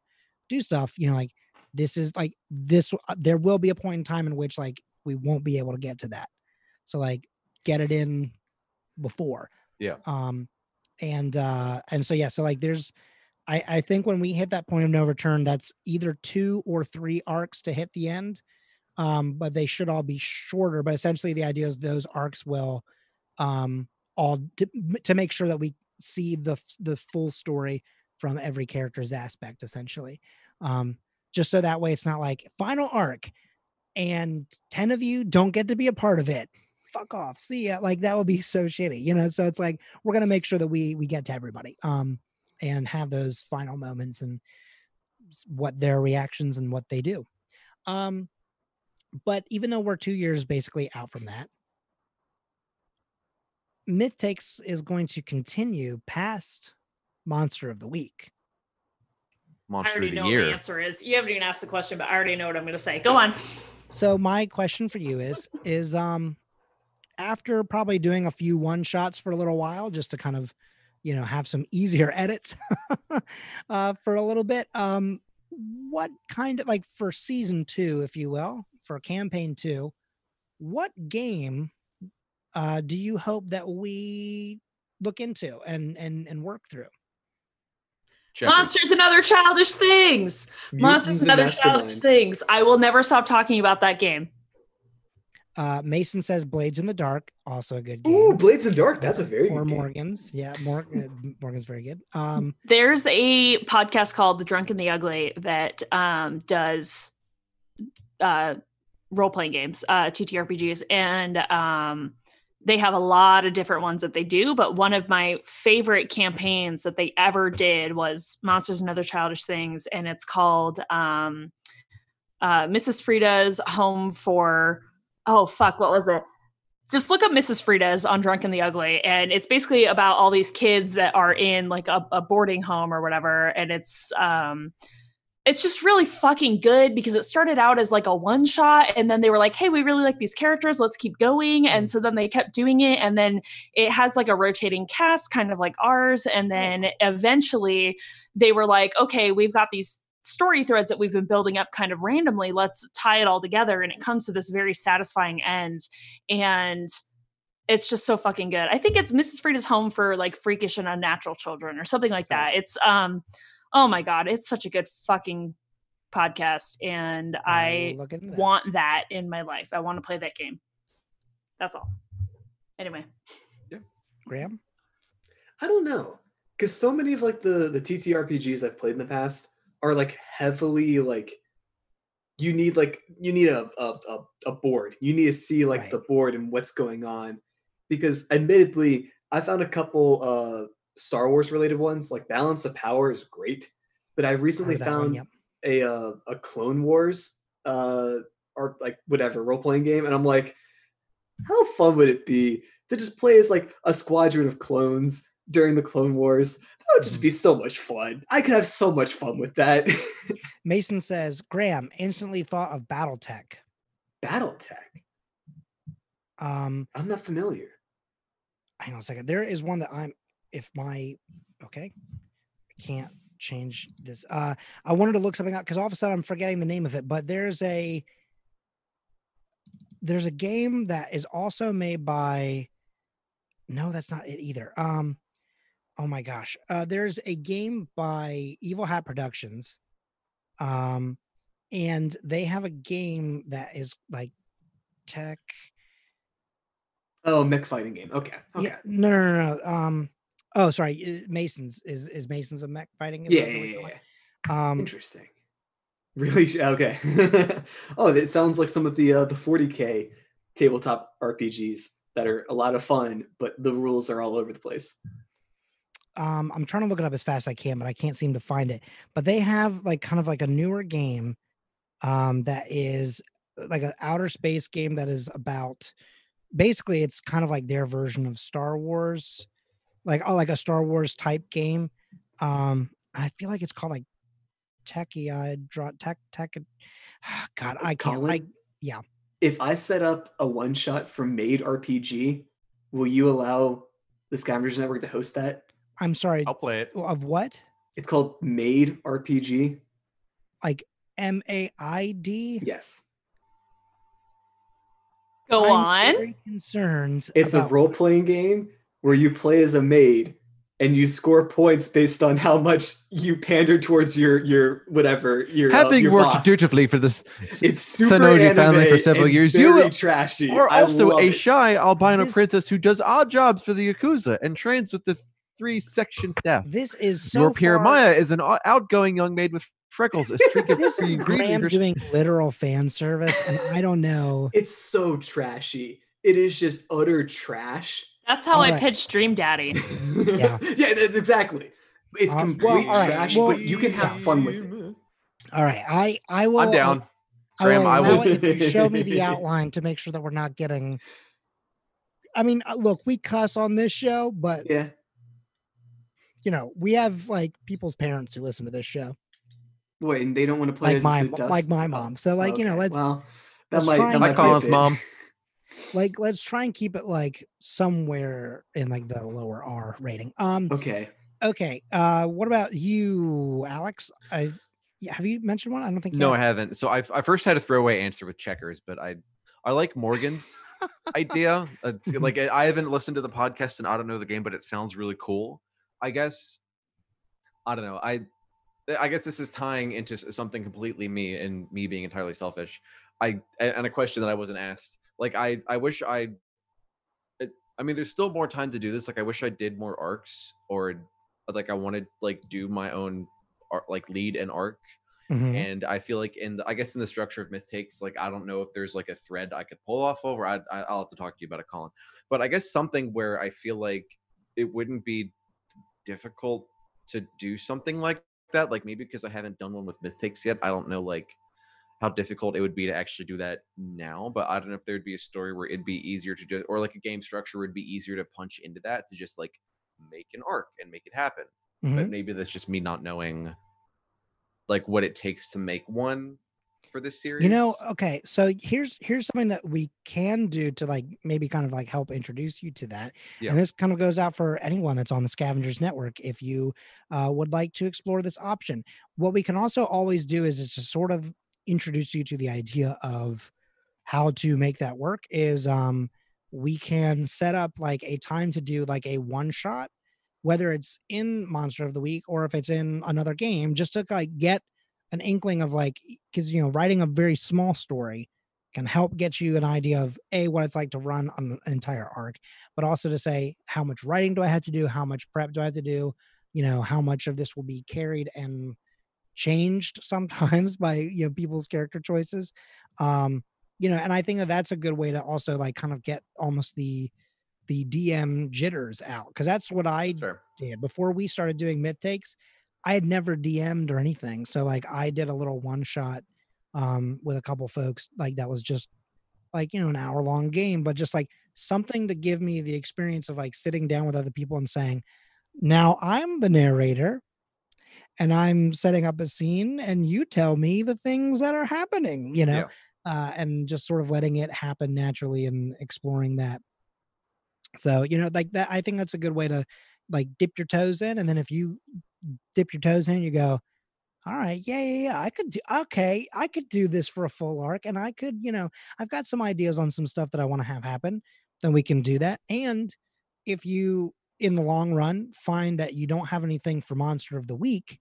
do stuff you know like this is like this uh, there will be a point in time in which like we won't be able to get to that. So like get it in before. Yeah. um and uh and so yeah so like there's i i think when we hit that point of no return that's either two or three arcs to hit the end um but they should all be shorter but essentially the idea is those arcs will um all to, to make sure that we see the the full story from every character's aspect essentially um just so that way it's not like final arc and 10 of you don't get to be a part of it. Fuck off. See ya. Like that would be so shitty you know? So it's like we're gonna make sure that we we get to everybody um and have those final moments and what their reactions and what they do um but even though we're two years basically out from that myth takes is going to continue past monster of the week I Monster already of the know what the year. answer is. You haven't even asked the question, but I already know what I'm going to say. Go on. So my question for you is is um after probably doing a few one shots for a little while just to kind of you know have some easier edits uh for a little bit um what kind of like for season 2 if you will for campaign 2 what game uh do you hope that we look into and and and work through Jeopardy. Monsters and other childish things. Monsters Mutants and other childish things. I will never stop talking about that game. Uh mason says blades in the dark also a good game Ooh, Blades in the Dark. That's a very or good game. morgan's yeah Mor- uh, morgan's very good um There's a podcast called The Drunk and the Ugly that um, does uh, role playing games, uh, TTRPGs, and um, they have a lot of different ones that they do. But one of my favorite campaigns that they ever did was Monsters and Other Childish Things, and it's called um, uh, Mrs. Frida's Home for. Oh fuck! What was it? just look up Mrs. Frida's on Drunk and the Ugly, and it's basically about all these kids that are in like a, a boarding home or whatever, and it's um it's just really fucking good because it started out as like a one shot and then they were like hey we really like these characters let's keep going and so then they kept doing it and then it has like a rotating cast kind of like ours and then eventually they were like okay we've got these story threads that we've been building up kind of randomly let's tie it all together and it comes to this very satisfying end and it's just so fucking good. I think it's Mrs. Frida's home for like freakish and unnatural children or something like that. It's um oh my god, it's such a good fucking podcast and I that. want that in my life. I want to play that game. That's all. Anyway, Yeah. graham I don't know, because so many of like the the TTRPGs I've played in the past are like heavily like you need like you need a a, a, board. You need to see like Right. the board and what's going on, because admittedly, I found a couple uh Star Wars related ones. Like Balance of Power is great, but I recently Heard that one, found yep. a uh, a Clone Wars uh or like whatever role playing game, and I'm like, how fun would it be to just play as like a squadron of clones during the Clone Wars? That would just be so much fun. I could have so much fun with that. Mason says, Graham instantly thought of Battletech. BattleTech. Um, I'm not familiar. hang on a second. There is one that I'm if my okay. I can't change this. Uh I wanted to look something up because all of a sudden I'm forgetting the name of it, but there's a there's a game that is also made by no, that's not it either. Um oh my gosh. Uh there's a game by Evil Hat Productions. Um and they have a game that is like tech Oh, mech fighting game. Okay. Okay. Yeah, no, no, no, no. Um, oh, sorry. Mason's is is Mason's a mech fighting? is Yeah, yeah, yeah, yeah. Um, Interesting. Really? Okay. oh, it sounds like some of the uh, the 40k tabletop RPGs that are a lot of fun, but the rules are all over the place. Um i'm trying to look it up as fast as i can but i can't seem to find it. But they have like kind of like a newer game um that is uh, like an outer space game that is about basically it's kind of like their version of star wars like oh like a star wars type game. Um i feel like it's called like techie i draw tech tech god i can't like Colin, If I set up a one shot from Maid RPG, will you allow the Scavengers Network to host that? I'm sorry I'll play it. of what It's called Maid RPG. like m-a-i-d Yes. Go I'm on. very concerned It's a role playing game where you play as a maid and you score points based on how much you pander towards your your whatever your uh, Having your worked boss. dutifully for this It's super Sanoji family for anime several and years, Very you trashy. are also a it. shy albino This- princess who does odd jobs for the Yakuza and trains with the three section staff. this is so Your peer far- Maya is an outgoing young maid with freckles, a streak of this is being green in Graham her doing literal fan service, and I don't know. It's so trashy. It is just utter trash. That's how I Alright. pitched Dream Daddy. Yeah. yeah, that's exactly. It's Um, complete well, all right, trash, well, but you can have fun with it. All right, I I will. I'm down. I Graham, will I will. if you show me the outline to make sure that we're not getting. I mean, uh, look, we cuss on this show, but Yeah. You know, we have like people's parents who listen to this show, Wait, and they don't want to play like my Sid mo- Dust? like my mom. So, like, you know, let's Well, that let's might, try that and might Hi, get be a Colin's bit- mom. like let's try and keep it like somewhere in like the lower R rating. Um, Okay. okay. Uh, what about you, Alex? I yeah, have you mentioned one? I don't think. No, have. I haven't. So I, I first had a throwaway answer with checkers, but I I like Morgan's idea. Uh, like I I haven't listened to the podcast and I don't know the game, but it sounds really cool. I guess I don't know. I I guess this is tying into something completely me and me being entirely selfish. I and a question that I wasn't asked. Like I I wish I. I mean, there's still more time to do this. Like I wish I did more arcs or like I wanted like do my own art, like lead an arc Mhm. and I feel like in the, I guess in the structure of myth takes, like I don't know if there's like a thread I could pull off I, I I'll have to talk to you about it, Colin. But I guess something where I feel like it wouldn't be difficult to do something like that, like maybe because I haven't done one with Myth Takes yet. I don't know like how difficult it would be to actually do that now, but I don't know if there'd be a story where it'd be easier to do, or like a game structure would be easier to punch into that to just like make an arc and make it happen Mhm. but maybe that's just me not knowing like what it takes to make one for this series. You know, okay, so here's here's something that we can do to like maybe kind of like help introduce you to that. Yeah. And this kind of goes out for anyone that's on the Scavengers Network if you uh, would like to explore this option. What we can also always do is is to sort of introduce you to the idea of how to make that work is um we can set up like a time to do like a one shot whether it's in monster of the week or if it's in another game just to like get an inkling of like because you know writing a very small story can help get you an idea of a what it's like to run an entire arc but also to say how much writing do i have to do? How much prep do i have to do? You know how much of this will be carried and changed sometimes by you know people's character choices um you know and i think that that's a good way to also like kind of get almost the the dm jitters out because that's what i Sure. did. Before we started doing myth takes i had never dm'd or anything so like i did a little one shot um with a couple folks like that was just like you know an hour long game but just like something to give me the experience of like sitting down with other people and saying now i'm the narrator and i'm setting up a scene and you tell me the things that are happening you know uh, and just sort of letting it happen naturally and exploring that. So you know like that i think that's a good way to like dip your toes in and then if you dip your toes in you go all right yeah yeah yeah i could do okay i could do this for a full arc and i could you know i've got some ideas on some stuff that i want to have happen then we can do that. And if you in the long run find that you don't have anything for monster of the week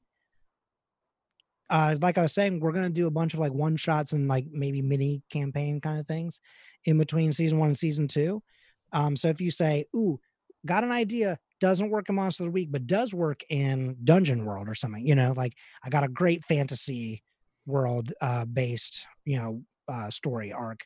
uh like i was saying we're to do a bunch of like one shots and like maybe mini campaign kind of things in between season one and season two. Um so if you say ooh got an idea doesn't work in monster of the week but does work in dungeon world or something you know like i got a great fantasy world uh, based, you know, uh, story arc,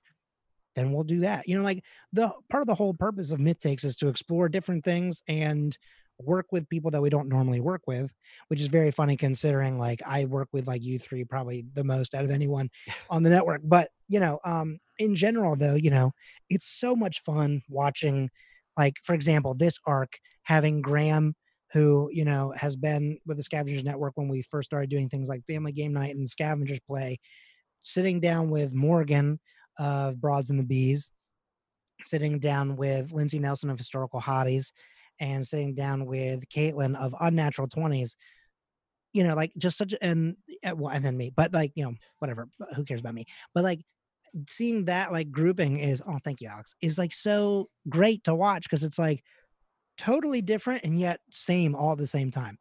then we'll do that. You know, like the part of the whole purpose of Myth Takes is to explore different things and work with people that we don't normally work with, which is very funny considering like I work with like you three probably the most out of anyone on the network. But you know, um, in general though, you know, it's so much fun watching, like for example, this arc having Graham who you know has been with the scavengers network when we first started doing things like family game night and scavengers play sitting down with morgan of broads and the bees sitting down with lindsay nelson of historical hotties and sitting down with caitlin of unnatural 20s you know like just such and uh, well and then me but like you know whatever who cares about me? But like seeing that like grouping is oh thank you alex is like so great to watch because it's like totally different and yet same all at the same time.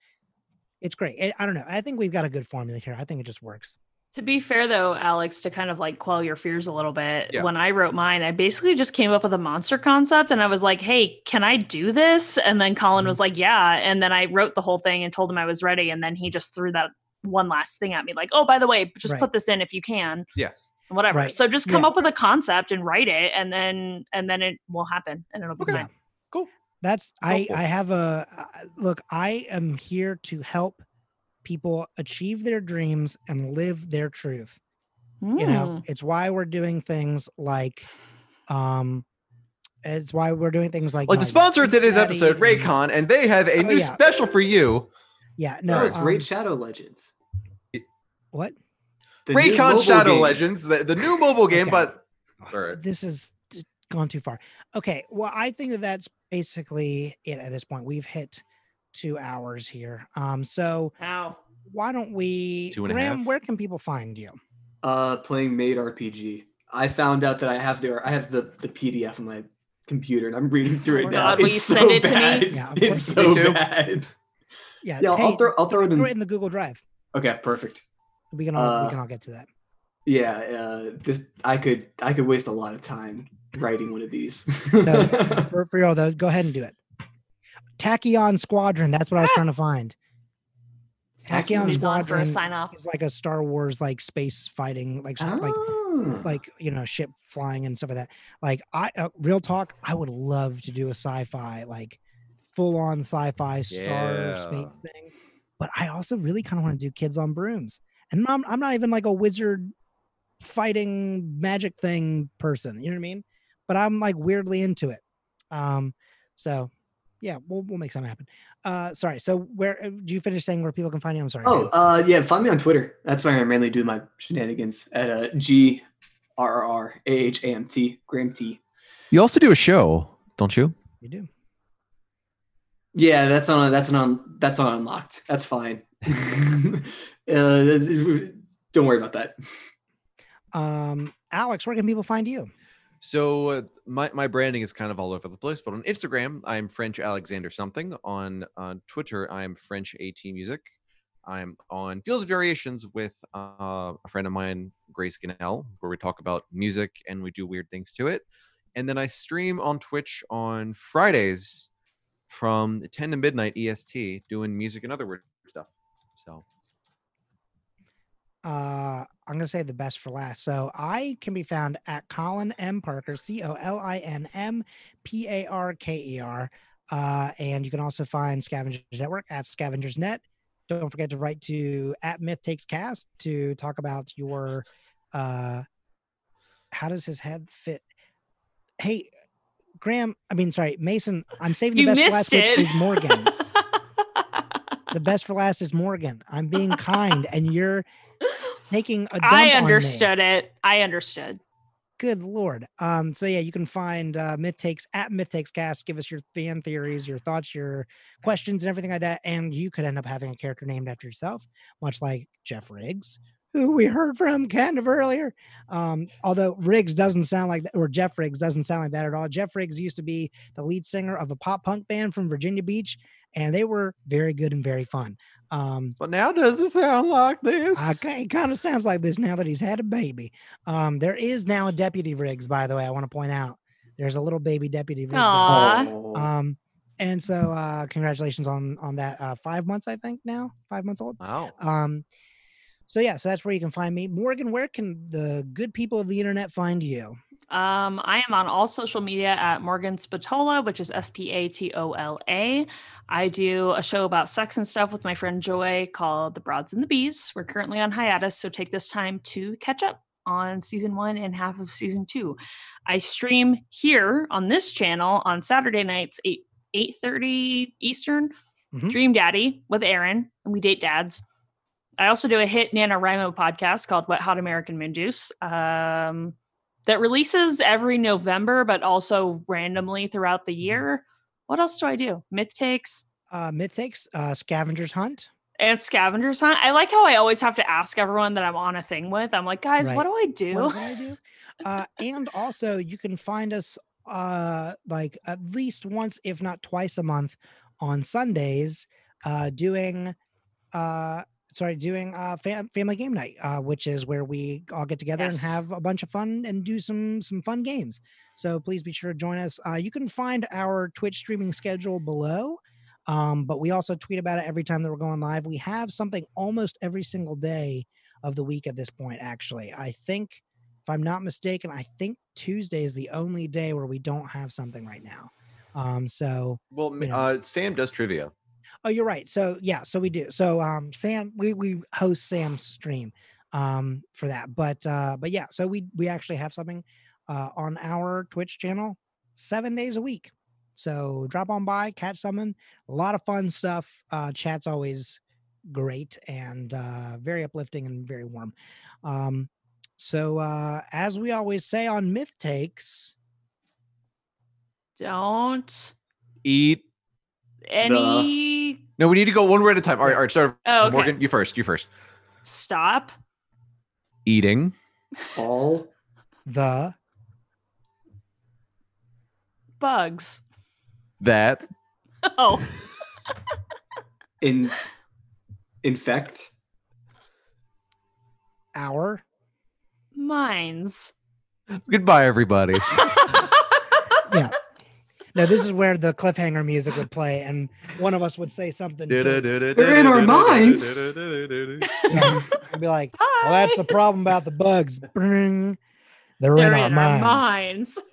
It's great. I I don't know. I think we've got a good formula here. I think it just works. To be fair, though, Alex, to kind of like quell your fears a little bit, Yeah. when I wrote mine, I basically just came up with a monster concept and I was like, hey, can I do this? And then Colin was mm-hmm. like, yeah. And then I wrote the whole thing and told him I was ready. And then he just threw that one last thing at me like, oh, by the way, just Right. put this in if you can. Yeah. And Whatever. Right. So just come Yeah. up with a concept and write it, and then and then it will happen, and it'll be Okay. great. Cool. That's I Helpful. I have a uh, look, I am here to help people achieve their dreams and live their truth. You know, Mm. it's why we're doing things like um it's why we're doing things like Like the sponsor of today's Cincinnati episode, Raycon, and they have a Oh, new yeah. special for you. Yeah, That no. was um, Raid Shadow Legends. what? The new Raycon Shadow game. Legends, the, the new mobile game, Okay. but Alright. this is gone too far. Okay, well, I think that that's basically it at this point. We've hit two hours here. Um, so Wow. why don't we, Two and a Graham? half. Where can people find you? Uh, playing Maid RPG. I found out that I have the I have the the PDF on my computer and I'm reading through Oh it now. God, will it's you so send it to me? Yeah, it's so bad. Yeah, Yeah, hey, I'll throw I'll throw it in. throw it in the Google Drive. Okay, perfect. We can all we Uh, can all get to that. Yeah, uh, this I could I could waste a lot of time writing one of these. No, for for real though, go ahead and do it. Tachyon Squadron. That's what I was trying to find. Tachyon Tachyon for Squadron a sign off. is like a Star Wars like space fighting like star- like Ah. like you know ship flying and stuff like that like i uh, real talk i would love to do a sci-fi like full-on sci-fi star space thing but i also really kind of want to do kids on brooms and I'm, I'm not even like a wizard fighting magic thing person you know what i mean but i'm like weirdly into it um so yeah we'll, we'll make something happen uh sorry so where uh, do you finish saying where people can find you i'm sorry Oh, uh, yeah. Find me on Twitter. That's where I mainly do my shenanigans at uh, G R R R A H A M T Graham T. you also do a show, don't you? you do Yeah, that's on. That's on. That's on unlocked. That's fine. uh, don't worry about that. um alex where can people find you So uh, my my branding is kind of all over the place, but on Instagram I'm French Alexander something. On on Twitter I'm French AT Music. I'm on Fields of Variations with uh, a friend of mine, Grace Gannell, where we talk about music and we do weird things to it. And then I stream on Twitch on Fridays from 10 to midnight EST, doing music and other weird stuff. So. Uh i'm gonna say the best for last. So i can be found at colin m. Parker c-o-l-i-n-m p-a-r-k-e-r uh and you can also find scavengers network at scavengers net don't forget to write to at myth takes cast to talk about your uh how does his head fit? Hey graham i mean sorry mason i'm saving the best for missed last which it. is morgan the best for last is morgan i'm being kind and you're taking a dump I understood it. I understood. Good lord. Um, so yeah, you can find uh Myth Takes at Myth Takes Cast. Give us your fan theories, your thoughts, your questions, and everything like that. And you could end up having a character named after yourself, much like Jeff Riggs, who we heard from kind of earlier. Um, although Riggs doesn't sound like that, or Jeff Riggs doesn't sound like that at all. Jeff Riggs used to be the lead singer of a pop punk band from Virginia Beach, and they were very good and very fun. Um, But now does it sound like this? It kind of sounds like this now that he's had a baby. Um, there is now a deputy Riggs, by the way. I want to point out there's a little baby deputy Riggs. out Aw. Oh. there. Um, and so uh, congratulations on on that. Uh, five months, I think now, five months old. Wow. Um, so yeah, so that's where you can find me. Morgan, where can the good people of the internet find you? Um, I am on all social media at Morgan Spatola, which is S P A T O L A. I do a show about sex and stuff with my friend Joy called The Broads and the Bees. We're currently on hiatus, so take this time to catch up on season one and half of season two. I stream here on this channel on Saturday nights, 8 eight thirty Eastern. Mhm. Dream Daddy with Aaron, and we date dads. I also do a hit NaNoWriMo podcast called Wet Hot American Moon Juice. Um, that releases every November, but also randomly throughout the year. What else do I do? Myth takes Uh, Myth takes, uh, Scavengers Hunt. and scavengers hunt. I like how I always have to ask everyone that I'm on a thing with. I'm like, guys, what do I do? What did I do? Uh, and also, you can find us uh, like at least once, if not twice a month, on Sundays, uh, doing uh, sorry, doing uh, fam- family game night, uh, which is where we all get together Yes. and have a bunch of fun and do some some fun games. So please be sure to join us. Uh, you can find our Twitch streaming schedule below. Um, but we also tweet about it every time that we're going live. We have something almost every single day of the week at this point, actually. I think, if I'm not mistaken, I think Tuesday is the only day where we don't have something right now. Um, so Well, You know. uh, Sam does trivia. Oh, you're right. So yeah, so we do. So um Sam, we we host Sam's stream um for that. But uh but yeah, so we we actually have something uh on our Twitch channel seven days a week. So drop on by, catch someone, a lot of fun stuff. Uh chat's always great and uh very uplifting and very warm. Um so uh as we always say on Myth Takes, Don't Eat. Any. No, we need to go one word at a time. All right, all right. Start. Oh, okay. Morgan, you first. You first. Stop. Eating. All the Bugs. That. Oh, in infect Our minds. Goodbye, everybody. yeah. No, this is where the cliffhanger music would play, and one of us would say something. They're in our minds. Yeah, I'd be like, "Well, that's the problem about the bugs. Bring, they're, They're in, our minds." minds.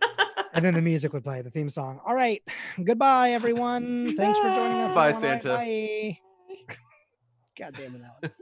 And then the music would play, the theme song. All right, goodbye, everyone. Thanks for joining us. Bye, everyone. All right, Santa. Bye. God damn it, Alex.